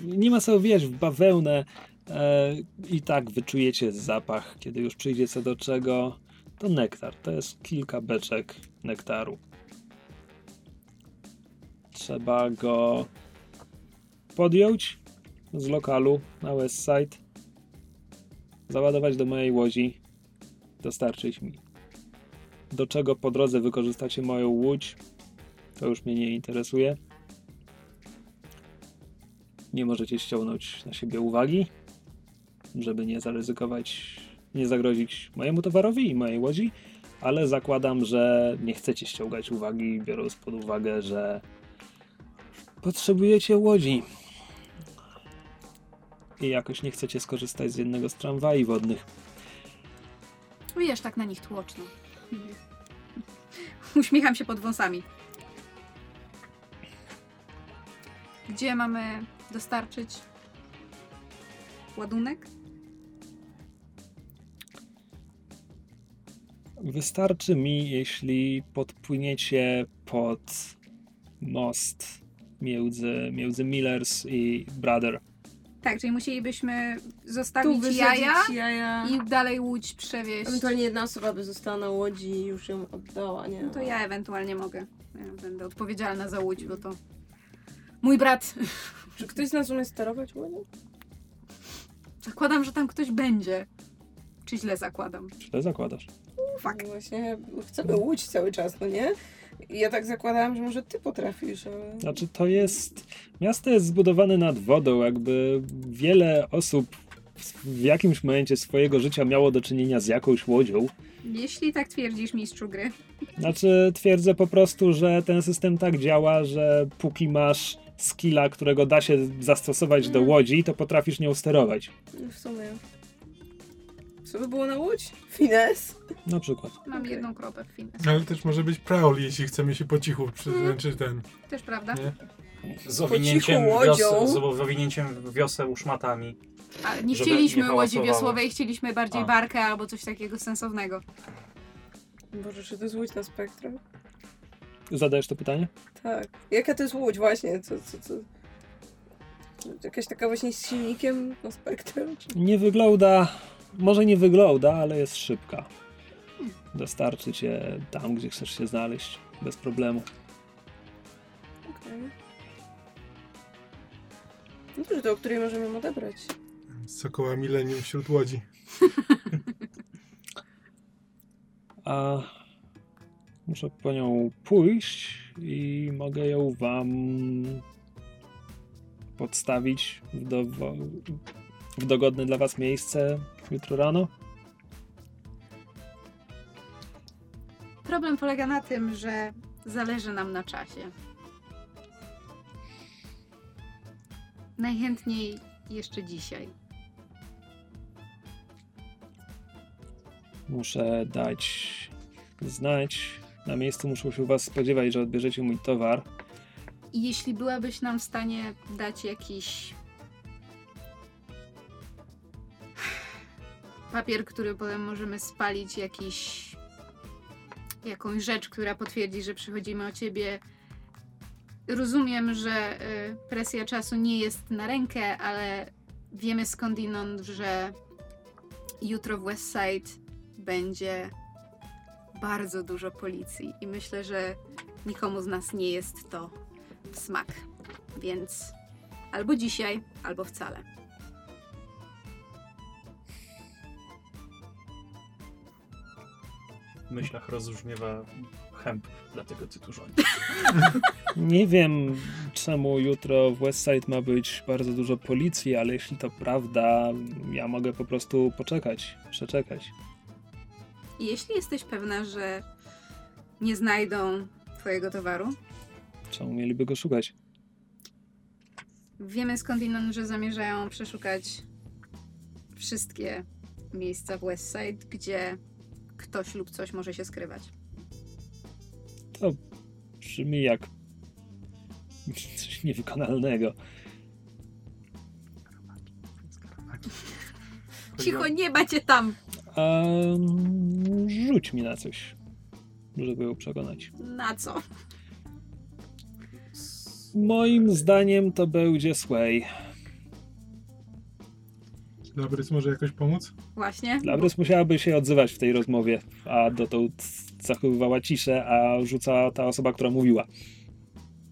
nie ma co owijać w bawełnę e, i tak wyczujecie zapach, kiedy już przyjdzie co do czego. To nektar, to jest kilka beczek nektaru. Trzeba go podjąć z lokalu na West Side, załadować do mojej łodzi, dostarczyć mi. Do czego po drodze wykorzystacie moją łódź, to już mnie nie interesuje nie możecie ściągnąć na siebie uwagi, żeby nie zaryzykować, nie zagrozić mojemu towarowi i mojej łodzi, ale zakładam, że nie chcecie ściągać uwagi, biorąc pod uwagę, że potrzebujecie łodzi i jakoś nie chcecie skorzystać z jednego z tramwaj wodnych. Wiesz, tak na nich tłoczno. Uśmiecham się pod wąsami. Gdzie mamy dostarczyć ładunek? Wystarczy mi, jeśli podpłyniecie pod most między, między Millers i Brother. Tak, czyli musielibyśmy Tu zostawić wysadzić jaja jaja. i dalej łódź przewieźć. Ewentualnie jedna osoba by została na łodzi i już ją oddała, nie? No to ja ewentualnie mogę. Ja będę odpowiedzialna za łódź, bo to mój brat. Czy ktoś z nas umie sterować łodzią? Zakładam, że tam ktoś będzie. Czy źle zakładam? Źle zakładasz. Fakt. Właśnie chcemy łódź cały czas, no nie? I ja tak zakładałam, że może ty potrafisz, ale... Znaczy to jest. Miasto jest zbudowane nad wodą, jakby wiele osób w jakimś momencie swojego życia miało do czynienia z jakąś łodzią. Jeśli tak twierdzisz, mistrzu gry. Znaczy twierdzę po prostu, że ten system tak działa, że póki masz skilla, którego da się zastosować do Mm. łodzi, to potrafisz nią sterować. No w sumie... Co by było na łódź? Fines? Na przykład. Mam Okej. jedną kropę w finę. Ale też może być prowl, jeśli chcemy się po cichu przy, czy ten. Też prawda? Nie? Z owinięciem, wios, z owinięciem wioseł szmatami. A nie chcieliśmy nie łodzi wiosłowej, chcieliśmy bardziej A. barkę albo coś takiego sensownego. Boże, czy to jest łódź na spektrum? Zadajesz to pytanie? Tak. Jaka to jest łódź właśnie? Co, co, co? Jakaś taka właśnie z silnikiem na spektrum? Czy... Nie wygląda. Może nie wygląda, ale jest szybka. Dostarczy cię tam, gdzie chcesz się znaleźć. Bez problemu. Okej. No to, że to, o której możemy ją odebrać. Sokoła milenium wśród łodzi. A muszę po nią pójść i mogę ją wam podstawić w, do, w dogodne dla was miejsce jutro rano. Problem polega na tym, że zależy nam na czasie. Najchętniej jeszcze dzisiaj. Muszę dać znać. Na miejscu muszę się u was spodziewać, że odbierzecie mój towar. Jeśli byłabyś nam w stanie dać jakiś papier, który potem możemy spalić, jakiś jakąś rzecz, która potwierdzi, że przychodzimy o ciebie. Rozumiem, że y, presja czasu nie jest na rękę, ale wiemy skądinąd, że jutro w Westside będzie bardzo dużo policji i myślę, że nikomu z nas nie jest to w smak. Więc albo dzisiaj, albo wcale. W myślach rozbrzmiewa chęp dla tego typu rządzi. Nie wiem, czemu jutro w Westside ma być bardzo dużo policji, ale jeśli to prawda, ja mogę po prostu poczekać, przeczekać. I jeśli jesteś pewna, że nie znajdą twojego towaru, Czemu mieliby go szukać? wiemy skądinąd, że zamierzają przeszukać wszystkie miejsca w Westside, gdzie ktoś lub coś może się skrywać. To brzmi jak coś niewykonalnego. Cicho, nie macie tam. Um, rzuć mi na coś, żeby ją przekonać. Na co? Moim zdaniem to będzie Sway. Labrys może jakoś pomóc? Właśnie. Labrys musiałaby się odzywać w tej rozmowie, a dotąd zachowywała ciszę, a rzucała ta osoba, która mówiła.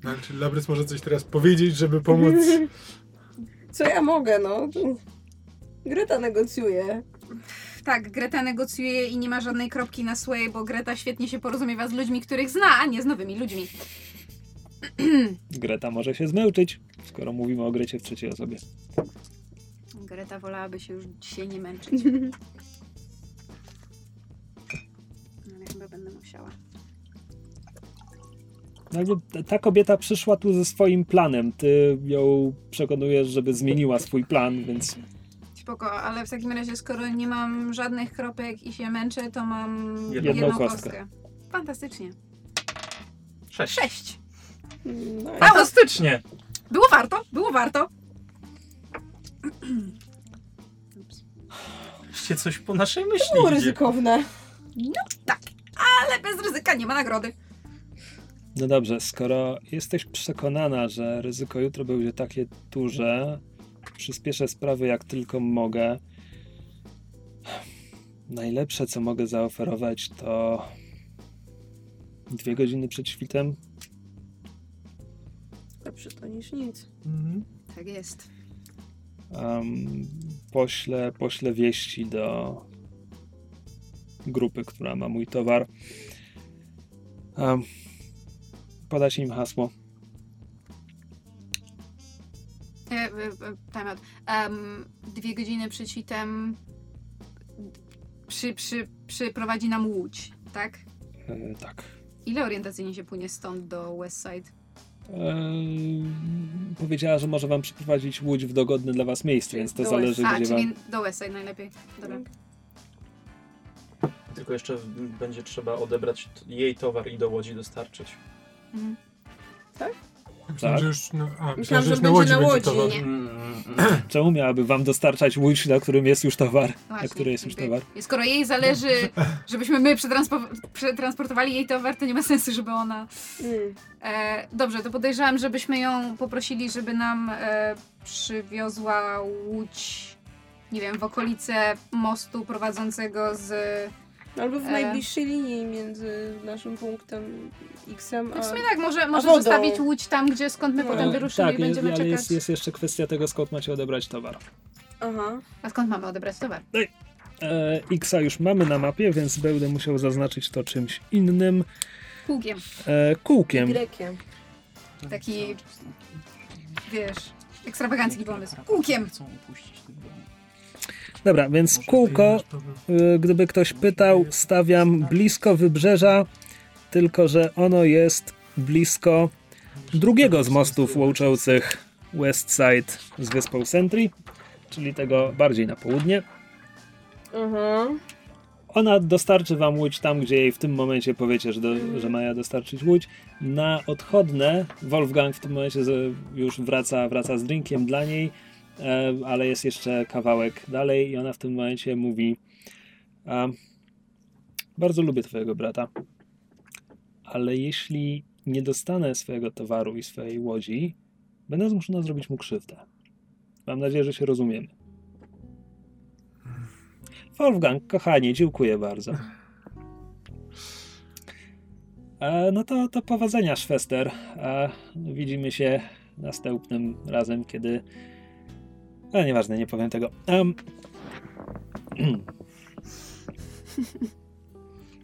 No, czy Labrys może coś teraz powiedzieć, żeby pomóc? Co ja mogę, no? Greta negocjuje. Tak, Greta negocjuje i nie ma żadnej kropki na Sway, bo Greta świetnie się porozumiewa z ludźmi, których zna, a nie z nowymi ludźmi. Greta może się zmęczyć, skoro mówimy o Grecie w trzeciej osobie. Greta wolałaby się już dzisiaj nie męczyć. Ale chyba będę musiała. No Jakby ta- ta kobieta przyszła tu ze swoim planem. Ty ją przekonujesz, żeby zmieniła swój plan, więc Spoko, ale w takim razie, skoro nie mam żadnych kropek i się męczę, to mam Jedną jedną, kostkę. kostkę. Fantastycznie. Sześć. Sześć. No, Fantastycznie! Było warto, było warto. Wreszcie coś po naszej myśli było idzie. ryzykowne. Ale bez ryzyka nie ma nagrody. No dobrze, skoro jesteś przekonana, że ryzyko jutro będzie takie duże, przyspieszę sprawy jak tylko mogę. Najlepsze, co mogę zaoferować, to dwie godziny przed świtem. Lepsze to niż nic. Mhm. Tak jest. Um, poślę, poślę wieści do grupy, która ma mój towar. Um, podać im hasło. Time out. Em, dwie godziny przed świtem przy, przy, przyprowadzi nam łódź, tak? E, tak. Ile orientacyjnie się płynie stąd do Westside? Eee, powiedziała, że może wam przyprowadzić łódź w dogodne dla was miejsce, więc to Do zależy, A, gdzie czyli wam... do Westside najlepiej. Dobra. Tylko jeszcze będzie trzeba odebrać jej towar i do łodzi dostarczyć. Mhm. Myślałem, Tak. że już na, a, Myślałam, myślałem, że że już na będzie łodzi na będzie łodzi. towar. Nie. Mm, mm, mm. Czemu miałaby wam dostarczać łódź, na którym jest już towar? Właśnie, na której jest już towar? I skoro jej zależy, żebyśmy my przetranspo- przetransportowali jej towar, to nie ma sensu, żeby ona... Mm. E, dobrze, to podejrzewam, żebyśmy ją poprosili, żeby nam e, przywiozła łódź, nie wiem, w okolice mostu prowadzącego z... Albo w E. najbliższej linii między naszym punktem X-em a... W sumie tak, może, może zostawić łódź tam, gdzie skąd my No. potem wyruszymy tak, i będziemy ale czekać. jest, jest jeszcze kwestia tego, skąd macie odebrać towar. Aha. A skąd mamy odebrać towar? E, Xa już mamy na mapie, więc będę musiał zaznaczyć to czymś innym. Kółkiem. E, kółkiem. Y. Taki, wiesz, ekstrawagancki pomysł. Kółkiem. Chcą opuścić ten. Dobra, więc kółko, e, gdyby ktoś pytał, stawiam blisko wybrzeża, tylko że ono jest blisko drugiego z mostów łączących Westside z wyspą Sentry, czyli tego bardziej na południe. Aha. Ona dostarczy wam łódź tam, gdzie jej w tym momencie powiecie, że, do, że ma ja dostarczyć łódź. Na odchodne Wolfgang w tym momencie już wraca, wraca z drinkiem dla niej, ale jest jeszcze kawałek dalej i ona w tym momencie mówi bardzo lubię twojego brata, ale jeśli nie dostanę swojego towaru i swojej łodzi, będę zmuszona zrobić mu krzywdę. Mam nadzieję, że się rozumiemy. Wolfgang, kochanie, dziękuję bardzo. E, no to, to powodzenia, Szwester. E, widzimy się następnym razem, kiedy... Ale nieważne, nie powiem tego. Em,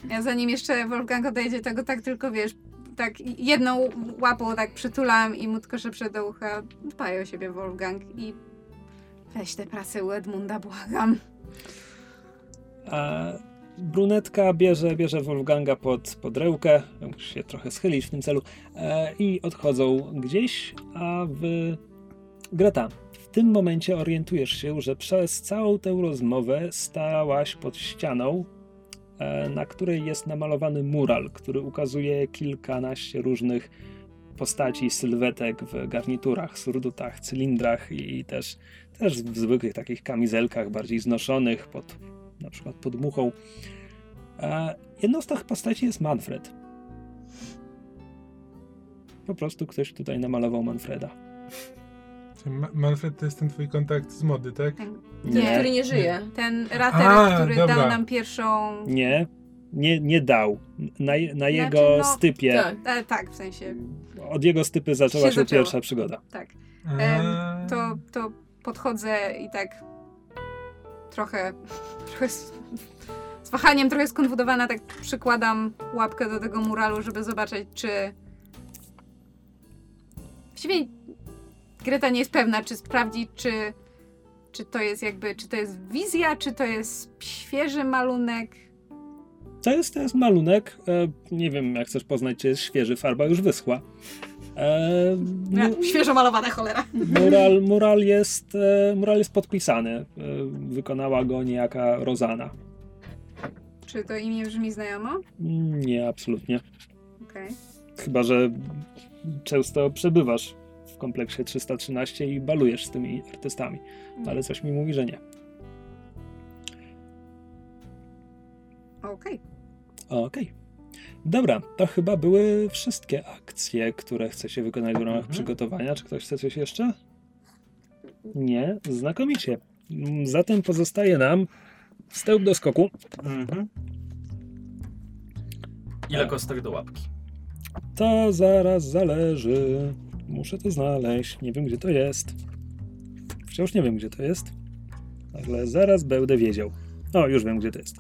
Ja zanim jeszcze Wolfgang odejdzie, tego tak tylko wiesz, tak jedną łapą tak przytulam i mu tylko szepczę do ucha. Dbaj o siebie, Wolfgang, i weź tę pracę u Edmunda, błagam. A brunetka bierze, bierze Wolfganga pod, pod rękę, musi się trochę schylić w tym celu e, i odchodzą gdzieś, a w Greta, tym momencie orientujesz się, że przez całą tę rozmowę stałaś pod ścianą, e, na której jest namalowany mural, który ukazuje kilkanaście różnych postaci, sylwetek w garniturach, surdutach, cylindrach i też, też w zwykłych takich kamizelkach bardziej znoszonych pod na przykład pod muchą. A jedną z tych postaci jest Manfred. Po prostu ktoś tutaj namalował Manfreda. Manfred to jest ten twój kontakt z mody, tak? Ten, Nie. który nie żyje. Ten rater, A, który dobra. dał nam pierwszą... Nie, nie, nie dał. Na, na jego no, stypie, Tak. E, tak, w sensie, od jego stypy zaczęła się, Się zaczęło. pierwsza przygoda. tak. A, To, to podchodzę i tak trochę, trochę z, z wahaniem, trochę skonfudowana, tak przykładam łapkę do tego muralu, żeby zobaczyć, czy... Właściwie Greta nie jest pewna, czy sprawdzić, czy, czy to jest jakby, czy to jest wizja, czy to jest świeży malunek. To jest, to jest malunek. E, nie wiem, jak chcesz poznać, czy jest świeży, farba już wyschła. E, Ja, świeżo malowana cholera. mural, mural, jest, e, mural jest podpisany. E, wykonała go niejaka Rozana. Czy to imię brzmi znajomo? Nie, absolutnie. Okej. Chyba, że często przebywasz kompleksie 313 i balujesz z tymi artystami. Ale coś mi mówi, że nie. Okej. Okej. Dobra, to chyba były wszystkie akcje, które chcecie wykonać w ramach Mhm. przygotowania. Czy ktoś chce coś jeszcze? Nie? Znakomicie. Mm, Zatem pozostaje nam wstęp do skoku. Mhm. Ile kostek do łapki? To zaraz zależy. Muszę to znaleźć. Nie wiem, gdzie to jest. Wciąż nie wiem, gdzie to jest. Ale zaraz będę wiedział. O, już wiem, gdzie to jest.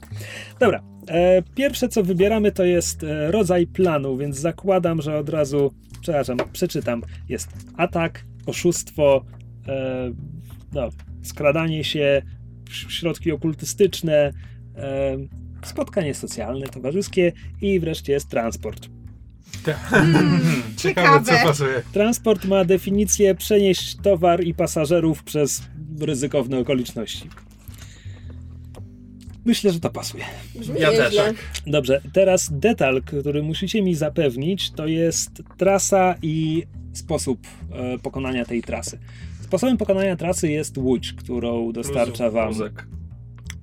Dobra. E, pierwsze, co wybieramy, to jest e, rodzaj planu, więc zakładam, że od razu, przepraszam, przeczytam. Jest atak, oszustwo, e, no, skradanie się, środki okultystyczne, e, spotkanie socjalne, towarzyskie i wreszcie jest transport. Mm, Ciekawe, co ciekawe. pasuje. Transport ma definicję przenieść towar i pasażerów przez ryzykowne okoliczności. Myślę, że to pasuje. Brzmi Ja też. nieźle. Dobrze, teraz detal, który musicie mi zapewnić, to jest trasa i sposób e, pokonania tej trasy. Sposobem pokonania trasy jest łódź, którą dostarcza wam wózek.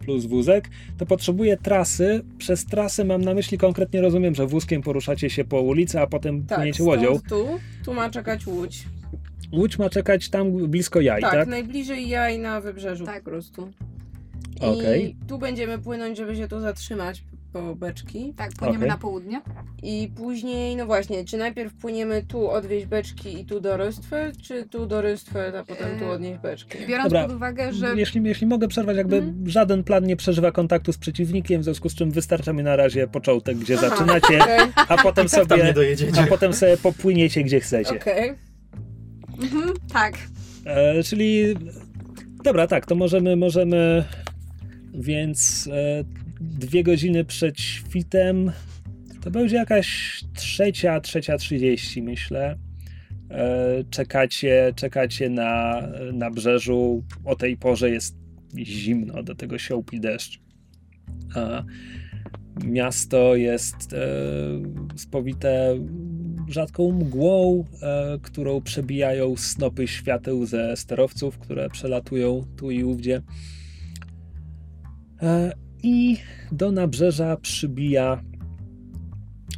Plus wózek. To potrzebuje trasy. Przez trasę mam na myśli konkretnie rozumiem, że wózkiem poruszacie się po ulicy, a potem Tak, płyniecie łodzią. tu, tu ma czekać łódź. Łódź ma czekać tam blisko jaj, tak, tak? najbliżej jaj na wybrzeżu Tak. po prostu. Okej. I tu będziemy płynąć, żeby się tu zatrzymać po beczki. Tak, płyniemy Okej. na południe. I później, no właśnie, czy najpierw płyniemy tu odwieźć beczki i tu do Rystwy, czy tu do Rystwy, a potem tu Eee, odnieść beczki? Biorąc Dobra. pod uwagę, że Jeśli, jeśli mogę przerwać, jakby Mhm. żaden plan nie przeżywa kontaktu z przeciwnikiem, w związku z czym wystarcza mi na razie początek, gdzie Aha, zaczynacie, Okej, a potem Tak tam nie sobie, dojedziecie. a potem sobie popłyniecie gdzie chcecie. okej. mhm, tak, E, czyli dobra, tak, to możemy, możemy więc e, dwie godziny przed świtem to będzie jakaś trzecia, trzecia trzydzieści myślę. E, czekacie, czekacie na, na brzeżu. O tej porze jest zimno, do tego siąpi deszcz. A miasto jest e, spowite rzadką mgłą, e, którą przebijają snopy świateł ze sterowców, które przelatują tu i ówdzie. I do nabrzeża przybija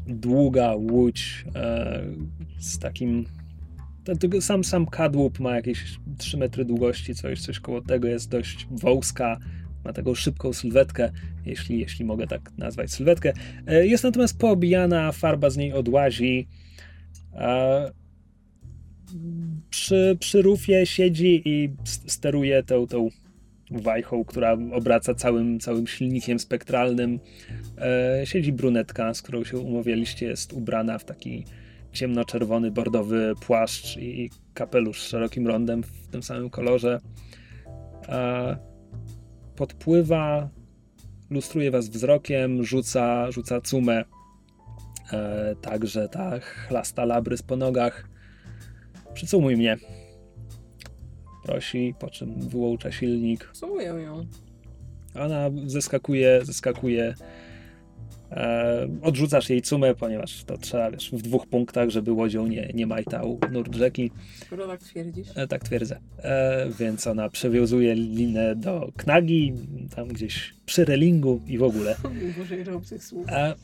długa łódź e, z takim. Sam, sam kadłub ma jakieś 3 metry długości, coś, coś koło tego, jest dość wąska, ma taką szybką sylwetkę, jeśli, jeśli mogę tak nazwać sylwetkę. E, Jest natomiast poobijana, farba z niej odłazi. E, Przy, przy rufie siedzi i steruje tą, tą wajchą, która obraca całym, całym silnikiem spektralnym. E, siedzi brunetka, z którą się umawialiście, jest ubrana w taki ciemnoczerwony, bordowy płaszcz i kapelusz z szerokim rondem w tym samym kolorze. E, podpływa, lustruje was wzrokiem, rzuca, rzuca cumę. E, także ta chlasta labrys po nogach. Przycumuj mnie. Prosi, po czym wyłącza silnik. Całuję ją. Ona zeskakuje, zeskakuje E, odrzucasz jej cumę, ponieważ to trzeba, wiesz, w dwóch punktach, żeby łodzią nie, nie majtał nurt rzeki. Skoro tak twierdzisz. E, tak twierdzę. E, więc ona przewiązuje linę do knagi, tam gdzieś przy relingu i w ogóle. Boże, ile obcych słów. E,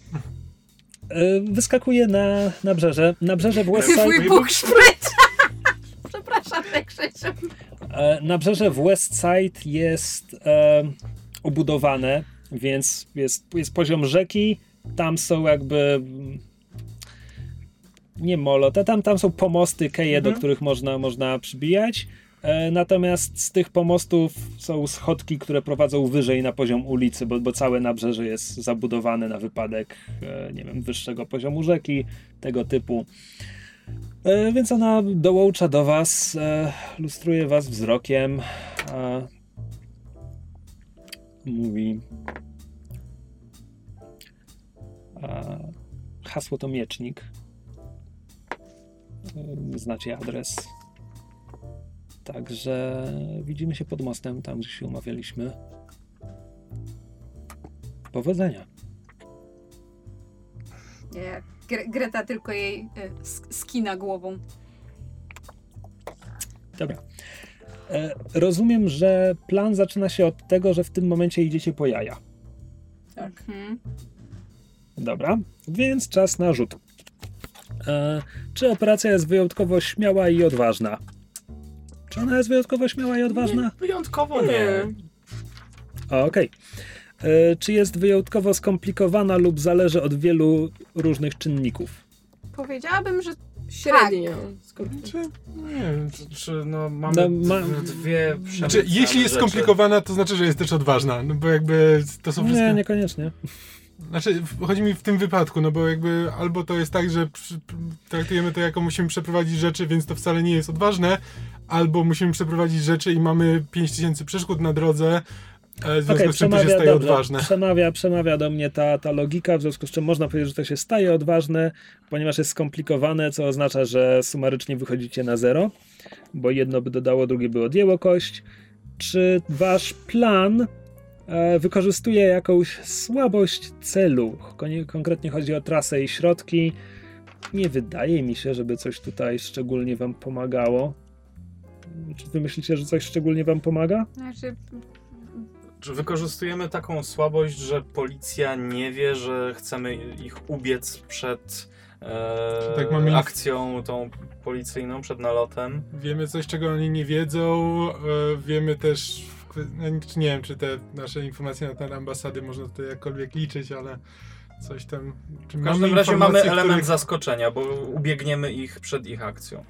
e, wyskakuje na nabrzeże. Nabrzeże w Twój Bóg szpryt! Przepraszam, tak Krzysiu. E, nabrzeże w Westside jest e, ubudowane, więc jest, jest poziom rzeki. Tam są jakby mm, nie molo, tam, tam są pomosty, keje, do których można, można przybijać. E, natomiast z tych pomostów są schodki, które prowadzą wyżej na poziom ulicy, bo, bo całe nabrzeże jest zabudowane na wypadek, e, nie wiem, wyższego poziomu rzeki, tego typu. E, więc ona dołącza do was, e, lustruje was wzrokiem, mówi hasło to miecznik. E, Znacie adres. Także widzimy się pod mostem, tam gdzie się umawialiśmy. Powodzenia. Nie, Gre- Greta tylko jej sk- skina głową. Dobra. E, rozumiem, że plan zaczyna się od tego, że w tym momencie idziecie po jaja. Tak. Mhm. Dobra, więc czas na rzut. E, czy operacja jest wyjątkowo śmiała i odważna? Czy ona jest wyjątkowo śmiała i odważna? Nie, wyjątkowo nie. Okej. E, Czy jest wyjątkowo skomplikowana lub zależy od wielu różnych czynników? Powiedziałabym, że Średnio. Czy, nie, Czy no, mamy No, ma- dwie czy, przemycane jeśli jest rzeczy. skomplikowana, to znaczy, że jest też odważna. No bo jakby to są wszystko. Nie, niekoniecznie. Znaczy, chodzi mi w tym wypadku, no bo jakby albo to jest tak, że traktujemy to jako musimy przeprowadzić rzeczy, więc to wcale nie jest odważne, albo musimy przeprowadzić rzeczy i mamy 5000 przeszkód na drodze, e, w związku Okej, z czym to się przemawia, staje dobrze, odważne. przemawia, przemawia do mnie ta, ta logika, w związku z czym można powiedzieć, że to się staje odważne, ponieważ jest skomplikowane, co oznacza, że sumarycznie wychodzicie na zero, bo jedno by dodało, drugie by odjęło kość. Czy wasz plan e, wykorzystuje jakąś słabość celu? Konkretnie chodzi o trasę i środki. Nie wydaje mi się, żeby coś tutaj szczególnie wam pomagało. Czy wy myślicie, że coś szczególnie wam pomaga? znaczy, Czy wykorzystujemy taką słabość, że policja nie wie, że chcemy ich ubiec przed e, tak mamy akcją tą policyjną, przed nalotem? Wiemy coś, czego oni nie wiedzą, e, wiemy też, no, nie wiem, czy te nasze informacje na temat ambasady można tutaj jakkolwiek liczyć, ale coś tam... W każdym razie mamy element których- zaskoczenia, bo ubiegniemy ich przed ich akcją.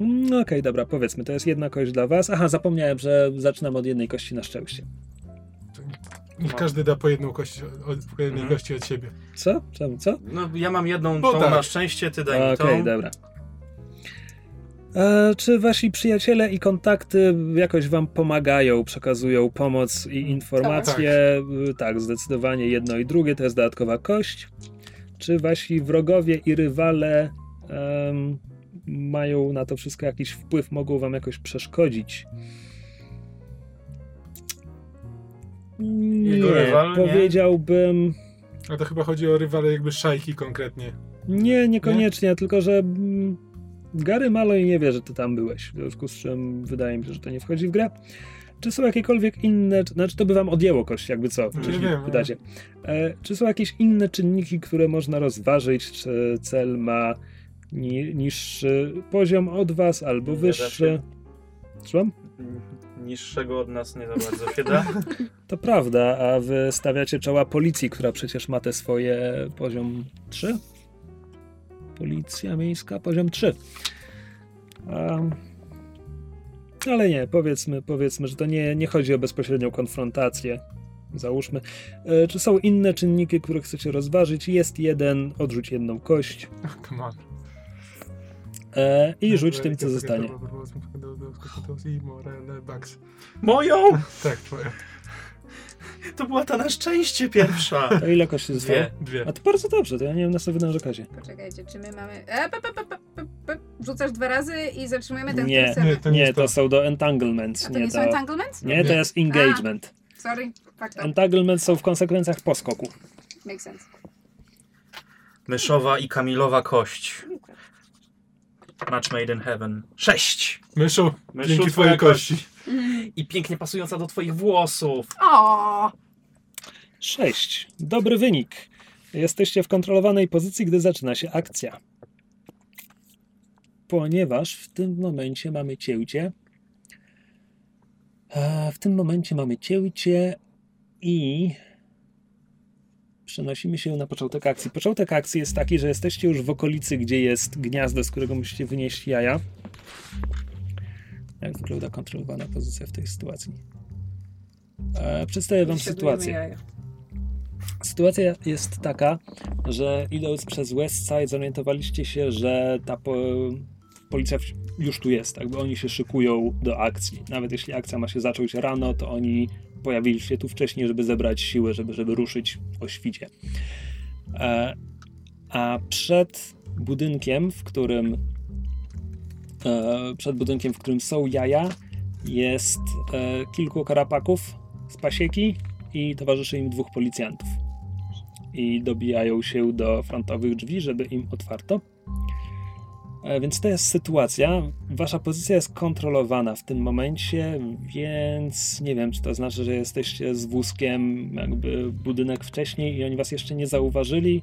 No okej, dobra, powiedzmy, to jest jedna kość dla was. Aha, zapomniałem, że zaczynam od jednej kości na szczęście. Niech każdy da po jedną kość, od, po jednej Mhm. kości od siebie. Co? Czemu, co? No, ja mam jedną Bo tą tak. na szczęście, ty daj mi Okej, tą. dobra. E, czy wasi przyjaciele i kontakty jakoś wam pomagają, przekazują pomoc i informacje? Tak. tak, zdecydowanie jedno i drugie to jest dodatkowa kość. Czy wasi wrogowie i rywale em, mają na to wszystko jakiś wpływ, mogą wam jakoś przeszkodzić? Jego rywal, nie? powiedziałbym. A to chyba chodzi o rywale jakby szajki konkretnie. Nie, niekoniecznie, tylko że mm, Gary Malloy nie wie, że ty tam byłeś, w związku z czym wydaje mi się, że to nie wchodzi w grę. Czy są jakiekolwiek inne, znaczy to by wam odjęło kość, jakby co, Nie jeśli wiem, pytacie. E, czy są jakieś inne czynniki, które można rozważyć, czy cel ma ni niższy poziom od was, albo Nie wyższy? Słucham? Niższego od nas nie za bardzo się da. To prawda, a wy stawiacie czoła policji, która przecież ma te swoje poziom 3? Policja miejska, poziom 3. Um, ale nie, powiedzmy, powiedzmy, że to nie, nie chodzi o bezpośrednią konfrontację. Załóżmy. E, czy są inne czynniki, które chcecie rozważyć? Jest jeden, odrzuć jedną kość Come on. E, i rzuć tym, co zostanie. Moją! Tak, twoje. To była ta na szczęście pierwsza. To ile kości zostało? Dwie. Dwie. A to bardzo dobrze, to ja nie wiem na co wy narzekacie. poczekajcie, czy my mamy... E, pe, pe, pe, pe, pe, pe. Rzucasz dwa razy i zatrzymujemy ten, Nie. Nie, to nie Nie, to to. są do entanglements. A to nie, są do... entanglements? Nie, to jest engagement. Co Sorry. Fuck that. Entanglement są w konsekwencjach po skoku. Makes sense. Myszowa i Kamilowa kość. Match made in heaven. Sześć! Myszu, Myszu, dzięki twojej kości. I pięknie pasująca do twoich włosów. O, 6. Dobry wynik. Jesteście w kontrolowanej pozycji, gdy zaczyna się akcja. Ponieważ w tym momencie mamy cięcie. A w tym momencie mamy cięcie i przenosimy się na początek akcji. Początek akcji jest taki, że jesteście już w okolicy, gdzie jest gniazdo, z którego musicie wynieść jaja. Jak wygląda kontrolowana pozycja w tej sytuacji? E, przedstawię Wam sytuację. jaja. Sytuacja jest taka, że idąc przez West Side zorientowaliście się, że ta po, policja już tu jest, jakby oni się szykują do akcji. Nawet jeśli akcja ma się zacząć rano, to oni pojawili się tu wcześniej, żeby zebrać siłę, żeby, żeby ruszyć o świcie. E, a przed budynkiem, w którym e, przed budynkiem, w którym są jaja, jest e, kilku karapaków z pasieki i towarzyszy im dwóch policjantów. I dobijają się do frontowych drzwi, żeby im otwarto. E, Więc to jest sytuacja. Wasza pozycja jest kontrolowana w tym momencie, więc nie wiem, czy to znaczy, że jesteście z wózkiem jakby budynek wcześniej i oni was jeszcze nie zauważyli,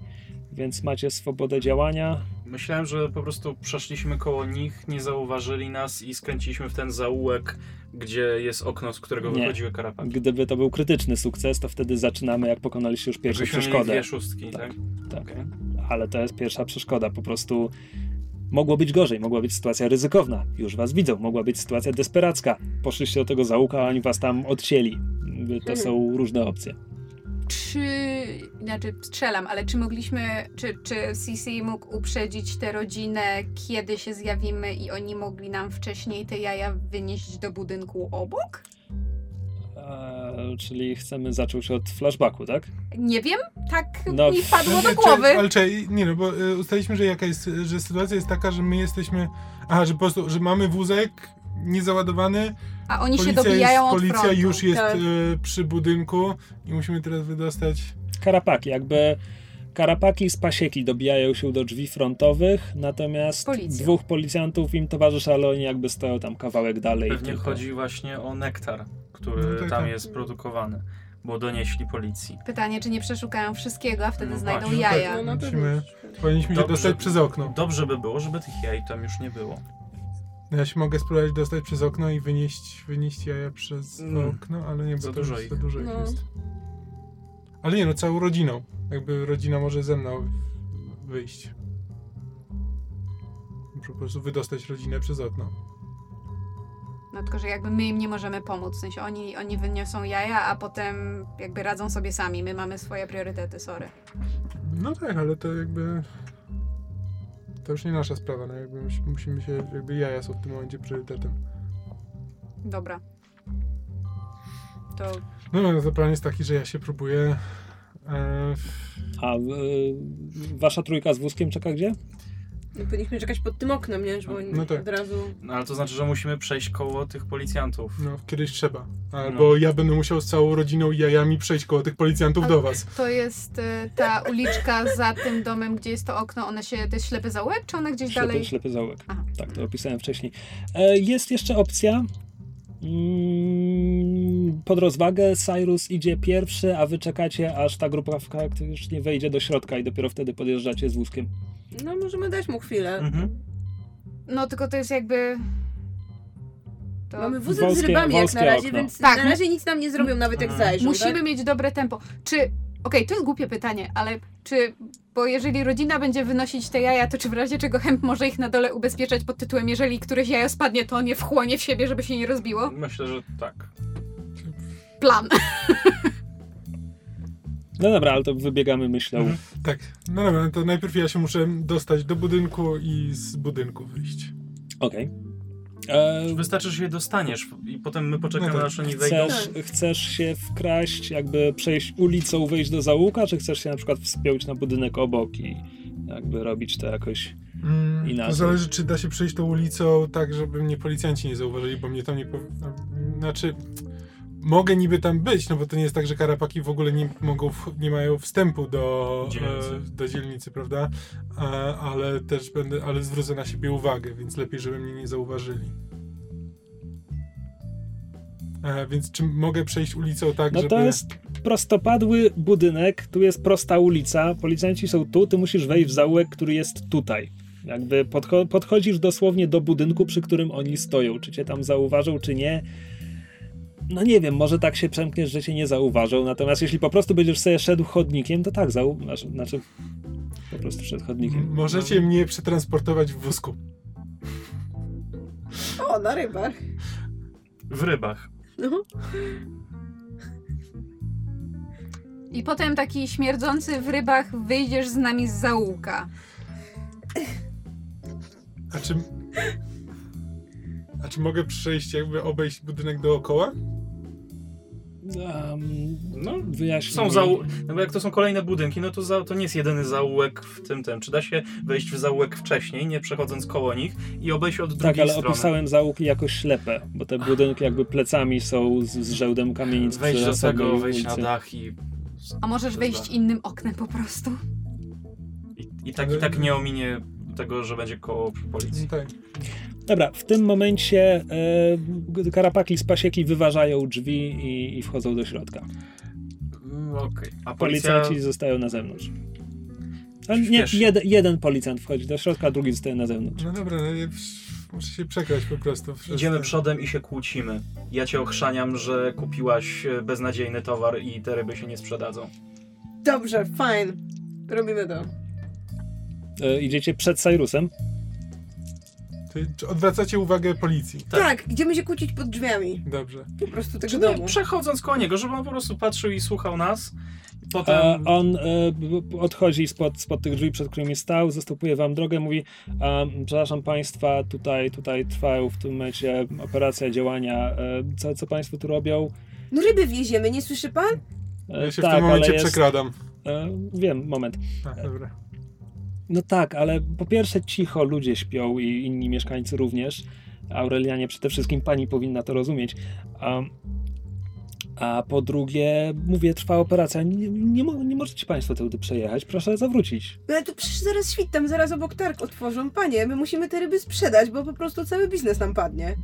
więc macie swobodę działania. Myślałem, że po prostu przeszliśmy koło nich, nie zauważyli nas i skręciliśmy w ten zaułek, gdzie jest okno, z którego Nie. wychodziły karapaki. Gdyby to był krytyczny sukces, to wtedy zaczynamy, jak pokonaliście już pierwszą mieli przeszkodę. dwie szóstki, Tak. tak? Tak. Okej. ale to jest pierwsza przeszkoda. Po prostu mogło być gorzej, mogła być sytuacja ryzykowna. Już was widzą, mogła być sytuacja desperacka. Poszliście do tego załuka, a oni was tam odcięli. To są różne opcje. czy, znaczy strzelam, ale czy mogliśmy, czy, czy CC mógł uprzedzić tę rodzinę, kiedy się zjawimy i oni mogli nam wcześniej te jaja wynieść do budynku obok? Eee, czyli chcemy zacząć od flashbacku, tak? Nie wiem, tak No, mi wpadło do nie, głowy. Czy, ale czy, nie no, bo y, ustaliliśmy, że jaka jest, że sytuacja jest taka, że my jesteśmy, aha, że po prostu, że mamy wózek niezaładowany, A oni się dobijają jest, od policja frontu. już jest Tak. y, przy budynku i musimy teraz wydostać, Karapaki, jakby karapaki z pasieki dobijają się do drzwi frontowych, natomiast Policją. dwóch policjantów im towarzyszy, ale oni jakby stoją tam kawałek dalej. Pewnie tylko. chodzi właśnie o nektar, który No tak, tam tak. jest produkowany, bo donieśli policji. Pytanie, czy nie przeszukają wszystkiego, a wtedy No znajdą właśnie. jaja. No No na Musimy- powinniśmy się Dobrze. dostać przez okno. Dobrze by było, żeby tych jaj tam już nie było. Ja się mogę spróbować dostać przez okno i wynieść, wynieść jaja przez Mm. okno, ale nie, bo Za to dużo już ich. za dużo ich No. jest. Ale nie no, całą rodziną. Jakby rodzina może ze mną wyjść. Muszę po prostu wydostać rodzinę przez okno. No tylko, że jakby my im nie możemy pomóc. W sensie oni, oni wyniosą jaja, a potem jakby radzą sobie sami. My mamy swoje priorytety, sorry. No tak, ale to jakby... To już nie nasza sprawa, no jakby musi- musimy się, jakby jaja są w tym momencie priorytetem. Dobra. To No, no to plan jest taki, że ja się próbuję... E, A y, wasza trójka z wózkiem czeka gdzie? No, powinniśmy czekać pod tym oknem, nie? Żeby oni No tak. od razu... No ale to znaczy, że musimy przejść koło tych policjantów. no, kiedyś trzeba. Albo ja będę musiał z całą rodziną i jajami przejść koło tych policjantów do was. To jest e, ta uliczka za tym domem, gdzie jest to okno. Ona się, to jest ślepy zaułek, czy ona gdzieś Ślepy, dalej? ślepy zaułek. Aha. Tak, to opisałem wcześniej. E, Jest jeszcze opcja. Mm, Pod rozwagę Cyrus idzie pierwszy, a wy czekacie, aż ta grupa faktycznie wejdzie do środka i dopiero wtedy podjeżdżacie z wózkiem. No możemy dać mu chwilę. Mhm. No tylko to jest jakby... To... Mamy wózek Wąskie- z rybami jak wąskie na razie, okno. więc Tak. na razie nic nam nie zrobią, nawet jak Mhm. zajrzą, Musimy tak? mieć dobre tempo. Czy... Okej, to jest głupie pytanie, ale czy... Bo jeżeli rodzina będzie wynosić te jaja, to czy w razie czego Hemp może ich na dole ubezpieczać pod tytułem jeżeli któreś jajo spadnie, to on je wchłonie w siebie, żeby się nie rozbiło? Myślę, że tak. Plan. No dobra, ale to wybiegamy myślą. Mhm. Tak, no dobra, no to najpierw ja się muszę dostać do budynku i z budynku wyjść. Okej. E, Wystarczy, że się dostaniesz i potem my poczekamy, No tak. aż oni wejdą. Chcesz, chcesz się wkraść, jakby przejść ulicą, wejść do załuka, czy chcesz się na przykład wspiąć na budynek obok i jakby robić to jakoś... Mm, Inaczej. To zależy, czy da się przejść tą ulicą tak, żeby mnie policjanci nie zauważyli, bo mnie tam nie... Po... Znaczy, mogę niby tam być, no bo to nie jest tak, że karapaki w ogóle nie mogą, nie mają wstępu do Dzielnicy. e, do dzielnicy, prawda? A, ale też będę, ale zwrócę na siebie uwagę, więc lepiej, żeby mnie nie zauważyli. E, więc czy mogę przejść ulicą tak, No żeby... to jest prostopadły budynek, tu jest prosta ulica, policjanci są tu, ty musisz wejść w zaułek, który jest tutaj. Jakby podcho- podchodzisz dosłownie do budynku, przy którym oni stoją. Czy cię tam zauważą, czy nie? No nie wiem, może tak się przemkniesz, że cię nie zauważą, natomiast jeśli po prostu będziesz sobie szedł chodnikiem, to tak, zau... znaczy, znaczy po prostu szedł chodnikiem. Możecie mnie przetransportować w wózku. O, na rybach. W rybach. No. I potem taki śmierdzący w rybach wyjdziesz z nami z zaułka. A czy... A czy mogę przejść, jakby obejść budynek dookoła? Um, No, wyjaśnij Są zau... No bo jak to są kolejne budynki, no to za... to nie jest jedyny zaułek w tym tym. Czy da się wejść w zaułek wcześniej, nie przechodząc koło nich i obejść od drugiej Tak, ale strony? opisałem zaułki jako ślepe, bo te budynki jakby plecami są z, z żełdem kamienic Wejść do tego, wejść na dach i... A możesz wejść innym oknem po prostu. I, i tak i tak nie ominie tego, że będzie koło policji. Tak. Dobra, w tym momencie e, karapaki z pasieki wyważają drzwi i, i wchodzą do środka. Mm, Okej. A policja... Policjanci zostają na zewnątrz. Ale nie, jed, jeden policjant wchodzi do środka, a drugi zostaje na zewnątrz. No dobra, no ja muszę się przekraść po prostu. Idziemy przodem i się kłócimy. Ja cię ochrzaniam, że kupiłaś e, beznadziejny towar i te ryby się nie sprzedadzą. Dobrze, fine. Robimy to. E, idziecie przed Cyrusem. Czy odwracacie uwagę policji. Tak. Tak. idziemy się kłócić pod drzwiami. Dobrze. Po prostu tego Czy domu. nie, przechodząc koło niego, żeby on po prostu patrzył i słuchał nas. I potem... E, on e, odchodzi spod, spod tych drzwi, przed którymi stał, zastępuje wam drogę, mówi e, przepraszam państwa, tutaj, tutaj trwają w tym momencie operacja, działania. E, co, co państwo tu robią? No ryby wieziemy, nie słyszy pan? E, Ja się tak, w tym momencie ale jest, przekradam. e, wiem, moment. A, dobra. No tak, ale po pierwsze cicho ludzie śpią i inni mieszkańcy również. Aurelianie przede wszystkim pani powinna to rozumieć. A, a po drugie, mówię, trwa operacja. Nie, nie, mo- nie możecie państwo tędy przejechać. Proszę zawrócić. No ale tu przecież zaraz świt, tam zaraz obok targ otworzą. Panie, my musimy te ryby sprzedać, bo po prostu cały biznes nam padnie.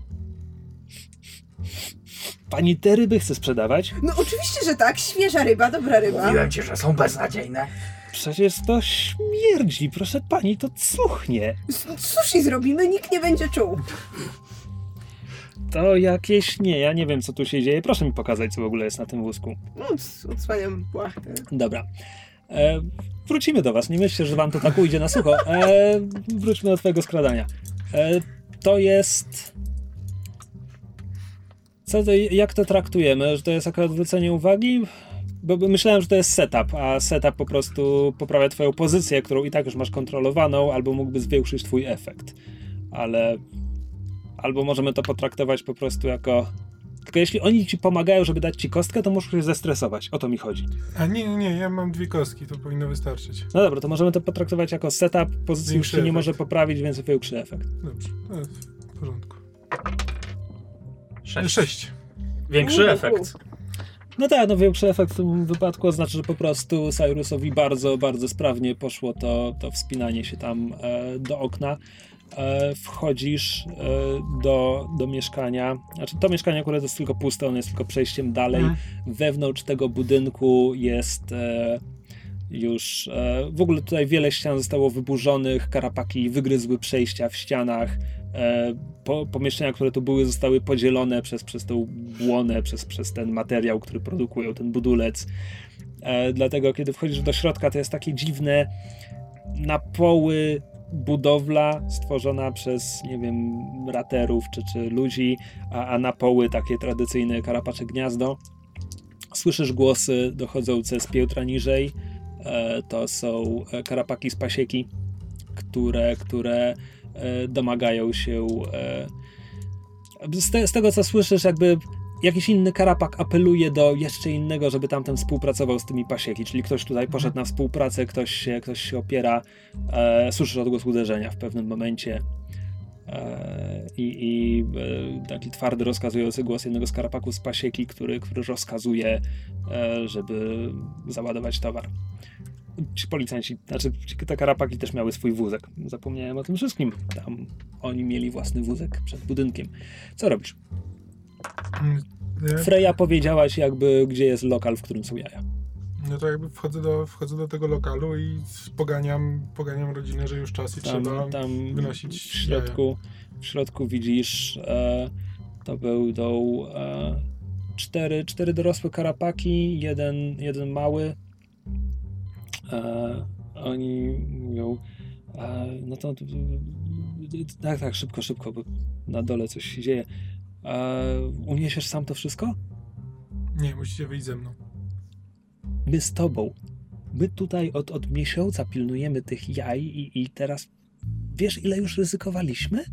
Pani te ryby chce sprzedawać? No oczywiście, że tak. Świeża ryba, dobra ryba. ci, że są beznadziejne. Przecież to śmierdzi, proszę pani, to cuchnie. Sushi zrobimy, nikt nie będzie czuł. To jakieś. Nie, ja nie wiem, co tu się dzieje. Proszę mi pokazać, co w ogóle jest na tym wózku. No, odsłaniam płachtę. Dobra. E, wrócimy do was. Nie myślcie, że wam to tak ujdzie na sucho. E, wróćmy do twojego skradania. E, to jest... Co to, jak to traktujemy? Że to jest akurat odwrócenie uwagi? Bo myślałem, że to jest setup, a setup po prostu poprawia twoją pozycję, którą i tak już masz kontrolowaną, albo mógłby zwiększyć twój efekt. Ale... Albo możemy to potraktować po prostu jako... Tylko jeśli oni ci pomagają, żeby dać ci kostkę, to musisz się zestresować. O to mi chodzi. A nie, nie, nie, ja mam dwie kostki, to powinno wystarczyć. No dobra, to możemy to potraktować jako setup. Pozycji już się nie efekt. może poprawić, więc większy efekt. Dobrze, w porządku. Sześć. Sześć. Większy efekt. No tak, no większy efekt w tym wypadku oznacza, że po prostu Cyrusowi bardzo, bardzo sprawnie poszło to, to wspinanie się tam e, do okna. E, wchodzisz e, do, do mieszkania. Znaczy, to mieszkanie akurat jest tylko puste, ono jest tylko przejściem dalej. Mhm. Wewnątrz tego budynku jest e, już. E, w ogóle tutaj wiele ścian zostało wyburzonych, karapaki wygryzły przejścia w ścianach. E, po, pomieszczenia, które tu były, zostały podzielone przez, przez tą błonę, przez, przez ten materiał, który produkują, ten budulec. E, dlatego, kiedy wchodzisz do środka, to jest takie dziwne napoły budowla stworzona przez, nie wiem, raterów czy, czy ludzi, a, a na poły takie tradycyjne karapacze gniazdo. Słyszysz głosy dochodzące z piętra niżej. E, to są e, karapaki z pasieki, które, które domagają się. E, z, te, z tego co słyszysz, jakby jakiś inny karapak apeluje do jeszcze innego, żeby tamten współpracował z tymi pasieki, czyli ktoś tutaj poszedł na współpracę, ktoś się, ktoś się opiera. E, słyszysz odgłos uderzenia w pewnym momencie. E, I, i e, taki twardy, rozkazujący głos jednego z karapaków z pasieki, który, który rozkazuje, e, żeby załadować towar. Ci policjanci, znaczy te karapaki też miały swój wózek. Zapomniałem o tym wszystkim. Tam oni mieli własny wózek przed budynkiem. Co robisz? Mm, nie? Freya powiedziałaś jakby, gdzie jest lokal, w którym są jaja. No to jakby wchodzę do, wchodzę do tego lokalu i poganiam, poganiam rodzinę, że już czas i Tam, trzeba tam wynosić w środku, w środku widzisz, e, to będą e, cztery, cztery dorosłe karapaki, jeden, jeden mały. E, oni mówią, no to tak, tak, szybko, szybko, bo na dole coś się dzieje. Uniesiesz sam to wszystko? Nie, musicie wyjść ze mną. My z tobą. My tutaj od, od miesiąca pilnujemy tych jaj i, i teraz wiesz, ile już ryzykowaliśmy?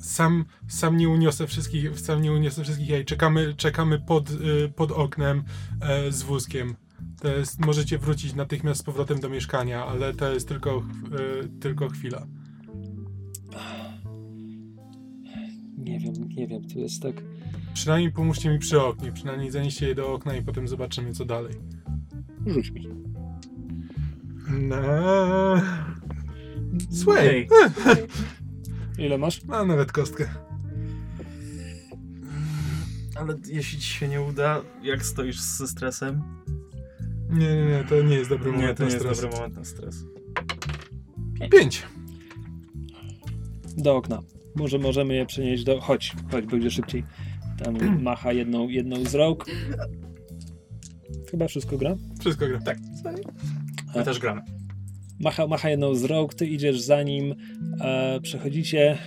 Sam, sam nie uniosę wszystkich, sam nie uniosę wszystkich jaj. Czekamy, czekamy pod, y, pod oknem e, z wózkiem. To jest, możecie wrócić natychmiast z powrotem do mieszkania, ale to jest tylko, y, tylko chwila. Nie wiem, nie wiem, to jest tak. Przynajmniej pomóżcie mi przy oknie, przynajmniej zanieście je do okna i potem zobaczymy co dalej. Rzuć mi. No. Słuchaj. Ile masz? mam nawet kostkę. Ale jeśli ci się nie uda, jak stoisz ze stresem? Nie, nie, nie, to nie jest dobry moment Nie, to na nie jest stres. dobry moment na stres. Pięć. Do okna. Może możemy je przenieść do. Chodź, chodź, będzie szybciej. Tam macha jedną, jedną z rąk. Chyba wszystko gra. Wszystko gra. Tak. My też gramy. Macha, macha jedną z rąk, ty idziesz za nim, e, przechodzicie.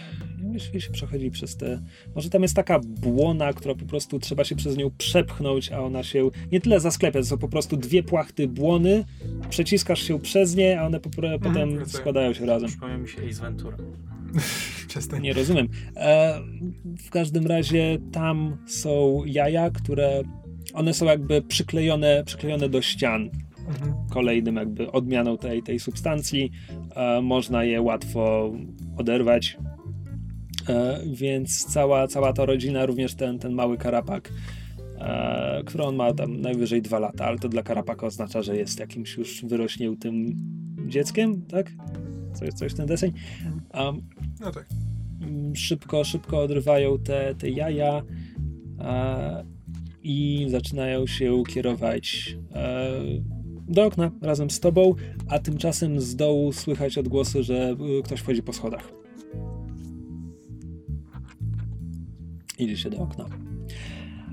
Jeśli się przechodzi przez te. Może tam jest taka błona, która po prostu trzeba się przez nią przepchnąć, a ona się nie tyle zasklepia, to są po prostu dwie płachty błony. Przeciskasz się przez nie, a one po, potem wracają. składają się razem. Przypomniał mi się Ace Ventura. Nie rozumiem. E, w każdym razie tam są jaja, które one są jakby przyklejone, przyklejone do ścian. Mhm. Kolejnym jakby odmianą tej, tej substancji. E, można je łatwo oderwać. E, więc cała, cała ta rodzina, również ten, ten mały karapak, e, który on ma tam najwyżej dwa lata, ale to dla karapaka oznacza, że jest jakimś już wyrośniętym dzieckiem, tak? Coś, coś w ten deseń. Um, No tak. Szybko, szybko odrywają te, te jaja e, i zaczynają się kierować e, do okna razem z tobą, a tymczasem z dołu słychać odgłosy, że y, ktoś wchodzi po schodach. Idziecie do okna.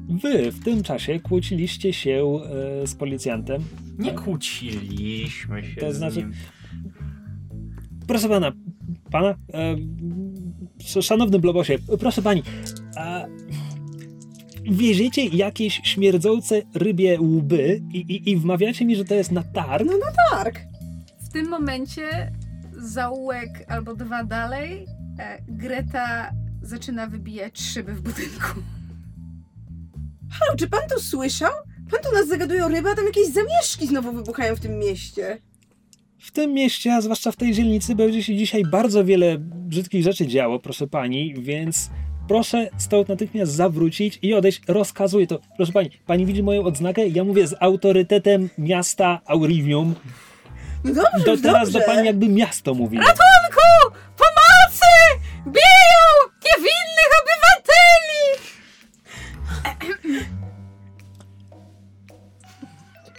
Wy w tym czasie kłóciliście się e, z policjantem. Nie kłóciliśmy się To z znaczy- nim. Proszę pana, pana, e, sz- szanowny Blobosie, proszę pani, a wieziecie jakieś śmierdzące rybie łby i, i, i wmawiacie mi, że to jest na targ? No tak. W tym momencie zaułek albo dwa dalej e, Greta zaczyna wybijać szyby w budynku. Halo, czy pan to słyszał? Pan tu nas zagaduje o rybę, a tam jakieś zamieszki znowu wybuchają w tym mieście. W tym mieście, a zwłaszcza w tej dzielnicy, będzie się dzisiaj bardzo wiele brzydkich rzeczy działo, proszę pani, więc proszę stąd natychmiast zawrócić i odejść. Rozkazuję to. Proszę pani, pani widzi moją odznakę? Ja mówię z autorytetem miasta Aurivium. No dobrze, To teraz dobrze. do pani jakby miasto mówi. Ratunku! Pomocy! Biją niewinnych obywateli!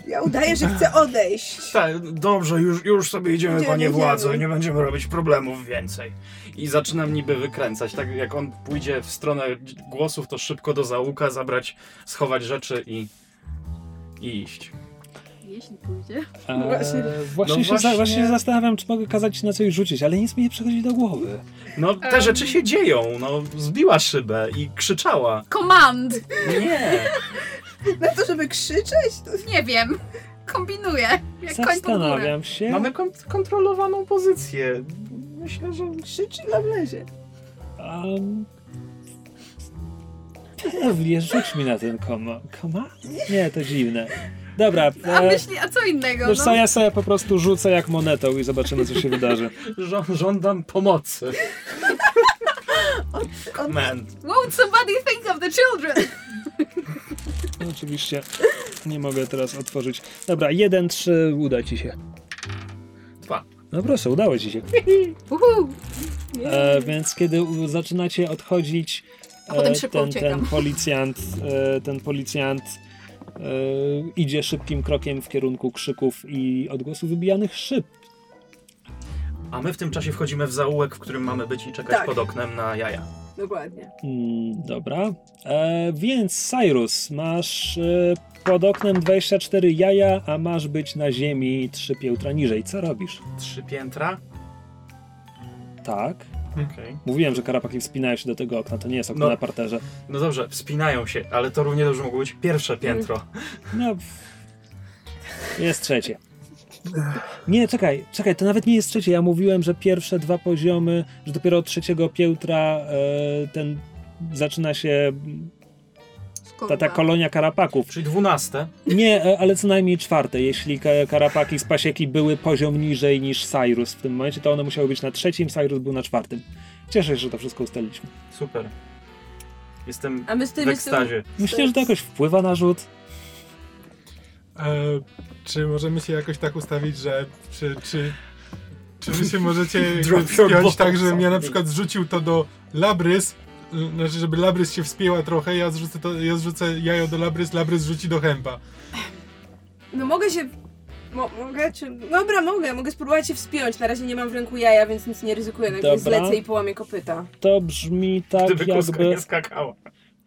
Ja udaję, że chcę odejść. Tak, dobrze, już, już sobie idziemy, Idziemy, panie władzo, idziemy. nie będziemy robić problemów więcej. I zaczynam niby wykręcać, tak jak on pójdzie w stronę głosów, to szybko do załuka zabrać, schować rzeczy i, i iść. Jeśli pójdzie. Eee, Właśnie. właśnie, No się, za, właśnie- właśnie się zastanawiam, czy mogę kazać ci na coś rzucić, ale nic mi nie przychodzi do głowy. No, te rzeczy się dzieją, no, zbiła szybę i krzyczała. Command! Nie, Na to, żeby krzyczeć? To... Nie wiem. Kombinuję. Jak koń. Zastanawiam się. mamy kont- kontrolowaną pozycję. Myślę, że Krzyczy na mlezie. Um, pewnie, rzuć mi na ten koma. Koma? Nie, to dziwne. Dobra, A e, myśli, a co innego? wiesz No? co, ja sobie po prostu rzucę jak monetą i zobaczymy, co się wydarzy. Żo- żądam pomocy. Man. Won't somebody think of the children? No, Oczywiście nie mogę teraz otworzyć. Dobra, jeden, trzy, uda ci się. No proszę, udało ci się. Uhu. E, więc kiedy zaczynacie odchodzić, A potem e, szybko ten, uciekam. ten policjant, e, ten policjant e, idzie szybkim krokiem w kierunku krzyków i odgłosów wybijanych szyb. A my w tym czasie wchodzimy w zaułek, w którym mamy być i czekać Tak. pod oknem na jaja. Dokładnie. Mm, dobra. E, więc Cyrus, masz e, pod oknem 24 jaja, a masz być na ziemi 3 piętra niżej. Co robisz? Trzy piętra? Tak. Okej. Mówiłem, że karapaki wspinają się do tego okna, to nie jest okno No. na parterze. No dobrze, wspinają się, ale to równie dobrze mogło być pierwsze piętro. No. Jest trzecie. Nie, czekaj, czekaj, to nawet nie jest trzecie. Ja mówiłem, że pierwsze dwa poziomy, że dopiero od trzeciego piętra e, ten zaczyna się ta, ta kolonia karapaków. Czyli dwunaste. Nie, e, ale co najmniej czwarte. Jeśli ka- karapaki z pasieki były poziom niżej niż Cyrus w tym momencie, to one musiały być na trzecim, Cyrus był na czwartym. Cieszę się, że to wszystko ustaliliśmy. Super. Jestem A my z w tym ekstazie. Myślę, że to jakoś wpływa na rzut. E, czy możemy się jakoś tak ustawić, że czy, czy, czy wy się możecie wspiąć tak, żebym ja na przykład zrzucił to do Labrys, znaczy żeby Labrys się wspięła trochę, ja zrzucę, to, ja zrzucę jajo do Labrys, Labrys rzuci do Hempa. No mogę się... Mo mogę? Czy... Dobra, mogę. Mogę spróbować się wspiąć. Na razie nie mam w ręku jaja, więc nic nie ryzykuję. Dobra. zlecę i połamię kopyta. To brzmi tak, Gdyby jakby. nie skakała.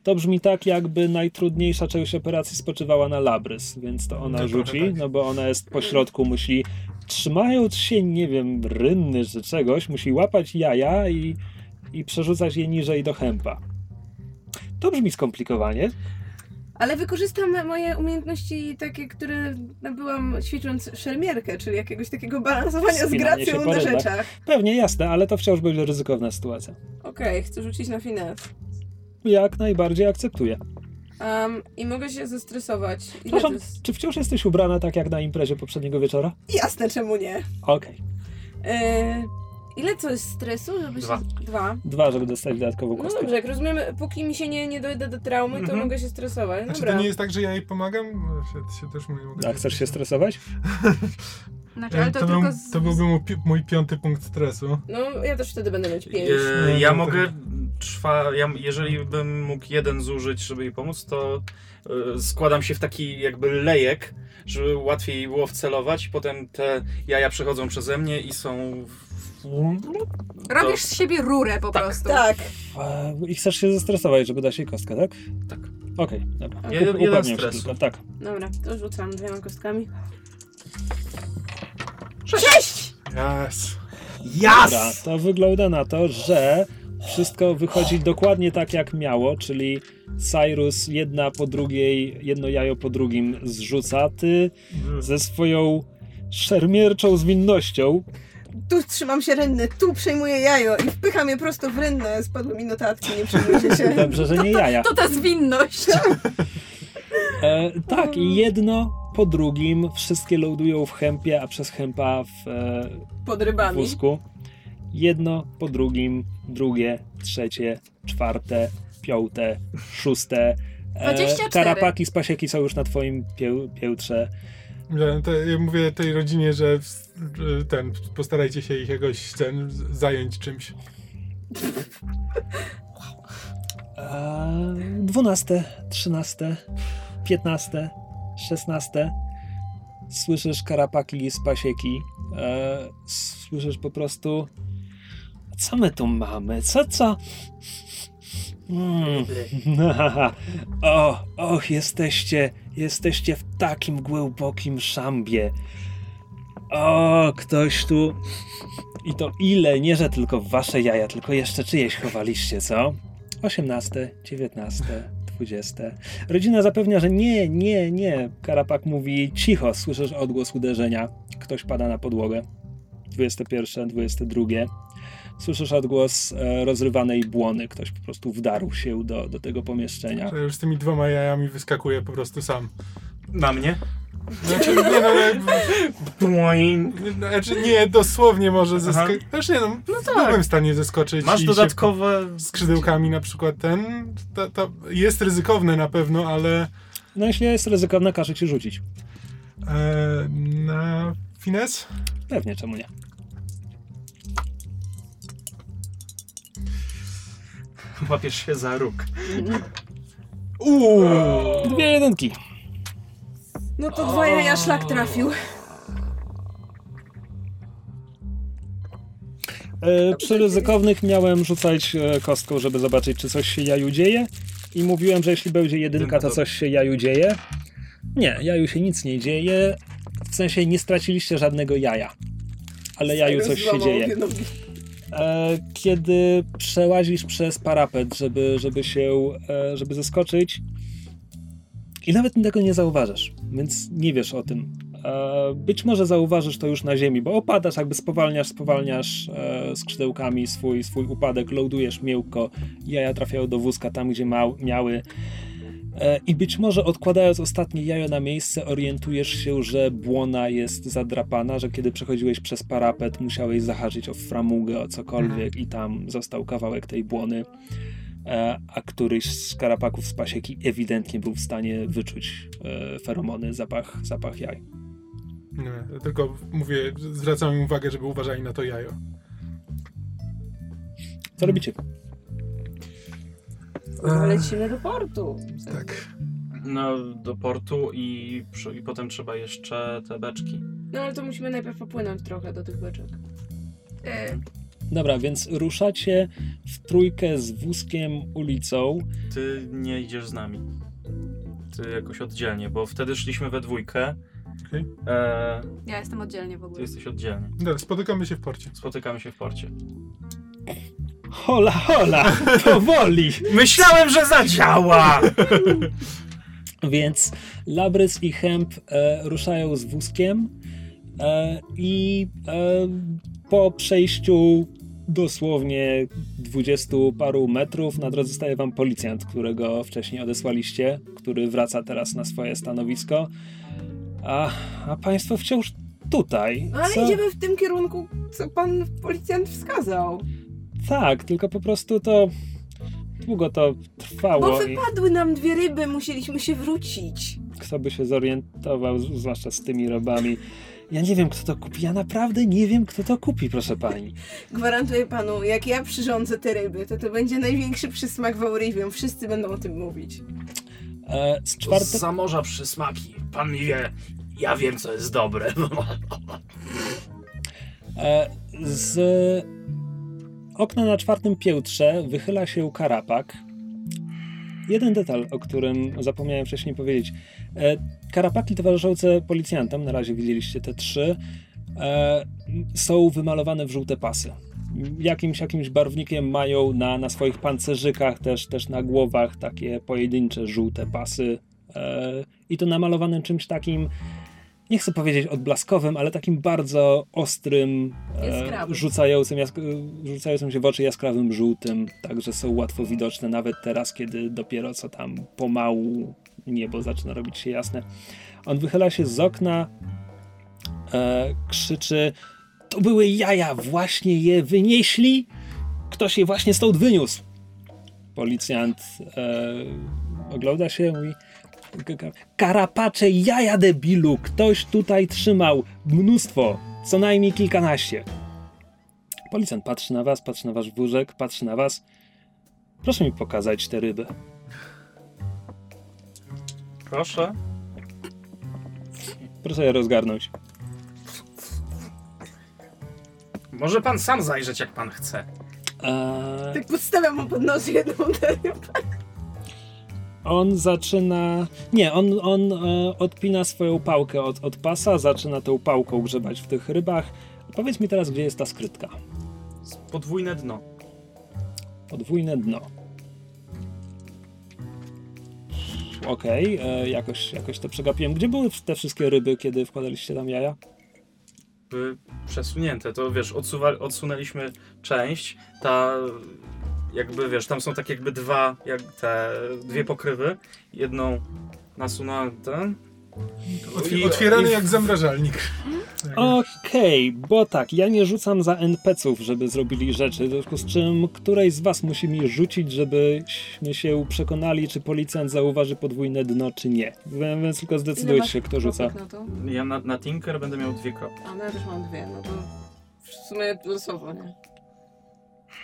To brzmi tak, jakby najtrudniejsza część operacji spoczywała na Labrys, więc to ona No, rzuci, tak. no bo ona jest po środku, musi trzymając się, nie wiem, rynny czy czegoś, musi łapać jaja i, i przerzucać je niżej do chępa. To brzmi skomplikowanie. Ale wykorzystam moje umiejętności takie, które nabyłam ćwicząc szermierkę, czyli jakiegoś takiego balansowania z gracją na rzeczach. Pewnie jasne, ale to wciąż będzie ryzykowna sytuacja. Okej, chcę rzucić na finez. Jak najbardziej akceptuję. Um, I mogę się zestresować. Ile to Przepraszam, jest? czy wciąż jesteś ubrana tak jak na imprezie poprzedniego wieczora? Jasne, czemu nie? Okej. E, ile to jest stresu? Żeby Dwa. Się... Dwa. Dwa, żeby dostać dodatkową No kostkę. dobrze, jak rozumiem, póki mi się nie, nie dojdę do traumy, to Mhm. mogę się stresować. Znaczy Dobra. to nie jest tak, że ja jej pomagam? Bo Się, się też mogę A chcesz się stresować? Znaczy, ale to, to, tylko był, z... to byłby mój, pi- mój piąty punkt stresu. No, ja też wtedy będę mieć pięć. E, No, ja no to- mogę trwa, ja, jeżeli bym mógł jeden zużyć, żeby jej pomóc, to e, składam się w taki jakby lejek, żeby łatwiej było wcelować. Potem te jaja przechodzą przeze mnie i są. W... Robisz z siebie rurę po prostu. Tak. I chcesz się zestresować, żeby dać jej kostkę, tak? Tak. Okej, dobra. Jeden- stresu. tylko, tak. Dobra, to rzucam dwiema kostkami. Sześć! Yes. Dobra, to wygląda na to, że wszystko wychodzi dokładnie tak, jak miało, czyli Cyrus jedna po drugiej, jedno jajo po drugim zrzuca. Ty ze swoją szermierczą zwinnością Tu trzymam się rynny, tu przejmuję jajo i wpycham je prosto w rynnę. Spadły mi notatki, nie przejmujcie się. Dobrze, że nie jaja. To ta zwinność. E, tak, i jedno po drugim wszystkie loadują w hempie, a przez hempa w e, Pod rybami. wózku. Jedno po drugim, drugie, trzecie, czwarte, piąte, szóste. E, 24. karapaki z pasieki są już na twoim pieł, piętrze. Ja, to, ja mówię tej rodzinie, że ten, postarajcie się ich jakoś ten, zająć czymś. E, Dwunaste, trzynaste, piętnaste, szesnaste. Słyszysz karapaki z pasieki. E, słyszysz po prostu. Co my tu mamy? Co, co? Mm. o, och, jesteście, jesteście w takim głębokim szambie. O, ktoś tu. I to ile? Nie, że tylko wasze jaja, tylko jeszcze czyjeś chowaliście, co? 18, 19, 20. Rodzina zapewnia, że nie, nie, nie. Karapak mówi cicho, słyszysz odgłos uderzenia. Ktoś pada na podłogę. 21, 22. Słyszysz odgłos e, rozrywanej błony. Ktoś po prostu wdarł się do, do tego pomieszczenia. Że już z tymi dwoma jajami wyskakuje po prostu sam. Na mnie? Znaczy, nie no, jakby, Boing. znaczy nie, dosłownie może zeskoczyć. Znaczy nie no, No tak. w stanie zeskoczyć Masz dodatkowe... skrzydełkami na przykład ten, to, to jest ryzykowne na pewno, ale No jeśli jest ryzykowne, każę ci rzucić. e, na fines? Pewnie, czemu nie. Łapiesz się za róg. Uuu, Dwie jedynki. No to dwa jaja szlak trafił. E, przy ryzykownych miałem rzucać e, kostką, żeby zobaczyć, czy coś się jaju dzieje. I mówiłem, że jeśli będzie jedynka, to coś się jaju dzieje. Nie, jaju się nic nie dzieje. W sensie nie straciliście żadnego jaja. Ale jaju coś się dzieje. Kiedy przełazisz przez parapet, żeby, żeby się, e, żeby zeskoczyć i nawet tego nie zauważasz, więc nie wiesz o tym. E, być może zauważysz to już na ziemi, bo opadasz, jakby spowalniasz, spowalniasz e, skrzydełkami swój, swój upadek, loadujesz miękko, jaja trafiają do wózka tam, gdzie miały. E, I być może odkładając ostatnie jajo na miejsce, orientujesz się, że błona jest zadrapana, że kiedy przechodziłeś przez parapet, musiałeś zahaczyć o framugę, o cokolwiek i tam został kawałek tej błony. E, A któryś z karapaków z pasieki ewidentnie był w stanie wyczuć e, feromony, zapach, zapach jaj. nie, tylko mówię, zwracam im uwagę, żeby uważali na to jajo. Co robicie? No, lecimy do portu. Tak. No, do portu i, i potem trzeba jeszcze te beczki. No ale to musimy najpierw popłynąć trochę do tych beczek. E, Dobra, więc ruszacie w trójkę z wózkiem ulicą. Ty nie idziesz z nami. Ty jakoś oddzielnie, bo wtedy szliśmy we dwójkę. Okej. E, ja jestem oddzielnie w ty ogóle. jesteś oddzielnie. Dobra, spotykamy się w porcie. Spotykamy się w porcie. Hola, hola! Powoli! Myślałem, że zadziała! Więc Labrys i Hemp e, ruszają z wózkiem e, i e, po przejściu dosłownie dwudziestu paru metrów na drodze staje wam policjant, którego wcześniej odesłaliście, który wraca teraz na swoje stanowisko. A, a państwo wciąż tutaj. No ale Co? idziemy w tym kierunku, co pan policjant wskazał. Tak, tylko po prostu to długo to trwało Bo i wypadły nam dwie ryby, musieliśmy się wrócić. kto by się zorientował, zwłaszcza z tymi robami. Ja nie wiem, kto to kupi. Ja naprawdę nie wiem, kto to kupi, proszę pani. Gwarantuję panu, jak ja przyrządzę te ryby, to to będzie największy przysmak w Aurivium. Wszyscy będą o tym mówić. E, z czwartek... Za morza przysmaki. Pan wie, ja wiem, co jest dobre. E, z okna na czwartym piętrze wychyla się karapak. Jeden detal, o którym zapomniałem wcześniej powiedzieć. E, karapaki towarzyszące policjantom, na razie widzieliście te trzy, e, są wymalowane w żółte pasy. Jakimś, jakimś barwnikiem mają na, na swoich pancerzykach, też, też na głowach takie pojedyncze żółte pasy. E, I to namalowane czymś takim, nie chcę powiedzieć odblaskowym, ale takim bardzo ostrym, e, rzucającym, jask- e, rzucającym się w oczy jaskrawym żółtym, także są łatwo widoczne nawet teraz, kiedy dopiero co tam pomału niebo zaczyna robić się jasne. On wychyla się z okna, e, krzyczy: To były jaja, właśnie je wynieśli. Ktoś je właśnie stąd wyniósł. Policjant e, ogląda się i mówi: Karapacze jaja debilu, ktoś tutaj trzymał mnóstwo, co najmniej kilkanaście. Policjant patrzy na was, patrzy na wasz wózek, patrzy na was. Proszę mi pokazać te ryby. Proszę. Proszę je rozgarnąć. Może pan sam zajrzeć, jak pan chce. Eee, Tak podstawiam mu pod nos jedną tę rybę. On zaczyna. Nie, on, on e, odpina swoją pałkę od, od pasa, zaczyna tą pałką grzebać w tych rybach. Powiedz mi teraz, gdzie jest ta skrytka. Podwójne dno. Podwójne dno. Okej, e, jakoś, jakoś to przegapiłem. Gdzie były te wszystkie ryby, kiedy wkładaliście tam jaja? Były przesunięte. To wiesz, odsuwa, odsunęliśmy część. Ta jakby wiesz, tam są tak jakby dwa, jak te dwie pokrywy. Jedną nasunąłem ten, Otwi- I- otwierany i- jak zamrażalnik. Okej, bo tak, ja nie rzucam za NPC-ów, żeby zrobili rzeczy, w związku z czym któreś z was musi mi rzucić, żebyśmy się przekonali, czy policjant zauważy podwójne dno, czy nie. Więc tylko zdecydujcie się, kto rzuca. Na to? Ja na, na Tinker będę miał dwie kropki. A no ja też mam dwie, no to w sumie losowo, nie?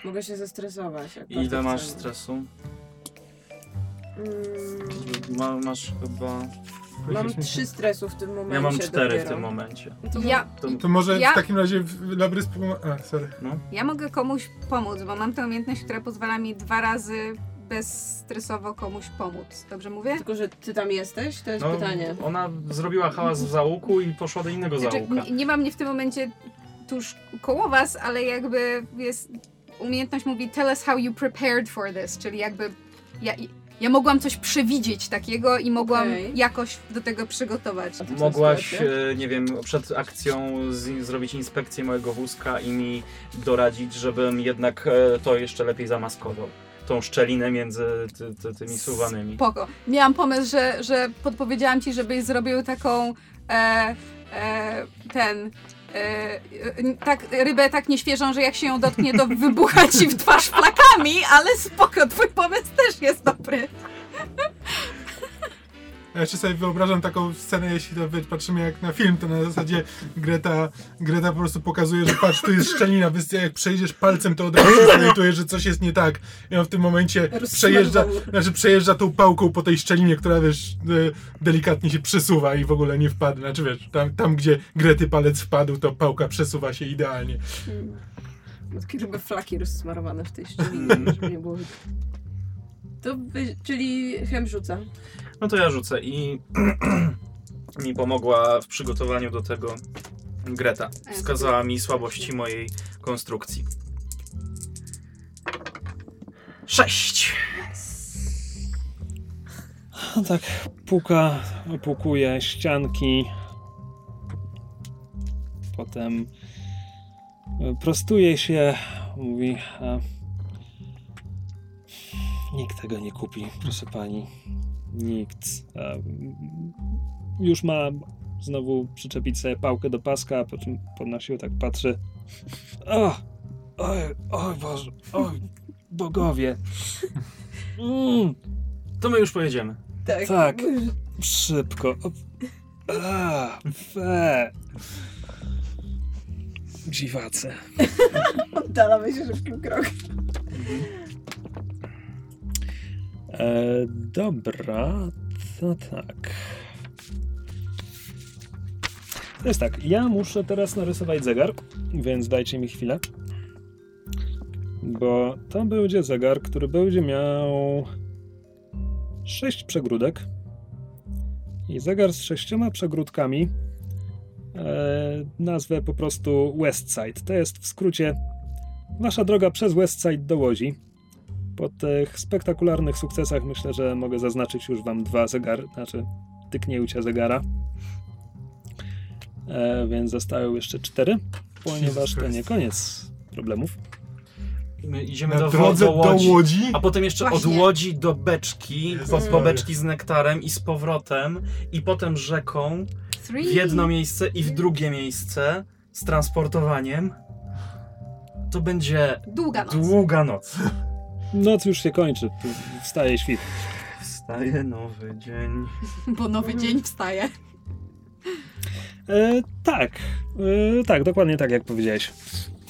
Mogę się zestresować. Jak bardzo ile masz chcemy. stresu? Mm, Ma, masz chyba... mam trzy stresu w tym momencie Ja mam cztery w dopiero. tym momencie. To Ja, To, To może Ja- w takim razie w- Labrys... pomo- A, sorry. ja mogę komuś pomóc, bo mam tę umiejętność, która pozwala mi dwa razy bezstresowo komuś pomóc. Dobrze mówię? Tylko, że ty tam jesteś? To jest no, pytanie. ona zrobiła hałas w załuku i poszła do innego Znaczy, załuka. n- nie mam mnie w tym momencie tuż koło was, ale jakby jest... Umiejętność mówi tell us how you prepared for this, czyli jakby ja, ja mogłam coś przewidzieć takiego i mogłam Okej. jakoś do tego przygotować. Mogłaś, e, nie wiem, przed akcją z, zrobić inspekcję mojego wózka i mi doradzić, żebym jednak e, to jeszcze lepiej zamaskował. Tą szczelinę między ty, ty, tymi suwanymi. Spoko. Miałam pomysł, że, że podpowiedziałam ci, żebyś zrobił taką e, e, ten e, tak, rybę tak nieświeżą, że jak się ją dotknie, to wybucha ci w twarz flakami, ale spoko, twój pomysł też jest dobry. Ja jeszcze sobie wyobrażam taką scenę, jeśli to patrzymy jak na film, to na zasadzie Greta, Greta po prostu pokazuje, że patrz, tu jest szczelina, więc jak przejdziesz palcem, to od razu zorientujesz, że coś jest nie tak. I on w tym momencie przejeżdża, znaczy przejeżdża tą pałką po tej szczelinie, która wiesz, e, delikatnie się przesuwa i w ogóle nie wpadł. Znaczy wiesz, tam, tam gdzie Grety palec wpadł, to pałka przesuwa się idealnie. Hmm. Ma takie ryby flaki rozsmarowane w tej szczelinie, żeby nie było. To czyli chem rzuca. No to ja rzucę i mi pomogła w przygotowaniu do tego Greta. Wskazała mi słabości mojej konstrukcji. Sześć! No tak, puka, opukuje ścianki. Potem e, prostuje się, mówi: a, Nikt tego nie kupi, proszę pani. Nikt. Już ma znowu przyczepić sobie pałkę do paska, po czym podnosił, tak patrzy. O! Oj, oj Boże, oj, bogowie. Mm. To my już pojedziemy. Tak. Tak. Szybko. O, A, fe. Dziwace. Oddalamy się szybkim krokiem. E, dobra, to tak. To jest tak, ja muszę teraz narysować zegar, więc dajcie mi chwilę. Bo to będzie zegar, który będzie miał sześć przegródek. I zegar z sześcioma przegródkami e, nazwę po prostu Westside. To jest w skrócie wasza droga przez Westside do Łodzi. Po tych spektakularnych sukcesach myślę, że mogę zaznaczyć już wam dwa zegary, znaczy tyknięcia zegara. E, więc zostały jeszcze cztery, ponieważ to nie koniec problemów. My idziemy do, drodze do do Łodzi. Łodzi? A potem jeszcze Właśnie. od Łodzi do beczki, po, po beczki z nektarem i z powrotem, i potem rzeką, Three. w jedno miejsce i w drugie miejsce z transportowaniem. To będzie Długa noc. długa noc. Noc już się kończy, wstaje świt. Wstaje nowy dzień. Bo nowy dzień wstaje. E, tak, e, tak, dokładnie tak jak powiedziałeś.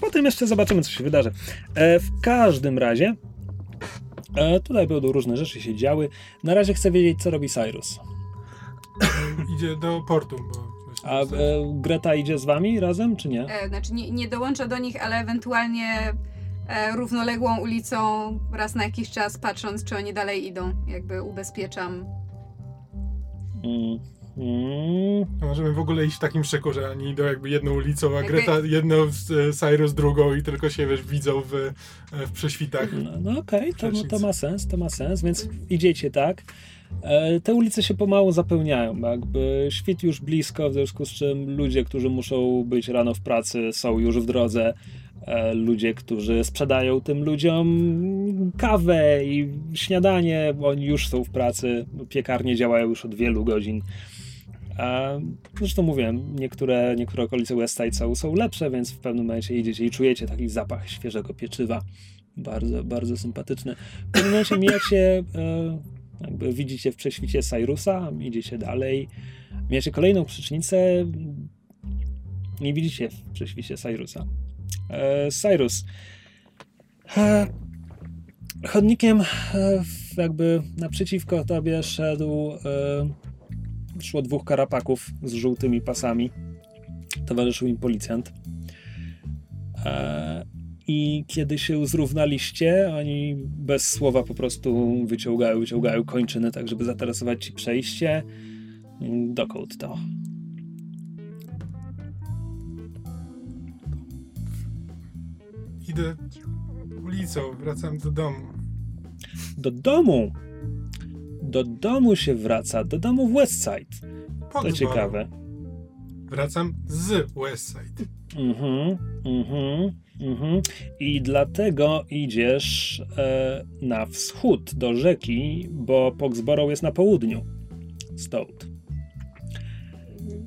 Potem jeszcze zobaczymy, co się wydarzy. E, w każdym razie, e, tutaj będą różne rzeczy się działy. Na razie chcę wiedzieć, co robi Cyrus. Idzie do portu, bo... A e, Greta idzie z wami razem, czy nie? E, znaczy nie, nie dołączę do nich, ale ewentualnie e, równoległą ulicą raz na jakiś czas patrząc, czy oni dalej idą. Jakby ubezpieczam. Mm. Mm. To Możemy w ogóle iść w takim szyku, że oni idą jakby jedną ulicą, a Greta jedną, z- Cyrus drugą i tylko się wiesz, widzą w, e, w prześwitach. No, no okej, to, Przecznicy. to ma sens, to ma sens, więc idziecie tak. E, te ulice się pomału zapełniają, jakby świt już blisko, w związku z czym ludzie, którzy muszą być rano w pracy, są już w drodze. E, ludzie, którzy sprzedają tym ludziom kawę i śniadanie, oni już są w pracy. Piekarnie działają już od wielu godzin. A, zresztą mówiłem, niektóre, niektóre okolice West Side są, są lepsze, więc w pewnym momencie idziecie i czujecie taki zapach świeżego pieczywa. Bardzo, bardzo sympatyczny. W pewnym momencie mijacie, e, jakby widzicie w prześwicie Cyrusa, idziecie dalej. Mijacie kolejną przycznicę, nie widzicie w prześwicie Cyrusa. E, Cyrus. E, chodnikiem e, jakby naprzeciwko tobie szedł szło dwóch karapaków z żółtymi pasami. Towarzyszył im policjant. I kiedy się zrównaliście, oni bez słowa po prostu wyciągają, wyciągają kończyny, tak żeby zatarasować ci przejście. Dokąd to? Idę ulicą, wracam do domu. Do domu! Do domu się wraca, do domu w Westside. Pod To dworem. ciekawe. Wracam z Westside. Mhm, mhm, mhm. I dlatego idziesz e, na wschód do rzeki, bo Poxborough jest na południu. Stąd.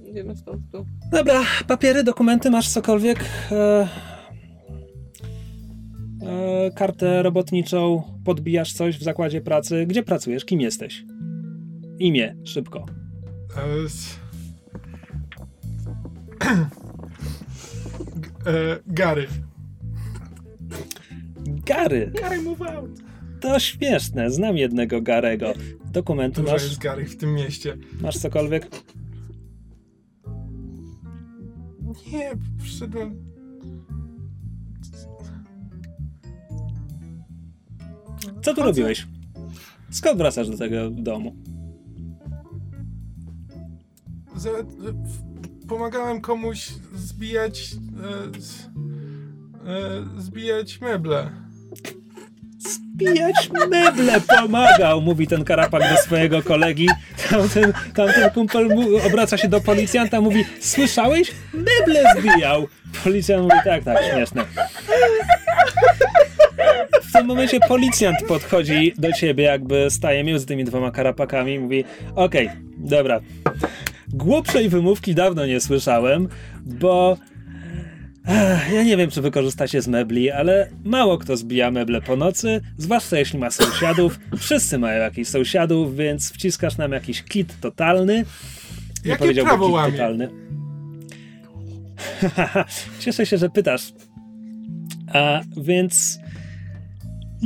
Idziemy stąd tu. Dobra, papiery, dokumenty, masz cokolwiek? E, e, kartę robotniczą, podbijasz coś w zakładzie pracy. Gdzie pracujesz? Kim jesteś? Imię, szybko. E, e, Gary. Gary. Gary move out. To śmieszne, znam jednego Garego. Dokumenty Dużo masz? jest Gary w tym mieście. Masz cokolwiek? Nie, przyszedłem... Co tu robiłeś? Skąd wracasz do tego domu? W- pomagałem komuś zbijać... E, z, e, zbijać meble. Zbijać meble pomagał, mówi ten karapak do swojego kolegi. Tamten, tamten kumpel mu, obraca się do policjanta, mówi, słyszałeś? Meble zbijał. Policjant mówi, tak, tak, śmieszne. W tym momencie policjant podchodzi do ciebie, jakby staje między tymi dwoma karapakami i mówi, okej, dobra. Głupszej wymówki dawno nie słyszałem, bo Ech, Ja nie wiem, czy wy korzystacie z mebli, ale mało kto zbija meble po nocy, zwłaszcza jeśli ma sąsiadów. Wszyscy mają jakichś sąsiadów, więc wciskasz nam jakiś kit totalny. Nie Jakie powiedziałbym prawo kit łamie? totalny. Cieszę się, że pytasz. A więc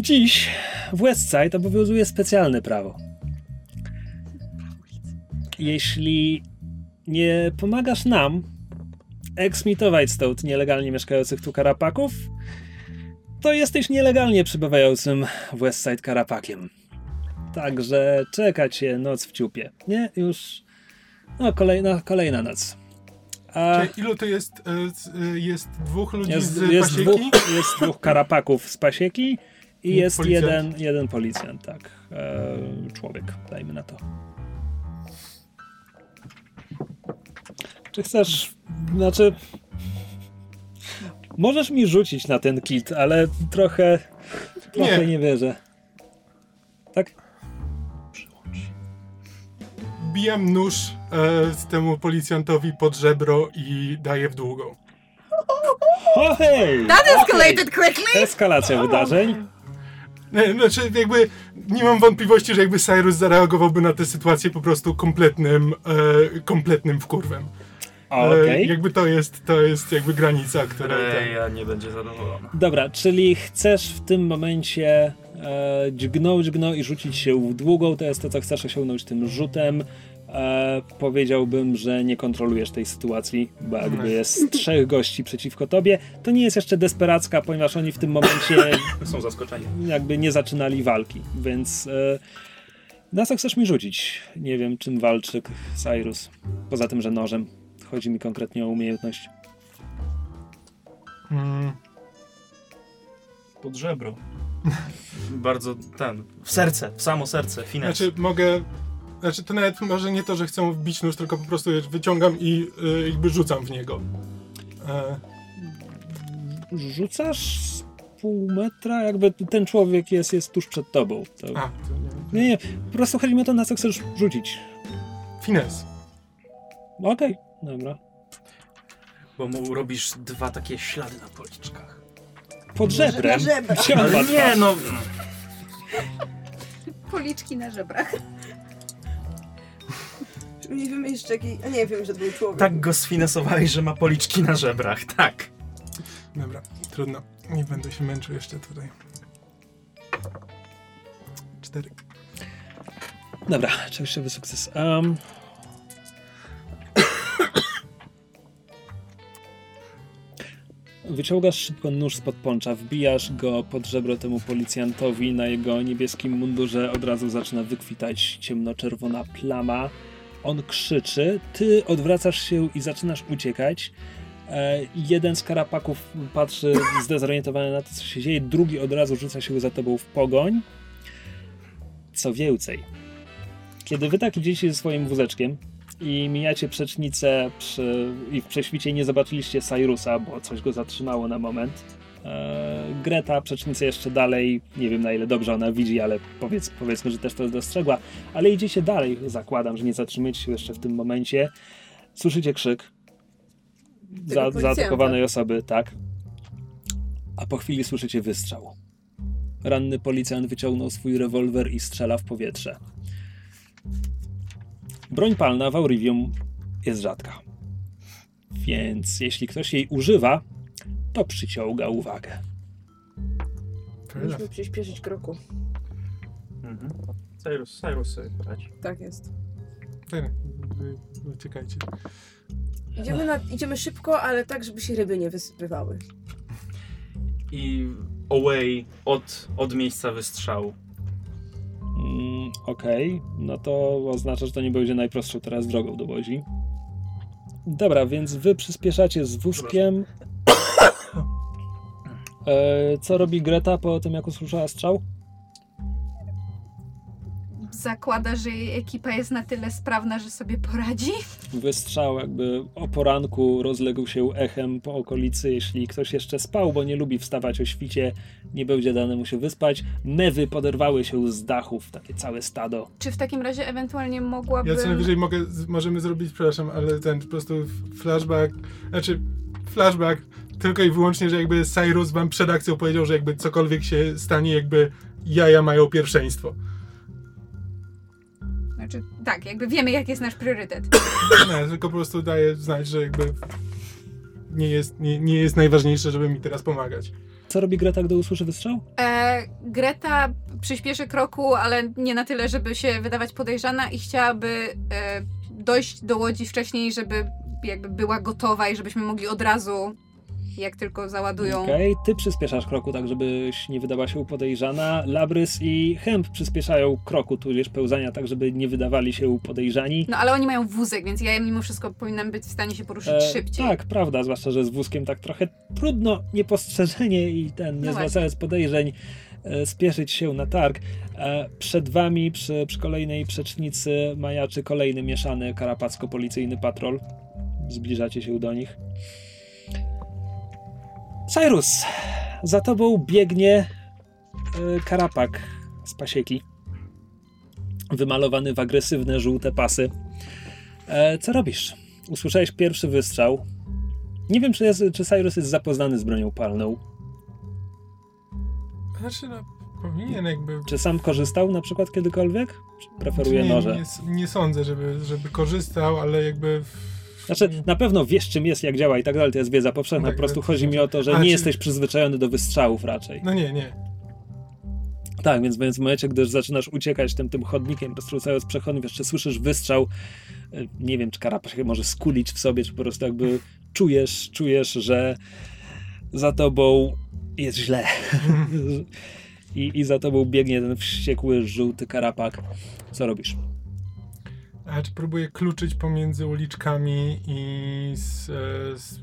dziś w Westside obowiązuje specjalne prawo. Jeśli nie pomagasz nam eksmitować stąd nielegalnie mieszkających tu karapaków, to jesteś nielegalnie przybywającym w Westside karapakiem. Także czeka cię noc w ciupie. Nie? Już. No, kolejna, kolejna noc. A ilu to jest, e, e, jest dwóch ludzi jest, z jest, pasieki? dwóch, jest dwóch karapaków z pasieki i jest policjant. jeden, jeden policjant, tak. E, człowiek, dajmy na to. Czy chcesz. Znaczy. Możesz mi rzucić na ten kit, ale trochę. Trochę Nie. nie wierzę. Tak? Bijam nóż e, z temu policjantowi pod żebro i daję w długą. O hej! That escalated quickly! Eskalacja wydarzeń. Nie, znaczy jakby nie mam wątpliwości, że jakby Cyrus zareagowałby na tę sytuację po prostu kompletnym, e, kompletnym wkurwem. Okej. E, jakby to jest, to jest jakby granica, która... nie będzie zadowolona. Dobra, czyli chcesz w tym momencie e, dźgnąć, dźgnąć i rzucić się w długą, to jest to, co chcesz osiągnąć tym rzutem. E, powiedziałbym, że nie kontrolujesz tej sytuacji, bo jakby jest trzech gości przeciwko tobie. To nie jest jeszcze desperacka, ponieważ oni w tym momencie Są zaskoczeni. jakby nie zaczynali walki, więc e, na co chcesz mi rzucić? Nie wiem, czym walczy Cyrus, poza tym, że nożem. Chodzi mi konkretnie o umiejętność. Mm, Pod żebro. Bardzo ten. W serce, w samo serce, fines. znaczy mogę... Znaczy to nawet może nie to, że chcę wbić nóż, tylko po prostu wyciągam i e, jakby rzucam w niego. E, rzucasz z pół metra, jakby ten człowiek jest, jest tuż przed tobą. To... a, to nie. Nie, nie, po prostu chodzi mi o to, na co chcesz rzucić. Fines. Okej, dobra. Bo mu robisz dwa takie ślady na policzkach. Pod żebrem. Na dwa? nie, no. Policzki na żebrach. Nie wiem jeszcze jaki... A nie wiem, że to był człowiek. Tak go sfinesowałeś, że ma policzki na żebrach, tak. Dobra, trudno. Nie będę się męczył jeszcze tutaj. Cztery. Dobra, częściowy sukces. Um. Wyciągasz szybko nóż spod poncza, wbijasz go pod żebro temu policjantowi, na jego niebieskim mundurze od razu zaczyna wykwitać ciemnoczerwona plama. On krzyczy, ty odwracasz się i zaczynasz uciekać. E, jeden z karapaków patrzy zdezorientowany na to, co się dzieje, drugi od razu rzuca się za tobą w pogoń. Co więcej, kiedy wy tak idziecie ze swoim wózeczkiem i mijacie przecznicę przy, i w prześwicie nie zobaczyliście Cyrusa, bo coś go zatrzymało na moment, Greta przecznicę jeszcze dalej, nie wiem na ile dobrze ona widzi, ale powiedz, powiedzmy, że też to dostrzegła, ale idziecie dalej, zakładam, że nie zatrzymujecie się jeszcze w tym momencie. Słyszycie krzyk za, zaatakowanej osoby, tak. A po chwili słyszycie wystrzał. Ranny policjant wyciągnął swój rewolwer i strzela w powietrze. Broń palna w Aurivium jest rzadka. Więc jeśli ktoś jej używa, to przyciąga uwagę. Musimy przyspieszyć kroku. Mhm. Cyrus, Cyrus sobie poradzi. Tak jest. Wy Uciekajcie. Idziemy, na, idziemy szybko, ale tak, żeby się ryby nie wysypywały. I away od, od miejsca wystrzału. Mm, Okej, no to oznacza, że to nie będzie najprostszą teraz drogą do Łodzi. Dobra, więc wy przyspieszacie z wózkiem. E, co robi Greta po tym, jak usłyszała strzał? Zakłada, że jej ekipa jest na tyle sprawna, że sobie poradzi. Wystrzał jakby o poranku rozległ się echem po okolicy, jeśli ktoś jeszcze spał, bo nie lubi wstawać o świcie, nie będzie dane mu się wyspać. Mewy poderwały się z dachów, takie całe stado. Czy w takim razie ewentualnie mogłabym... Ja co najwyżej mogę, możemy zrobić, przepraszam, ale ten po prostu flashback, znaczy flashback tylko i wyłącznie, że jakby Cyrus wam przed akcją powiedział, że jakby cokolwiek się stanie, jakby jaja mają pierwszeństwo. Znaczy, tak, jakby wiemy, jaki jest nasz priorytet. Nie, tylko po prostu daję znać, że jakby nie jest, nie, nie jest najważniejsze, żeby mi teraz pomagać. Co robi Greta, gdy usłyszy wystrzał? E, Greta przyspieszy kroku, ale nie na tyle, żeby się wydawać podejrzana i chciałaby e, dojść do łodzi wcześniej, żeby jakby była gotowa i żebyśmy mogli od razu, jak tylko załadują. Okej, ty przyspieszasz kroku, tak żebyś nie wydała się podejrzana. Labrys i Hemp przyspieszają kroku, tudzież pełzania, tak żeby nie wydawali się podejrzani. No ale oni mają wózek, więc ja mimo wszystko powinnam być w stanie się poruszyć E, szybciej. Tak, prawda, zwłaszcza, że z wózkiem tak trochę trudno, niepostrzeżenie i ten, nie No zwracając podejrzeń, e, spieszyć się na targ. E, przed wami, przy, przy kolejnej przecznicy, majaczy kolejny mieszany karapacko-policyjny patrol. Zbliżacie się do nich. Cyrus, za tobą biegnie e, karapak z pasieki. Wymalowany w agresywne żółte pasy. E, co robisz? Usłyszałeś pierwszy wystrzał. Nie wiem, czy, jest, czy Cyrus jest zapoznany z bronią palną. Znaczy, no, powinien jakby... Czy sam korzystał na przykład kiedykolwiek? Czy preferuje nie, noże? Nie, nie sądzę, żeby, żeby korzystał, ale jakby... w- Znaczy, na pewno wiesz, czym jest, jak działa i tak dalej, to jest wiedza powszechna. Tak, po prostu to- chodzi mi o to, że nie czy- jesteś przyzwyczajony do wystrzałów raczej. No nie, nie. Tak, więc, więc w momencie, gdy zaczynasz uciekać tym, tym chodnikiem, roztrącając przechodniów, jeszcze słyszysz wystrzał, e, nie wiem, czy karapa się może skulić w sobie, czy po prostu jakby czujesz, czujesz, że za tobą jest źle. I, I za tobą biegnie ten wściekły, żółty karapak. Co robisz? A czy próbuję kluczyć pomiędzy uliczkami i s, e, s,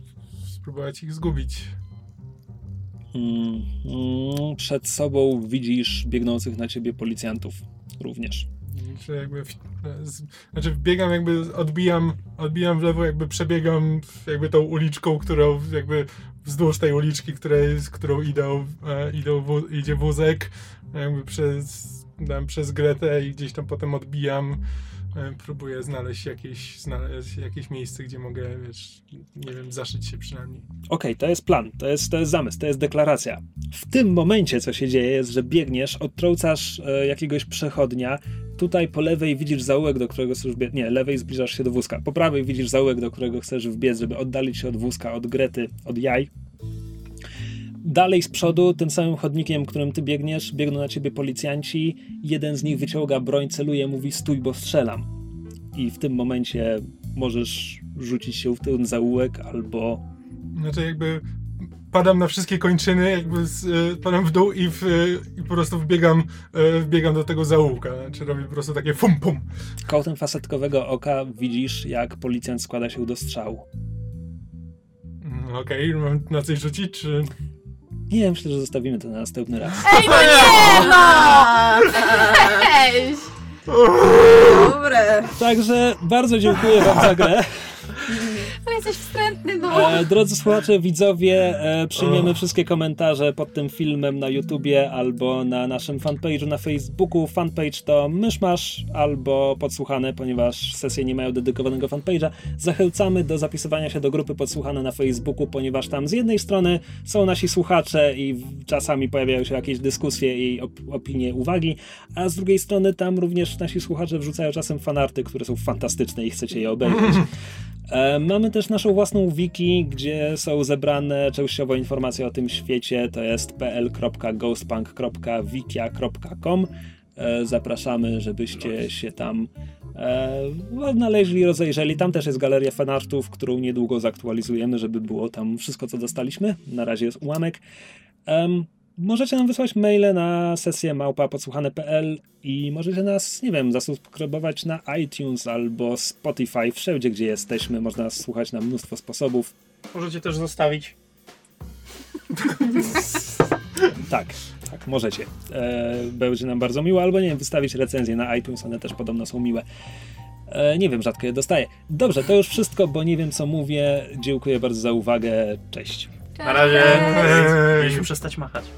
spróbować ich zgubić? Mm, przed sobą widzisz biegnących na ciebie policjantów również. Czy jakby, w, e, znaczy biegam jakby, odbijam, odbijam w lewo, jakby przebiegam jakby tą uliczką, którą jakby wzdłuż tej uliczki, której, z którą idą, e, idą wó, idzie wózek, jakby przez, tam, przez Gretę i gdzieś tam potem odbijam próbuję znaleźć jakieś, znaleźć jakieś miejsce, gdzie mogę, wiesz, nie wiem, zaszyć się przynajmniej. Okej, to jest plan, to jest, to jest zamysł, to jest deklaracja. W tym momencie, co się dzieje, jest, że biegniesz, odtrącasz e, jakiegoś przechodnia. Tutaj po lewej widzisz zaułek, do którego chcesz wbiec. Nie, lewej zbliżasz się do wózka. Po prawej widzisz zaułek, do którego chcesz wbiec, żeby oddalić się od wózka, od grety, od jaj. Dalej z przodu, tym samym chodnikiem, którym ty biegniesz, biegną na ciebie policjanci. Jeden z nich wyciąga broń, celuje, mówi stój, bo strzelam. I w tym momencie możesz rzucić się w ten zaułek albo Znaczy jakby padam na wszystkie kończyny, jakby z, e, padam w dół i, w, e, i po prostu wbiegam, e, wbiegam do tego zaułka. Znaczy robię po prostu takie fum pum. Kątem fasetkowego oka widzisz, jak policjant składa się do strzału. Mm, Okej, mam na coś rzucić, czy... Nie, myślę, że zostawimy to na następny raz. Ej, no nie no! Cześć! Dobre. Także bardzo dziękuję wam za grę. Jesteś wstrętny, no. E, drodzy słuchacze, widzowie, e, przyjmiemy wszystkie komentarze pod tym filmem na YouTubie albo na naszym fanpage'u na Facebooku. Fanpage to myszmasz albo podsłuchane, ponieważ sesje nie mają dedykowanego fanpage'a. Zachęcamy do zapisywania się do grupy podsłuchane na Facebooku, ponieważ tam z jednej strony są nasi słuchacze i czasami pojawiają się jakieś dyskusje i op- opinie, uwagi, a z drugiej strony tam również nasi słuchacze wrzucają czasem fanarty, które są fantastyczne i chcecie je obejrzeć. E, Mamy też naszą własną wiki, gdzie są zebrane częściowo informacje o tym świecie. To jest pl.ghostpunk.wikia.com. E, Zapraszamy, żebyście się tam e, odnaleźli, rozejrzeli. Tam też jest galeria fanartów, którą niedługo zaktualizujemy, żeby było tam wszystko, co dostaliśmy. Na razie jest ułamek. Możecie nam wysłać maile na sesję małpa.podsłuchane.pl i możecie nas, nie wiem, zasubskrybować na iTunes albo Spotify, wszędzie gdzie jesteśmy. Można nas słuchać na mnóstwo sposobów. Możecie też zostawić. Tak, tak, możecie. E, będzie nam bardzo miło, albo nie wiem, wystawić recenzję na iTunes, one też podobno są miłe. E, nie wiem, rzadko je dostaję. Dobrze, to już wszystko, bo nie wiem co mówię. Dziękuję bardzo za uwagę. Cześć. Na razie. Mieliśmy przestać machać.